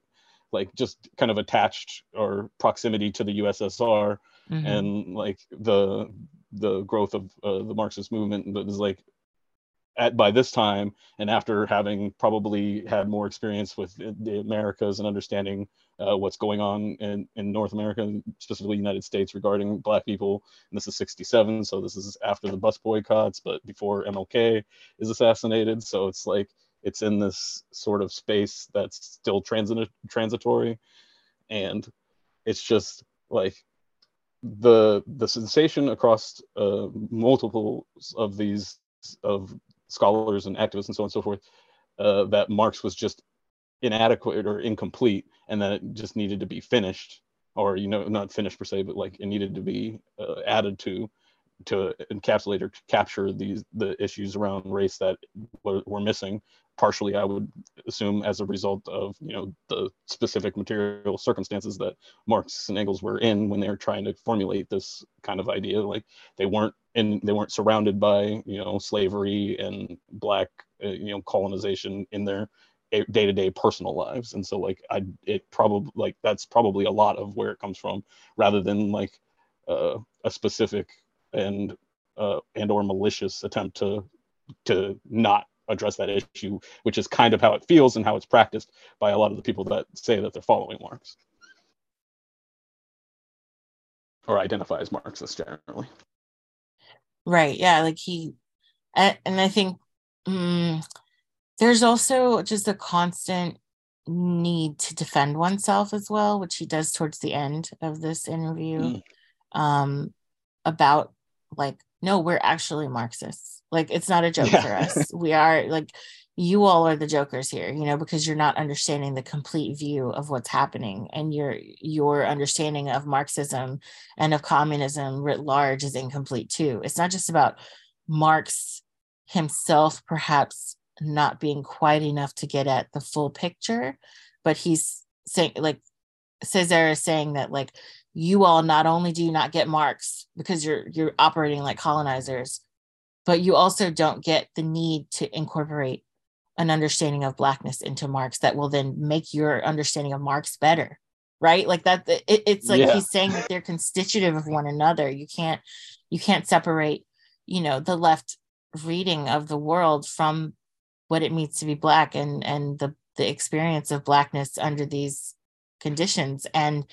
like just kind of attached or proximity to the USSR mm-hmm. and like the the growth of uh, the Marxist movement, but it's like at by this time and after having probably had more experience with the Americas and understanding uh, what's going on in, in North America, specifically United States regarding black people. And this is 67, so this is after the bus boycotts, but before MLK is assassinated. So it's like it's in this sort of space that's still transit transitory. And it's just like the the sensation across uh, multiple of these of scholars and activists and so on and so forth uh, that Marx was just inadequate or incomplete and that it just needed to be finished or you know not finished per se but like it needed to be uh, added to to encapsulate or to capture these the issues around race that were, were missing partially i would assume as a result of you know the specific material circumstances that marx and engels were in when they were trying to formulate this kind of idea. Like they weren't in they weren't surrounded by you know slavery and black uh, you know colonization in their day-to-day personal lives. And so like i it probably like that's probably a lot of where it comes from rather than like uh, a specific and uh, and or malicious attempt to to not address that issue, which is kind of how it feels and how it's practiced by a lot of the people that say that they're following Marx or identify as Marxists generally. Right. Yeah. Like he, and, and I think um, there's also just a constant need to defend oneself as well, which he does towards the end of this interview mm. um, about like no, we're actually Marxists. Like it's not a joke yeah. for us. We are like you all are the jokers here, you know, because you're not understanding the complete view of what's happening and your your understanding of Marxism and of communism writ large is incomplete too. It's not just about Marx himself perhaps not being quite enough to get at the full picture, but he's saying like Césaire is saying that like you all not only do you not get Marx because you're you're operating like colonizers, but you also don't get the need to incorporate an understanding of blackness into Marx that will then make your understanding of Marx better. Right. Like that it, it's like yeah. he's saying that they're constitutive of one another. You can't you can't separate, you know, the left reading of the world from what it means to be black and and the the experience of blackness under these conditions and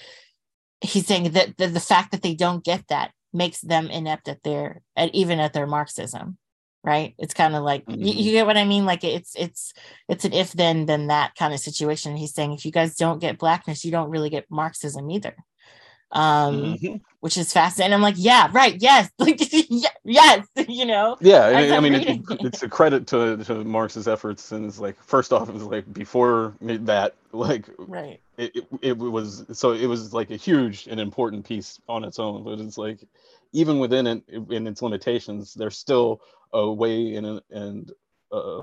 he's saying that the, the fact that they don't get that makes them inept at their at even at their marxism right? It's kind of like mm-hmm. you, you, get what i mean? Like it's it's it's an if then then that kind of situation. He's saying if you guys don't get blackness you don't really get marxism either um mm-hmm. which is fascinating. I'm like yeah right yes like yes you know? Yeah i, I mean it, it's a credit to to marx's efforts and it's like first off it was like before that like right. it, it, it was so it was like a huge and important piece on its own but it's like even within it in its limitations there's still a way and a, and uh,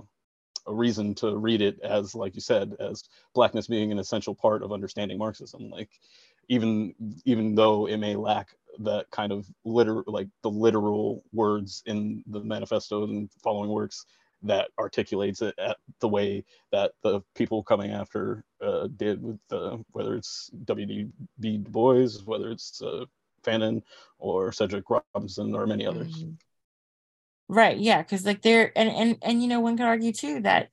a reason to read it as like you said as blackness being an essential part of understanding marxism like even even though it may lack that kind of liter like the literal words in the manifesto and following works that articulates it at the way that the people coming after uh, did with whether it's W.E.B. Du Bois, whether it's uh, Fanon or Cedric Robinson or many others. Mm-hmm. Right. Yeah. Because like they're and and and you know one could argue too that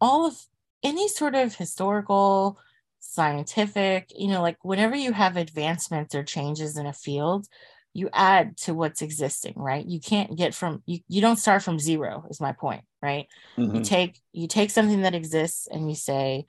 all of any sort of historical scientific, you know, like whenever you have advancements or changes in a field, you add to what's existing, right? You can't get from you you don't start from zero is my point, right? Mm-hmm. You take you take something that exists and you say,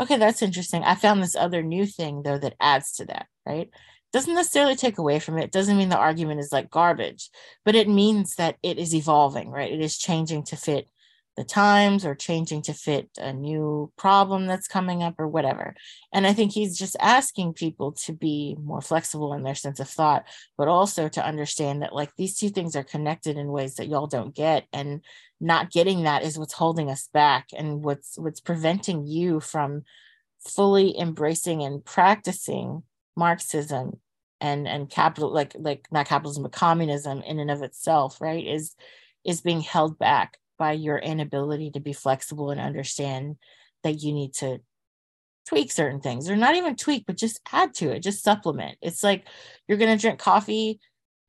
okay, that's interesting. I found this other new thing though that adds to that, right? Doesn't necessarily take away from it. Doesn't mean the argument is like garbage, but it means that it is evolving, right? It is changing to fit the times or changing to fit a new problem that's coming up or whatever. And I think he's just asking people to be more flexible in their sense of thought, but also to understand that like these two things are connected in ways that y'all don't get. And not getting that is what's holding us back and what's what's preventing you from fully embracing and practicing Marxism and and capital like like not capitalism but communism in and of itself, right? Is is being held back by your inability to be flexible and understand that you need to tweak certain things or not even tweak but just add to it just supplement. It's like you're going to drink coffee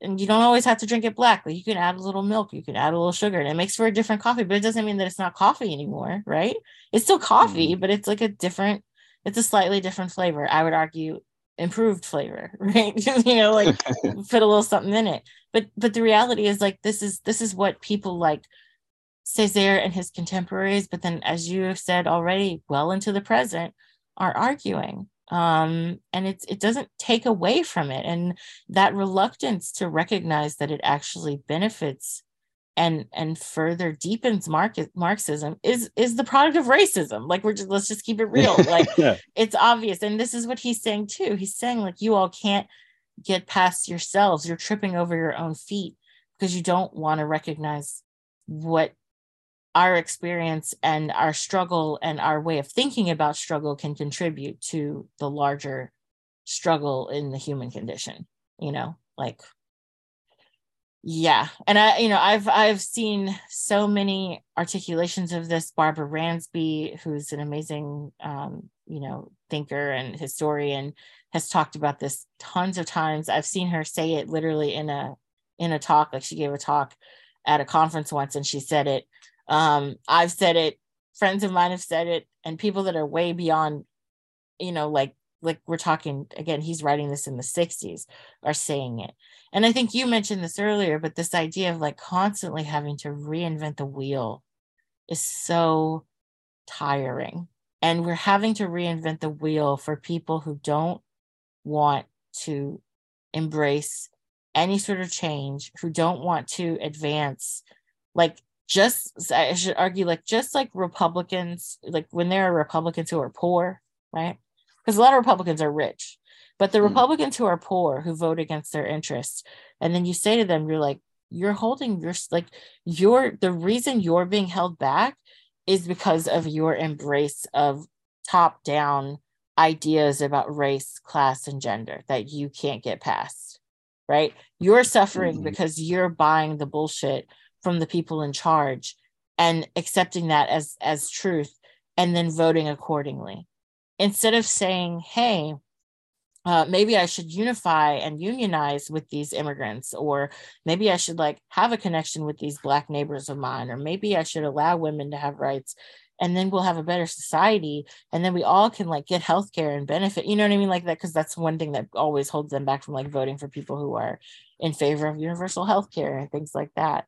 and you don't always have to drink it black like you can add a little milk you can add a little sugar and it makes for a different coffee but it doesn't mean that it's not coffee anymore right? It's still coffee mm. but it's like a different it's a slightly different flavor. I would argue improved flavor right? You know like put a little something in it. But but the reality is like this is this is what people like Césaire and his contemporaries, but then, as you have said already, well into the present, are arguing. Um, and it's it doesn't take away from it, and that reluctance to recognize that it actually benefits and and further deepens Mark- Marxism is is the product of racism. Like we're just let's just keep it real. Like yeah. it's obvious, and this is what he's saying too. He's saying like you all can't get past yourselves. You're tripping over your own feet because you don't want to recognize what our experience and our struggle and our way of thinking about struggle can contribute to the larger struggle in the human condition you know like yeah. And i you know i've i've seen so many articulations of this. Barbara ransby who's an amazing um you know thinker and historian has talked about this tons of times. I've seen her say it literally in a in a talk like she gave a talk at a conference once and she said it um, I've said it, friends of mine have said it, and people that are way beyond, you know, like like we're talking again, he's writing this in the 60s, are saying it. And I think you mentioned this earlier, but this idea of like constantly having to reinvent the wheel is so tiring. And we're having to reinvent the wheel for people who don't want to embrace any sort of change, who don't want to advance, like just I should argue, like just like Republicans, like when there are Republicans who are poor, right? Because a lot of Republicans are rich, but the mm. Republicans who are poor who vote against their interests, and then you say to them, you're like, you're holding your like you're the reason you're being held back is because of your embrace of top down ideas about race, class, and gender that you can't get past, right? You're suffering mm-hmm. because you're buying the bullshit from the people in charge and accepting that as as truth and then voting accordingly. Instead of saying hey uh, maybe I should unify and unionize with these immigrants, or maybe I should like have a connection with these black neighbors of mine, or maybe I should allow women to have rights and then we'll have a better society and then we all can like get healthcare and benefit you know what i mean like that because that's one thing that always holds them back from like voting for people who are in favor of universal healthcare and things like that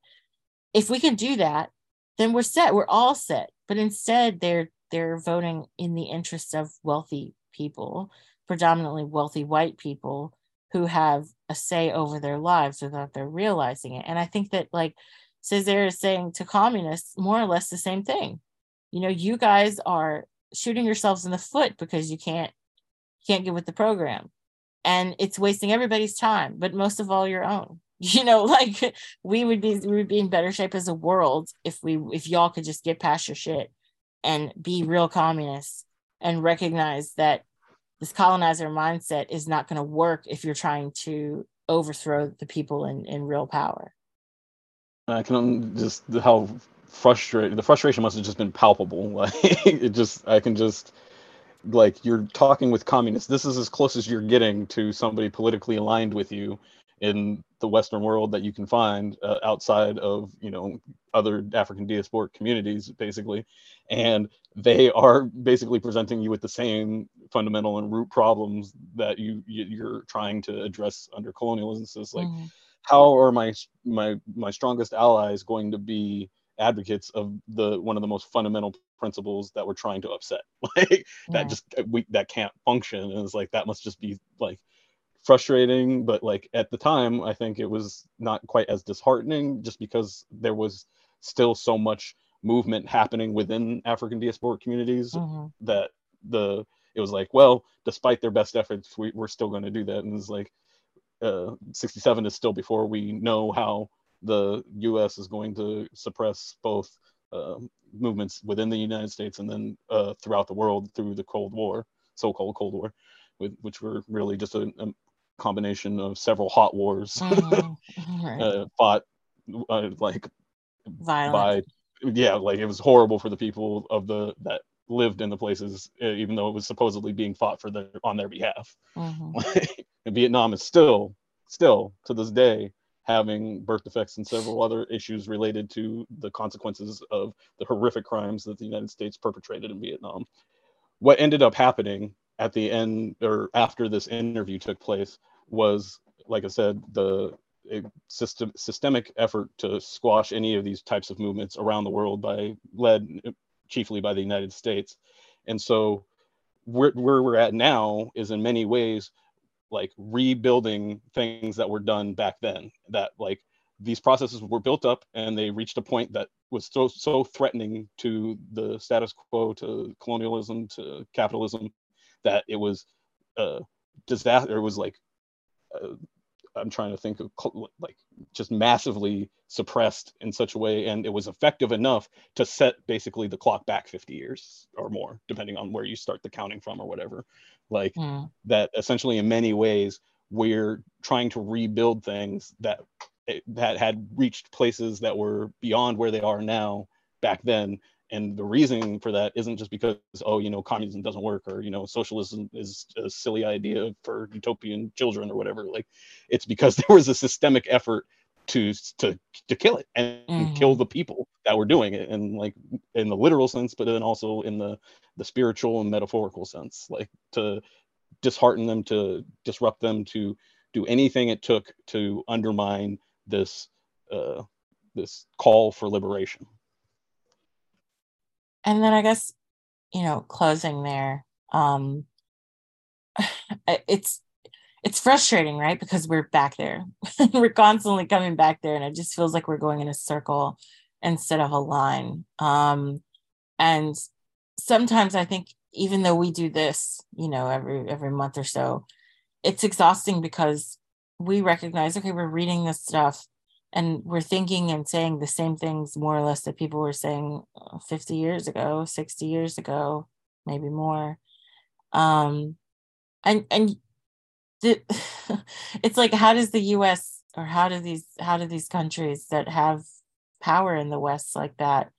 if we can do that then we're set. We're all set. But instead they're they're voting in the interest of wealthy people predominantly wealthy white people who have a say over their lives without their realizing it. And i think that like Césaire is saying to communists more or less the same thing. You know you guys are shooting yourselves in the foot because you can't can't get with the program. And it's wasting everybody's time but most of all your own you know like we would be we would be in better shape as a world if we if y'all could just get past your shit and be real communists and recognize that this colonizer mindset is not going to work if you're trying to overthrow the people in, in real power. I can just how frustrated the frustration must have just been palpable like it just i can just like you're talking with communists this is as close as you're getting to somebody politically aligned with you in the western world that you can find uh, outside of you know other african diasporic communities basically and they are basically presenting you with the same fundamental and root problems that you you're trying to address under colonialism so it's like mm-hmm. how are my my my strongest allies going to be advocates of the one of the most fundamental principles that we're trying to upset like yeah. that just we that can't function and it's like that must just be like frustrating but like at the time i think it was not quite as disheartening just because there was still so much movement happening within african diasporic communities mm-hmm. that the it was like well despite their best efforts we, we're still going to do that and it's like uh, 67 is still before we know how the U.S. is going to suppress both uh, movements within the United States and then uh, throughout the world through the Cold War, so-called Cold War, with, which were really just a, a combination of several hot wars mm-hmm. right. uh, fought uh, like Violent. by yeah, like it was horrible for the people of the that lived in the places, even though it was supposedly being fought for their on their behalf. Mm-hmm. Vietnam is still still to this day having birth defects and several other issues related to the consequences of the horrific crimes that the United States perpetrated in Vietnam. What ended up happening at the end or after this interview took place was, like I said, the system, systemic effort to squash any of these types of movements around the world by led chiefly by the United States. And so where, where we're at now is in many ways like rebuilding things that were done back then that like these processes were built up and they reached a point that was so so threatening to the status quo to colonialism to capitalism that it was uh disaster it was like uh, i'm trying to think of like just massively suppressed in such a way and it was effective enough to set basically the clock back 50 years or more depending on where you start the counting from or whatever like mm. that essentially in many ways we're trying to rebuild things that eh, that had reached places that were beyond where they are now back then and the reason for that isn't just because oh you know communism doesn't work or you know socialism is a silly idea for utopian children or whatever like it's because there was a systemic effort to to to kill it and mm-hmm. kill the people that were doing it and like in the literal sense but then also in the the spiritual and metaphorical sense like to dishearten them to disrupt them to do anything it took to undermine this uh this call for liberation and then i guess you know closing there um it's it's frustrating, right? Because we're back there. we're constantly coming back there and it just feels like we're going in a circle instead of a line. Um, and sometimes I think even though we do this, you know, every every month or so, it's exhausting because we recognize, okay, we're reading this stuff and we're thinking and saying the same things more or less that people were saying uh, 50 years ago, 60 years ago, maybe more. Um, and and the, it's like how does the US or how do these how do these countries that have power in the West like that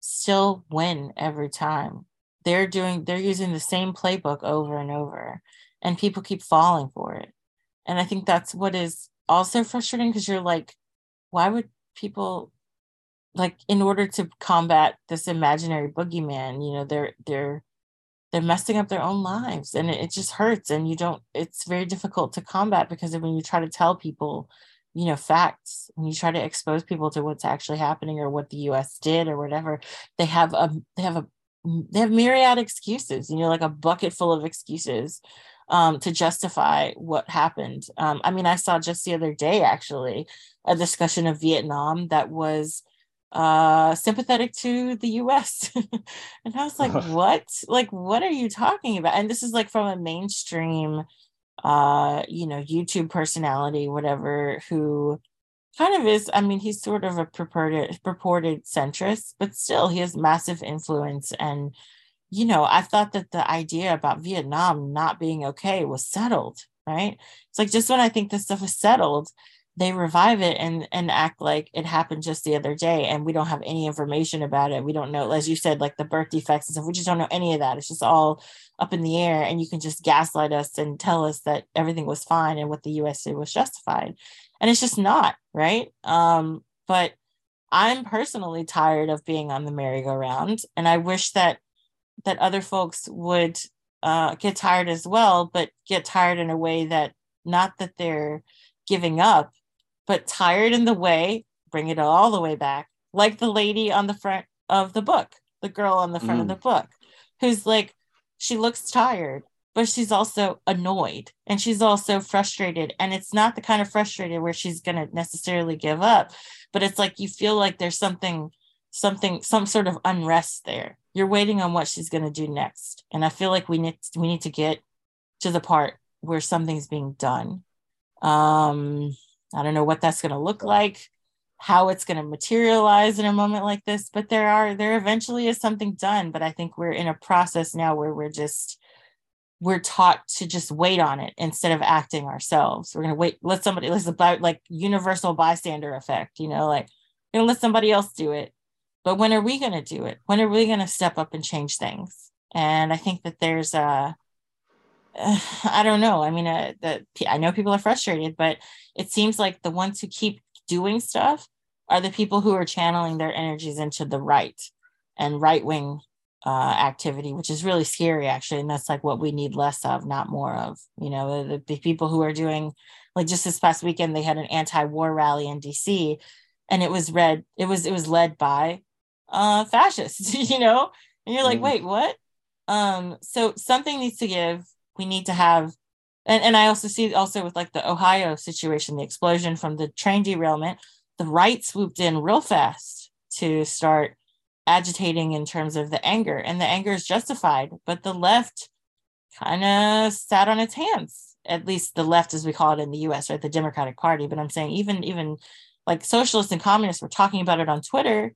still win every time? They're doing they're using the same playbook over and over and people keep falling for it. And I think that's what is also frustrating because you're like, why would people like in order to combat this imaginary boogeyman, you know, they're they're they're messing up their own lives and it, it just hurts and you don't it's very difficult to combat because when you try to tell people you know facts when you try to expose people to what's actually happening or what the us did or whatever they have a they have a they have myriad excuses you know like a bucket full of excuses um, to justify what happened. Um, i mean i saw just the other day actually a discussion of vietnam that was uh sympathetic to the US and I was like what? Like what are you talking about? And this is like from a mainstream uh you know YouTube personality whatever who kind of is I mean he's sort of a purported purported centrist but still he has massive influence and you know I thought that the idea about Vietnam not being okay was settled right? It's like just when I think this stuff is settled they revive it and and act like it happened just the other day and we don't have any information about it. We don't know as you said like the birth defects and stuff we just don't know any of that. It's just all up in the air and you can just gaslight us and tell us that everything was fine and what the us did was justified. And it's just not right? Um but i'm personally tired of being on the merry-go-round and i wish that that other folks would uh, get tired as well but get tired in a way that not that they're giving up but tired in the way, bring it all the way back, like the lady on the front of the book, the girl on the front mm. of the book, who's like, she looks tired, but she's also annoyed and she's also frustrated. And it's not the kind of frustrated where she's going to necessarily give up, but it's like you feel like there's something, something, some sort of unrest there. You're waiting on what she's going to do next. And I feel like we need, we need to get to the part where something's being done. Um, I don't know what that's going to look like, how it's going to materialize in a moment like this, but there are there eventually is something done, but I think we're in a process now where we're just we're taught to just wait on it instead of acting ourselves. We're going to wait let somebody let's about like universal bystander effect, you know, like you know let somebody else do it. But when are we going to do it? When are we going to step up and change things? And I think that there's a uh, I don't know. I mean, uh, the, I know people are frustrated, but it seems like the ones who keep doing stuff are the people who are channeling their energies into the right and right wing uh, activity, which is really scary, actually. And that's like what we need less of, not more of. You know, the, the people who are doing, like just this past weekend, they had an anti war rally in DC, and it was read, it was, it was led by uh, fascists, you know? And you're like, mm. wait, what? Um, so something needs to give we need to have and, and I also see also with like the Ohio situation, the explosion from the train derailment, the right swooped in real fast to start agitating in terms of the anger. And the anger is justified, but the left kind of sat on its hands, at least the left as we call it in the US, right? The Democratic Party. But I'm saying even even like socialists and communists were talking about it on Twitter,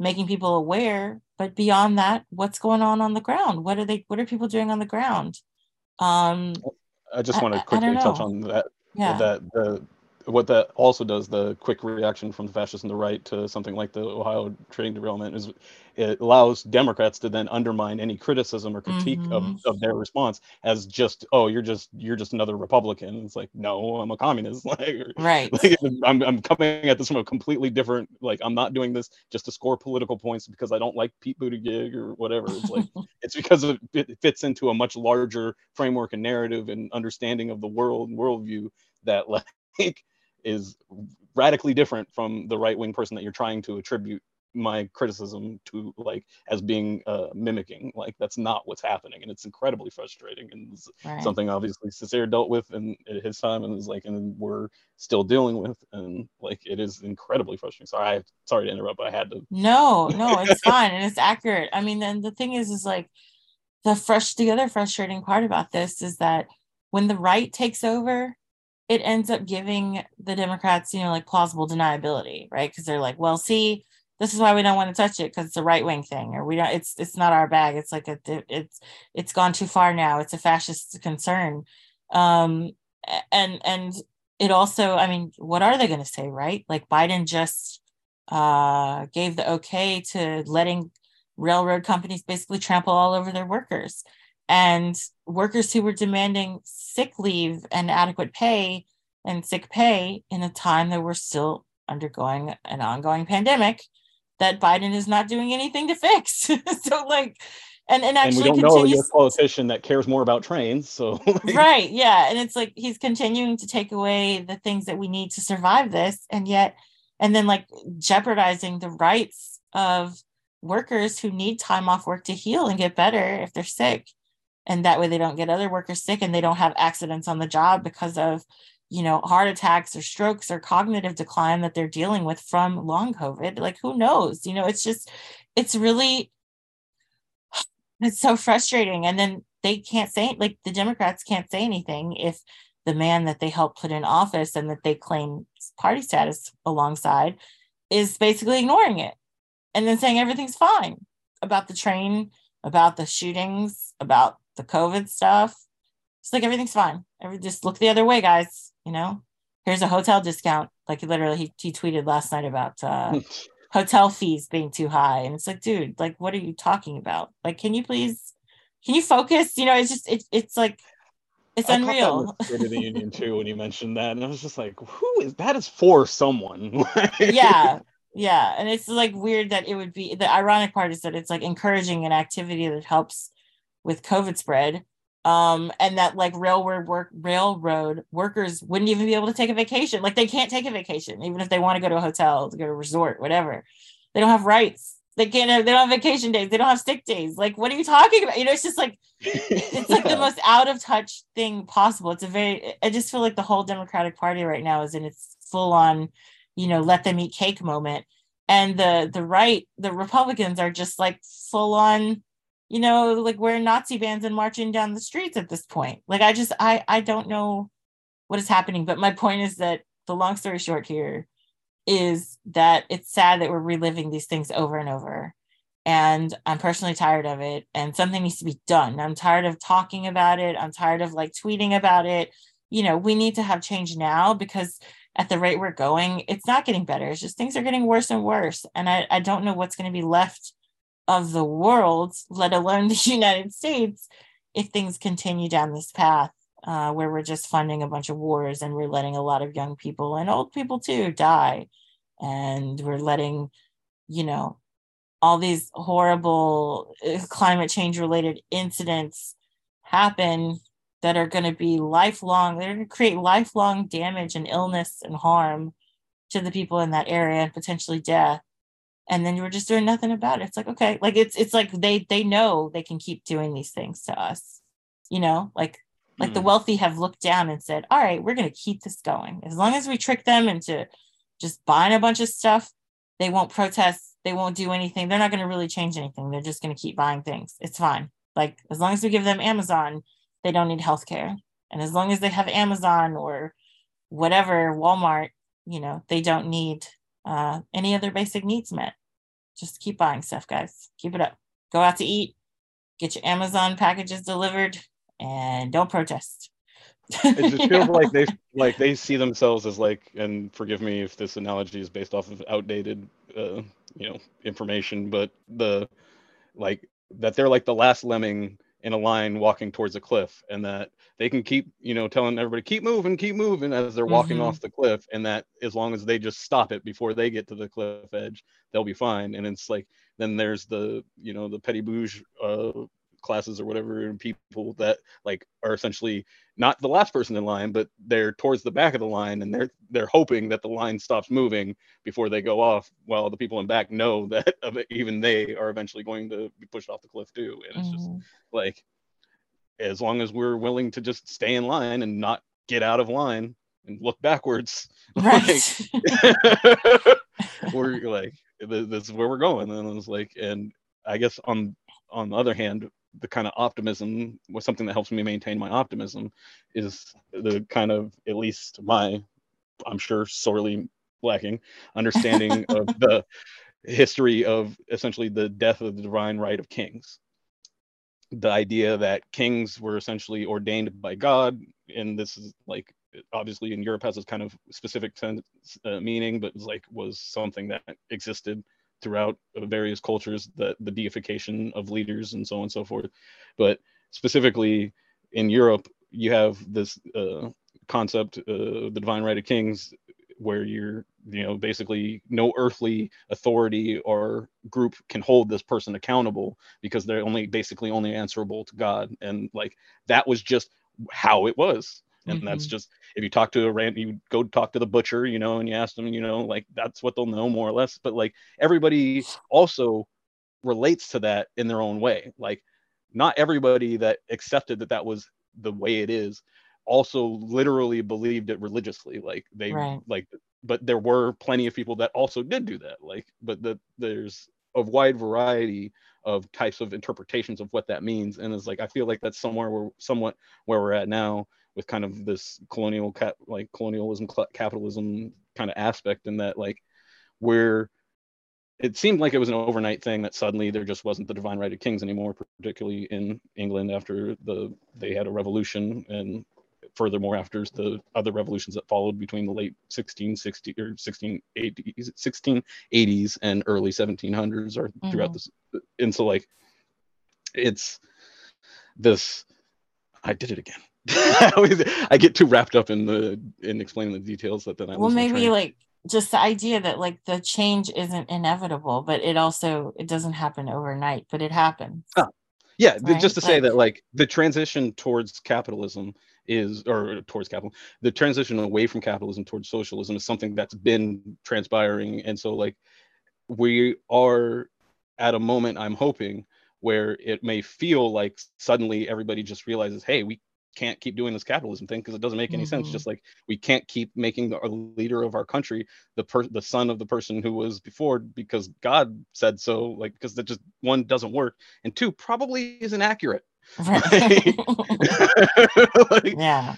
making people aware. But beyond that, what's going on on the ground? What are they what are people doing on the ground? Um, I just want to quickly touch on that. Yeah. That the what that also does, the quick reaction from the fascists and the right to something like the Ohio train derailment, is it allows Democrats to then undermine any criticism or critique mm-hmm. of, of their response as just, oh, you're just you're just another Republican. It's like, no, I'm a communist. like, right. Like, I'm I'm coming at this from a completely different. Like, I'm not doing this just to score political points because I don't like Pete Buttigieg or whatever. It's like it's because it, it fits into a much larger framework and narrative and understanding of the world and worldview that like is radically different from the right wing person that you're trying to attribute my criticism to like as being uh, mimicking. Like that's not what's happening, and it's incredibly frustrating and right. something obviously Césaire dealt with in, in his time, and is like, and we're still dealing with, and like it is incredibly frustrating. Sorry, I sorry to interrupt, but I had to. No, no, it's fine and it's accurate. I mean, then the thing is, is like the fresh. The other frustrating part about this is that when the right takes over, it ends up giving the Democrats, you know, like plausible deniability, right? Because they're like, well, see, this is why we don't want to touch it because it's a right wing thing, or we don't. It's it's not our bag. It's like a it's it's gone too far now. It's a fascist concern, um, and and it also. I mean, what are they going to say, right? Like Biden just uh, gave the okay to letting railroad companies basically trample all over their workers, and workers who were demanding sick leave and adequate pay and sick pay in a time that we're still undergoing an ongoing pandemic that Biden is not doing anything to fix. so like and, and actually and we don't know a politician that cares more about trains so like... right yeah and it's like he's continuing to take away the things that we need to survive this and yet and then like jeopardizing the rights of workers who need time off work to heal and get better if they're sick and that way they don't get other workers sick and they don't have accidents on the job because of you know heart attacks or strokes or cognitive decline that they're dealing with from long covid like who knows? You know it's just it's really it's so frustrating. And then they can't say like the democrats can't say anything if the man that they helped put in office and that they claim party status alongside is basically ignoring it and then saying everything's fine about the train about the shootings about the covid stuff. It's like everything's fine. Every, just look the other way guys you know? Here's a hotel discount. Like literally he, he tweeted last night about uh, hotel fees being too high. And it's like dude like what are you talking about? Like can you please can you focus? You know it's just it's it's like it's I unreal. State of the union too when you mentioned that. And i was just like who is that is for someone. Yeah. Yeah. And it's like weird that it would be the ironic part is that it's like encouraging an activity that helps with covid spread um and that like railroad work railroad workers wouldn't even be able to take a vacation. Like they can't take a vacation even if they want to go to a hotel to go to a resort whatever. They don't have rights. They can't have, they don't have vacation days. They don't have sick days. Like what are you talking about? You know it's just like it's like the most out of touch thing possible. It's a very i just feel like the whole democratic party right now is in its full on you know let them eat cake moment. And the the right the republicans are just like full on you know, like wearing Nazi bands and marching down the streets at this point. Like I just I I don't know what is happening. But my point is that the long story short here is that it's sad that we're reliving these things over and over. And I'm personally tired of it. And something needs to be done. I'm tired of talking about it. I'm tired of like tweeting about it. You know, we need to have change now because at the rate we're going, it's not getting better. It's just things are getting worse and worse. And I, I don't know what's going to be left of the world, let alone the United States, if things continue down this path uh, where we're just funding a bunch of wars and we're letting a lot of young people and old people too die. And we're letting, you know, all these horrible uh, climate change related incidents happen that are going to be lifelong, they're going to create lifelong damage and illness and harm to the people in that area and potentially death and then you were just doing nothing about it. It's like okay like it's it's like they they know they can keep doing these things to us you know? Like like mm. the hmm. wealthy have looked down and said all right we're going to keep this going. As long as we trick them into just buying a bunch of stuff they won't protest they won't do anything they're not going to really change anything they're just going to keep buying things. It's fine. Like as long as we give them amazon they don't need healthcare. And as long as they have amazon or whatever walmart you know they don't need uh, any other basic needs met just keep buying stuff, guys. Keep it up. Go out to eat, get your Amazon packages delivered, and don't protest. it just feels like they like they see themselves as like, and forgive me if this analogy is based off of outdated, uh, you know, information, but the like that they're like the last lemming in a line walking towards a cliff and that they can keep you know telling everybody keep moving keep moving as they're walking mm-hmm. off the cliff and that as long as they just stop it before they get to the cliff edge they'll be fine and it's like then there's the you know the petty bouge uh, classes or whatever and people that like are essentially not the last person in line but they're towards the back of the line and they're they're hoping that the line stops moving before they go off while the people in back know that even they are eventually going to be pushed off the cliff too. And it's mm-hmm. just like as long as we're willing to just stay in line and not get out of line and look backwards right. like, we're like this is where we're going. And it's like and i guess on on the other hand the kind of optimism was something that helps me maintain my optimism is the kind of at least my i'm sure sorely lacking understanding of the history of essentially the death of the divine right of kings. The idea that kings were essentially ordained by god and this is like obviously in Europe has this kind of specific sense, uh, meaning, but it's like was something that existed throughout various cultures that the deification of leaders and so on and so forth. But specifically in Europe, you have this uh, concept, uh, the divine right of kings, where you're, you know, basically no earthly authority or group can hold this person accountable because they're only basically only answerable to God. And like that was just how it was and mm-hmm. that's just if you talk to a rant you go talk to the butcher you know and you ask them you know like that's what they'll know more or less. But like everybody also relates to that in their own way. Like not everybody that accepted that that was the way it is also literally believed it religiously. Like they right. like but there were plenty of people that also did do that. Like but that there's a wide variety of types of interpretations of what that means. And it's like i feel like that's somewhere where somewhat where we're at now with kind of this colonial cap like colonialism capitalism kind of aspect in that like where it seemed like it was an overnight thing that suddenly there just wasn't the divine right of kings anymore particularly in england after the they had a revolution and furthermore after the other revolutions that followed between the late 1660 or 1680s 1680s and early 1700s or throughout mm-hmm. this and so like it's this i did it again I, always, I get too wrapped up in the in explaining the details that then I well maybe like just the idea that like the change isn't inevitable, but it also it doesn't happen overnight, but it happens. Oh, yeah, right? just to like, say that like the transition towards capitalism is or towards capital the transition away from capitalism towards socialism is something that's been transpiring and so like we are at a moment i'm hoping where it may feel like suddenly everybody just realizes hey we can't keep doing this capitalism thing because it doesn't make any mm-hmm. sense. Just like we can't keep making the leader of our country the per the son of the person who was before because God said so. Like because that just one doesn't work, and two probably isn't accurate. Right. like, yeah.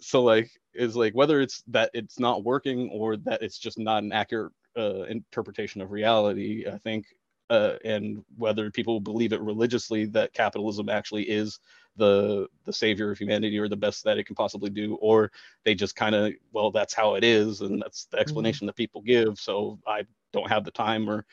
So like is like whether it's that it's not working or that it's just not an accurate uh, interpretation of reality. I think uh, and whether people believe it religiously that capitalism actually is the the savior of humanity or the best that it can possibly do or they just kind of well that's how it is and that's the mm-hmm. explanation mm-hmm. that people give so i don't have the time or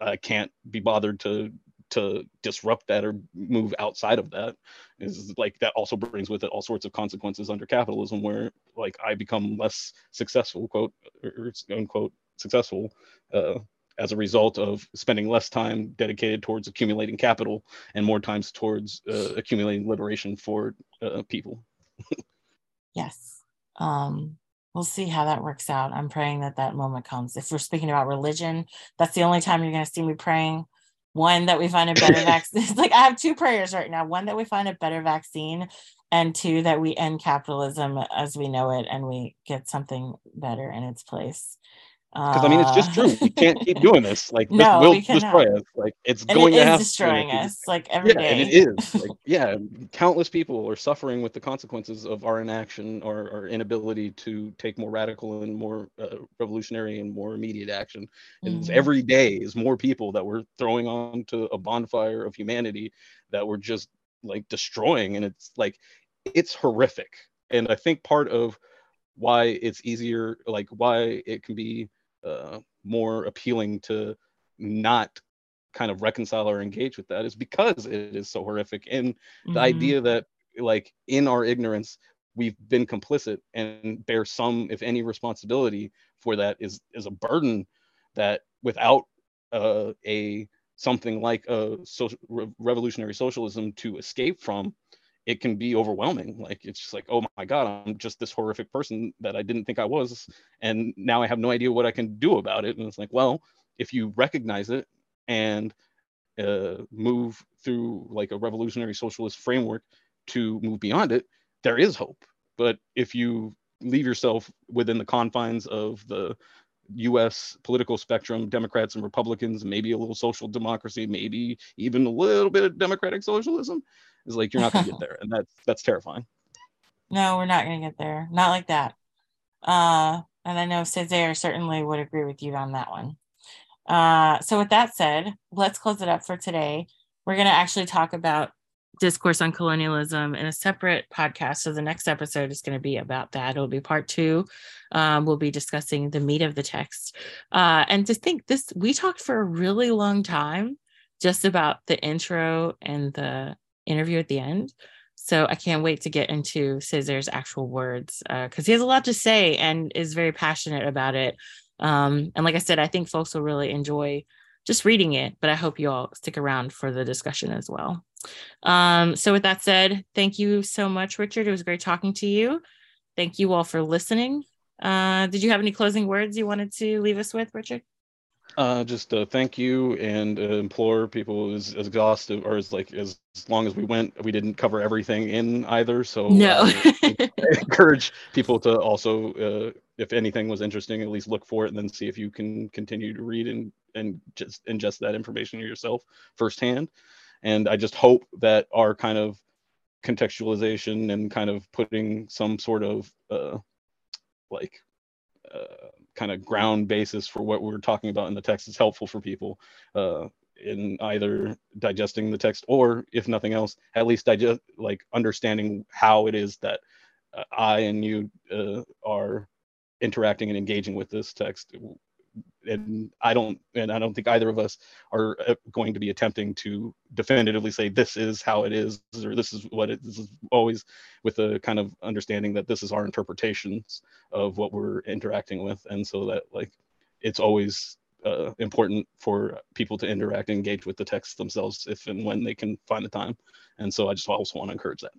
i can't be bothered to to disrupt that or move outside of that is like that also brings with it all sorts of consequences under capitalism where like i become less successful quote or unquote successful uh, as a result of spending less time dedicated towards accumulating capital and more times towards uh, accumulating liberation for uh, people. yes. Um, we'll see how that works out. I'm praying that that moment comes. If we're speaking about religion, that's the only time you're going to see me praying. One, that we find a better vaccine. like I have two prayers right now. One, that we find a better vaccine, and two, that we end capitalism as we know it and we get something better in its place because I mean it's just true. We can't keep doing this. Like this no, will destroy us. Like it's and going it to have destroying us. Like every yeah, day. and it is. Like yeah, countless people are suffering with the consequences of our inaction or our inability to take more radical and more uh, revolutionary and more immediate action. And mm-hmm. every day is more people that we're throwing onto a bonfire of humanity that we're just like destroying, and it's like it's horrific. And I think part of why it's easier, like why it can be uh, more appealing to not kind of reconcile or engage with that is because it is so horrific and mm-hmm. the idea that like in our ignorance we've been complicit and bear some if any responsibility for that is is a burden that without uh, a something like a social re- revolutionary socialism to escape from it can be overwhelming. Like it's just like oh my god i'm just this horrific person that i didn't think i was and now i have no idea what i can do about it. And it's like well if you recognize it and uh, move through like a revolutionary socialist framework to move beyond it there is hope. But if you leave yourself within the confines of the US political spectrum, Democrats and Republicans, maybe a little social democracy, maybe even a little bit of democratic socialism, is like you're not gonna get there. And that's that's terrifying. No, we're not gonna get there. Not like that. Uh and I know Césaire certainly would agree with you on that one. Uh, so with that said, let's close it up for today. We're going to actually talk about discourse on colonialism in a separate podcast. So the next episode is going to be about that. It'll be part two. Um, we'll be discussing the meat of the text. Uh, and to think this, we talked for a really long time just about the intro and the interview at the end. So I can't wait to get into Césaire's actual words because uh, he has a lot to say and is very passionate about it. Um, and like I said, I think folks will really enjoy just reading it, but I hope you all stick around for the discussion as well. Um, so, with that said, thank you so much, Richard. It was great talking to you. Thank you all for listening. Uh, did you have any closing words you wanted to leave us with, Richard? Uh, just uh, thank you and uh, implore people as, as exhaustive or as like as, as, long as we went, we didn't cover everything in either. So no, I encourage people to also, uh, if anything was interesting, at least look for it and then see if you can continue to read and and just ingest that information yourself firsthand. And I just hope that our kind of contextualization and kind of putting some sort of uh, like uh, kind of ground basis for what we're talking about in the text is helpful for people uh, in either digesting the text or, if nothing else, at least digest like understanding how it is that uh, I and you uh, are interacting and engaging with this text and I don't and I don't think either of us are uh, going to be attempting to definitively say this is how it is or this is what it this is always with a kind of understanding that this is our interpretations of what we're interacting with and so that like it's always uh, important for people to interact and engage with the text themselves if and when they can find the time and so I just also want to encourage that.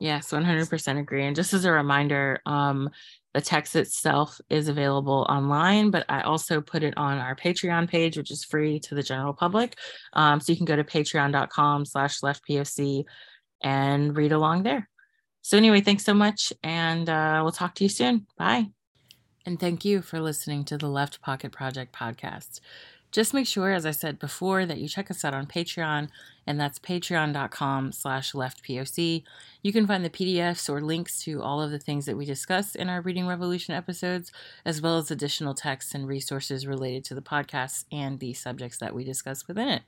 Yes, 100% agree. And just as a reminder, um, the text itself is available online, but I also put it on our Patreon page, which is free to the general public. Um, so you can go to patreon.com slash leftpoc and read along there. So anyway, thanks so much. And uh, we'll talk to you soon. Bye. And thank you for listening to the Left POCket Project podcast. Just make sure, as I said before, that you check us out on Patreon and that's patreon.com slash leftpoc. You can find the PDFs or links to all of the things that we discuss in our Reading Revolution episodes, as well as additional texts and resources related to the podcast and the subjects that we discuss within it.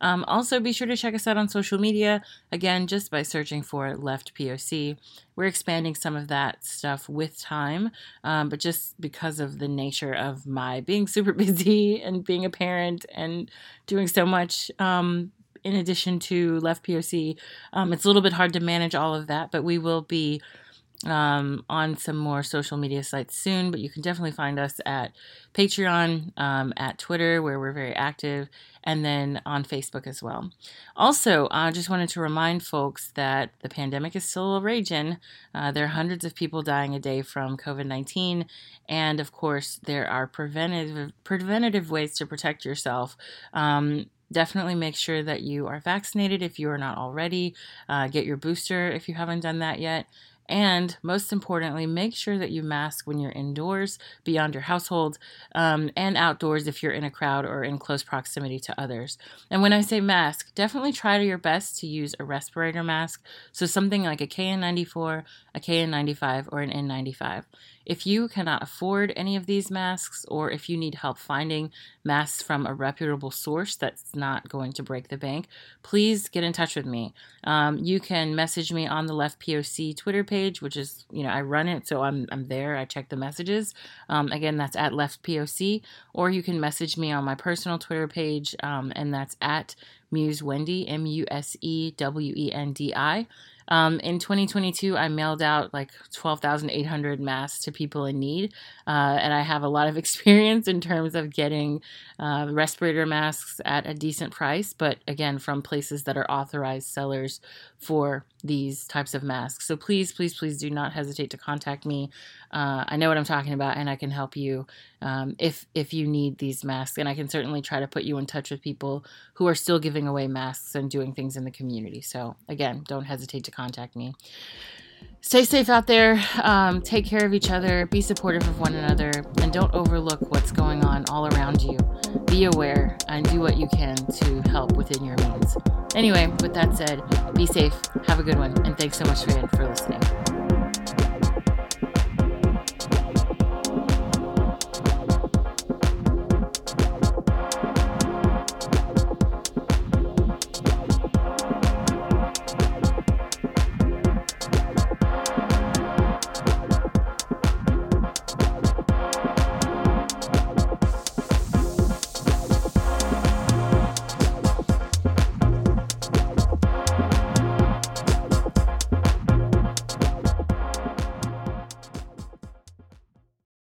Um, also, be sure to check us out on social media, again, just by searching for Left POC. We're expanding some of that stuff with time, um, but just because of the nature of my being super busy and being a parent and doing so much, um, in addition to left POC. Um, it's a little bit hard to manage all of that, but we will be um, on some more social media sites soon. But you can definitely find us at Patreon, um, at Twitter, where we're very active, and then on Facebook as well. Also, I just wanted to remind folks that the pandemic is still raging. Uh, there are hundreds of people dying a day from COVID 19. And of course, there are preventative, preventative ways to protect yourself. Um, Definitely make sure that you are vaccinated if you are not already. Uh, get your booster if you haven't done that yet. And most importantly, make sure that you mask when you're indoors, beyond your household, um, and outdoors if you're in a crowd or in close proximity to others. And when I say mask, definitely try to your best to use a respirator mask. So something like a KF94, a KN95, or an N95. If you cannot afford any of these masks, or if you need help finding masks from a reputable source that's not going to break the bank, please get in touch with me. Um, you can message me on the Left POC Twitter page, which is, you know, I run it, so I'm, I'm there. I check the messages. Um, again, that's at Left POC, or you can message me on my personal Twitter page, um, and that's at Muse Wendi, M U S E W E N D I. Um, in 2022, I mailed out like 12,800 masks to people in need. Uh, and I have a lot of experience in terms of getting uh, respirator masks at a decent price, but again, from places that are authorized sellers for these types of masks. So please, please, please do not hesitate to contact me. Uh, I know what I'm talking about, and I can help you um, if if you need these masks. And I can certainly try to put you in touch with people who are still giving away masks and doing things in the community. So again, don't hesitate to contact me. Stay safe out there. Um, take care of each other. Be supportive of one another, and don't overlook what's going on all around you. Be aware and do what you can to help within your means. Anyway, with that said, be safe. Have a good one, and thanks so much for, for listening.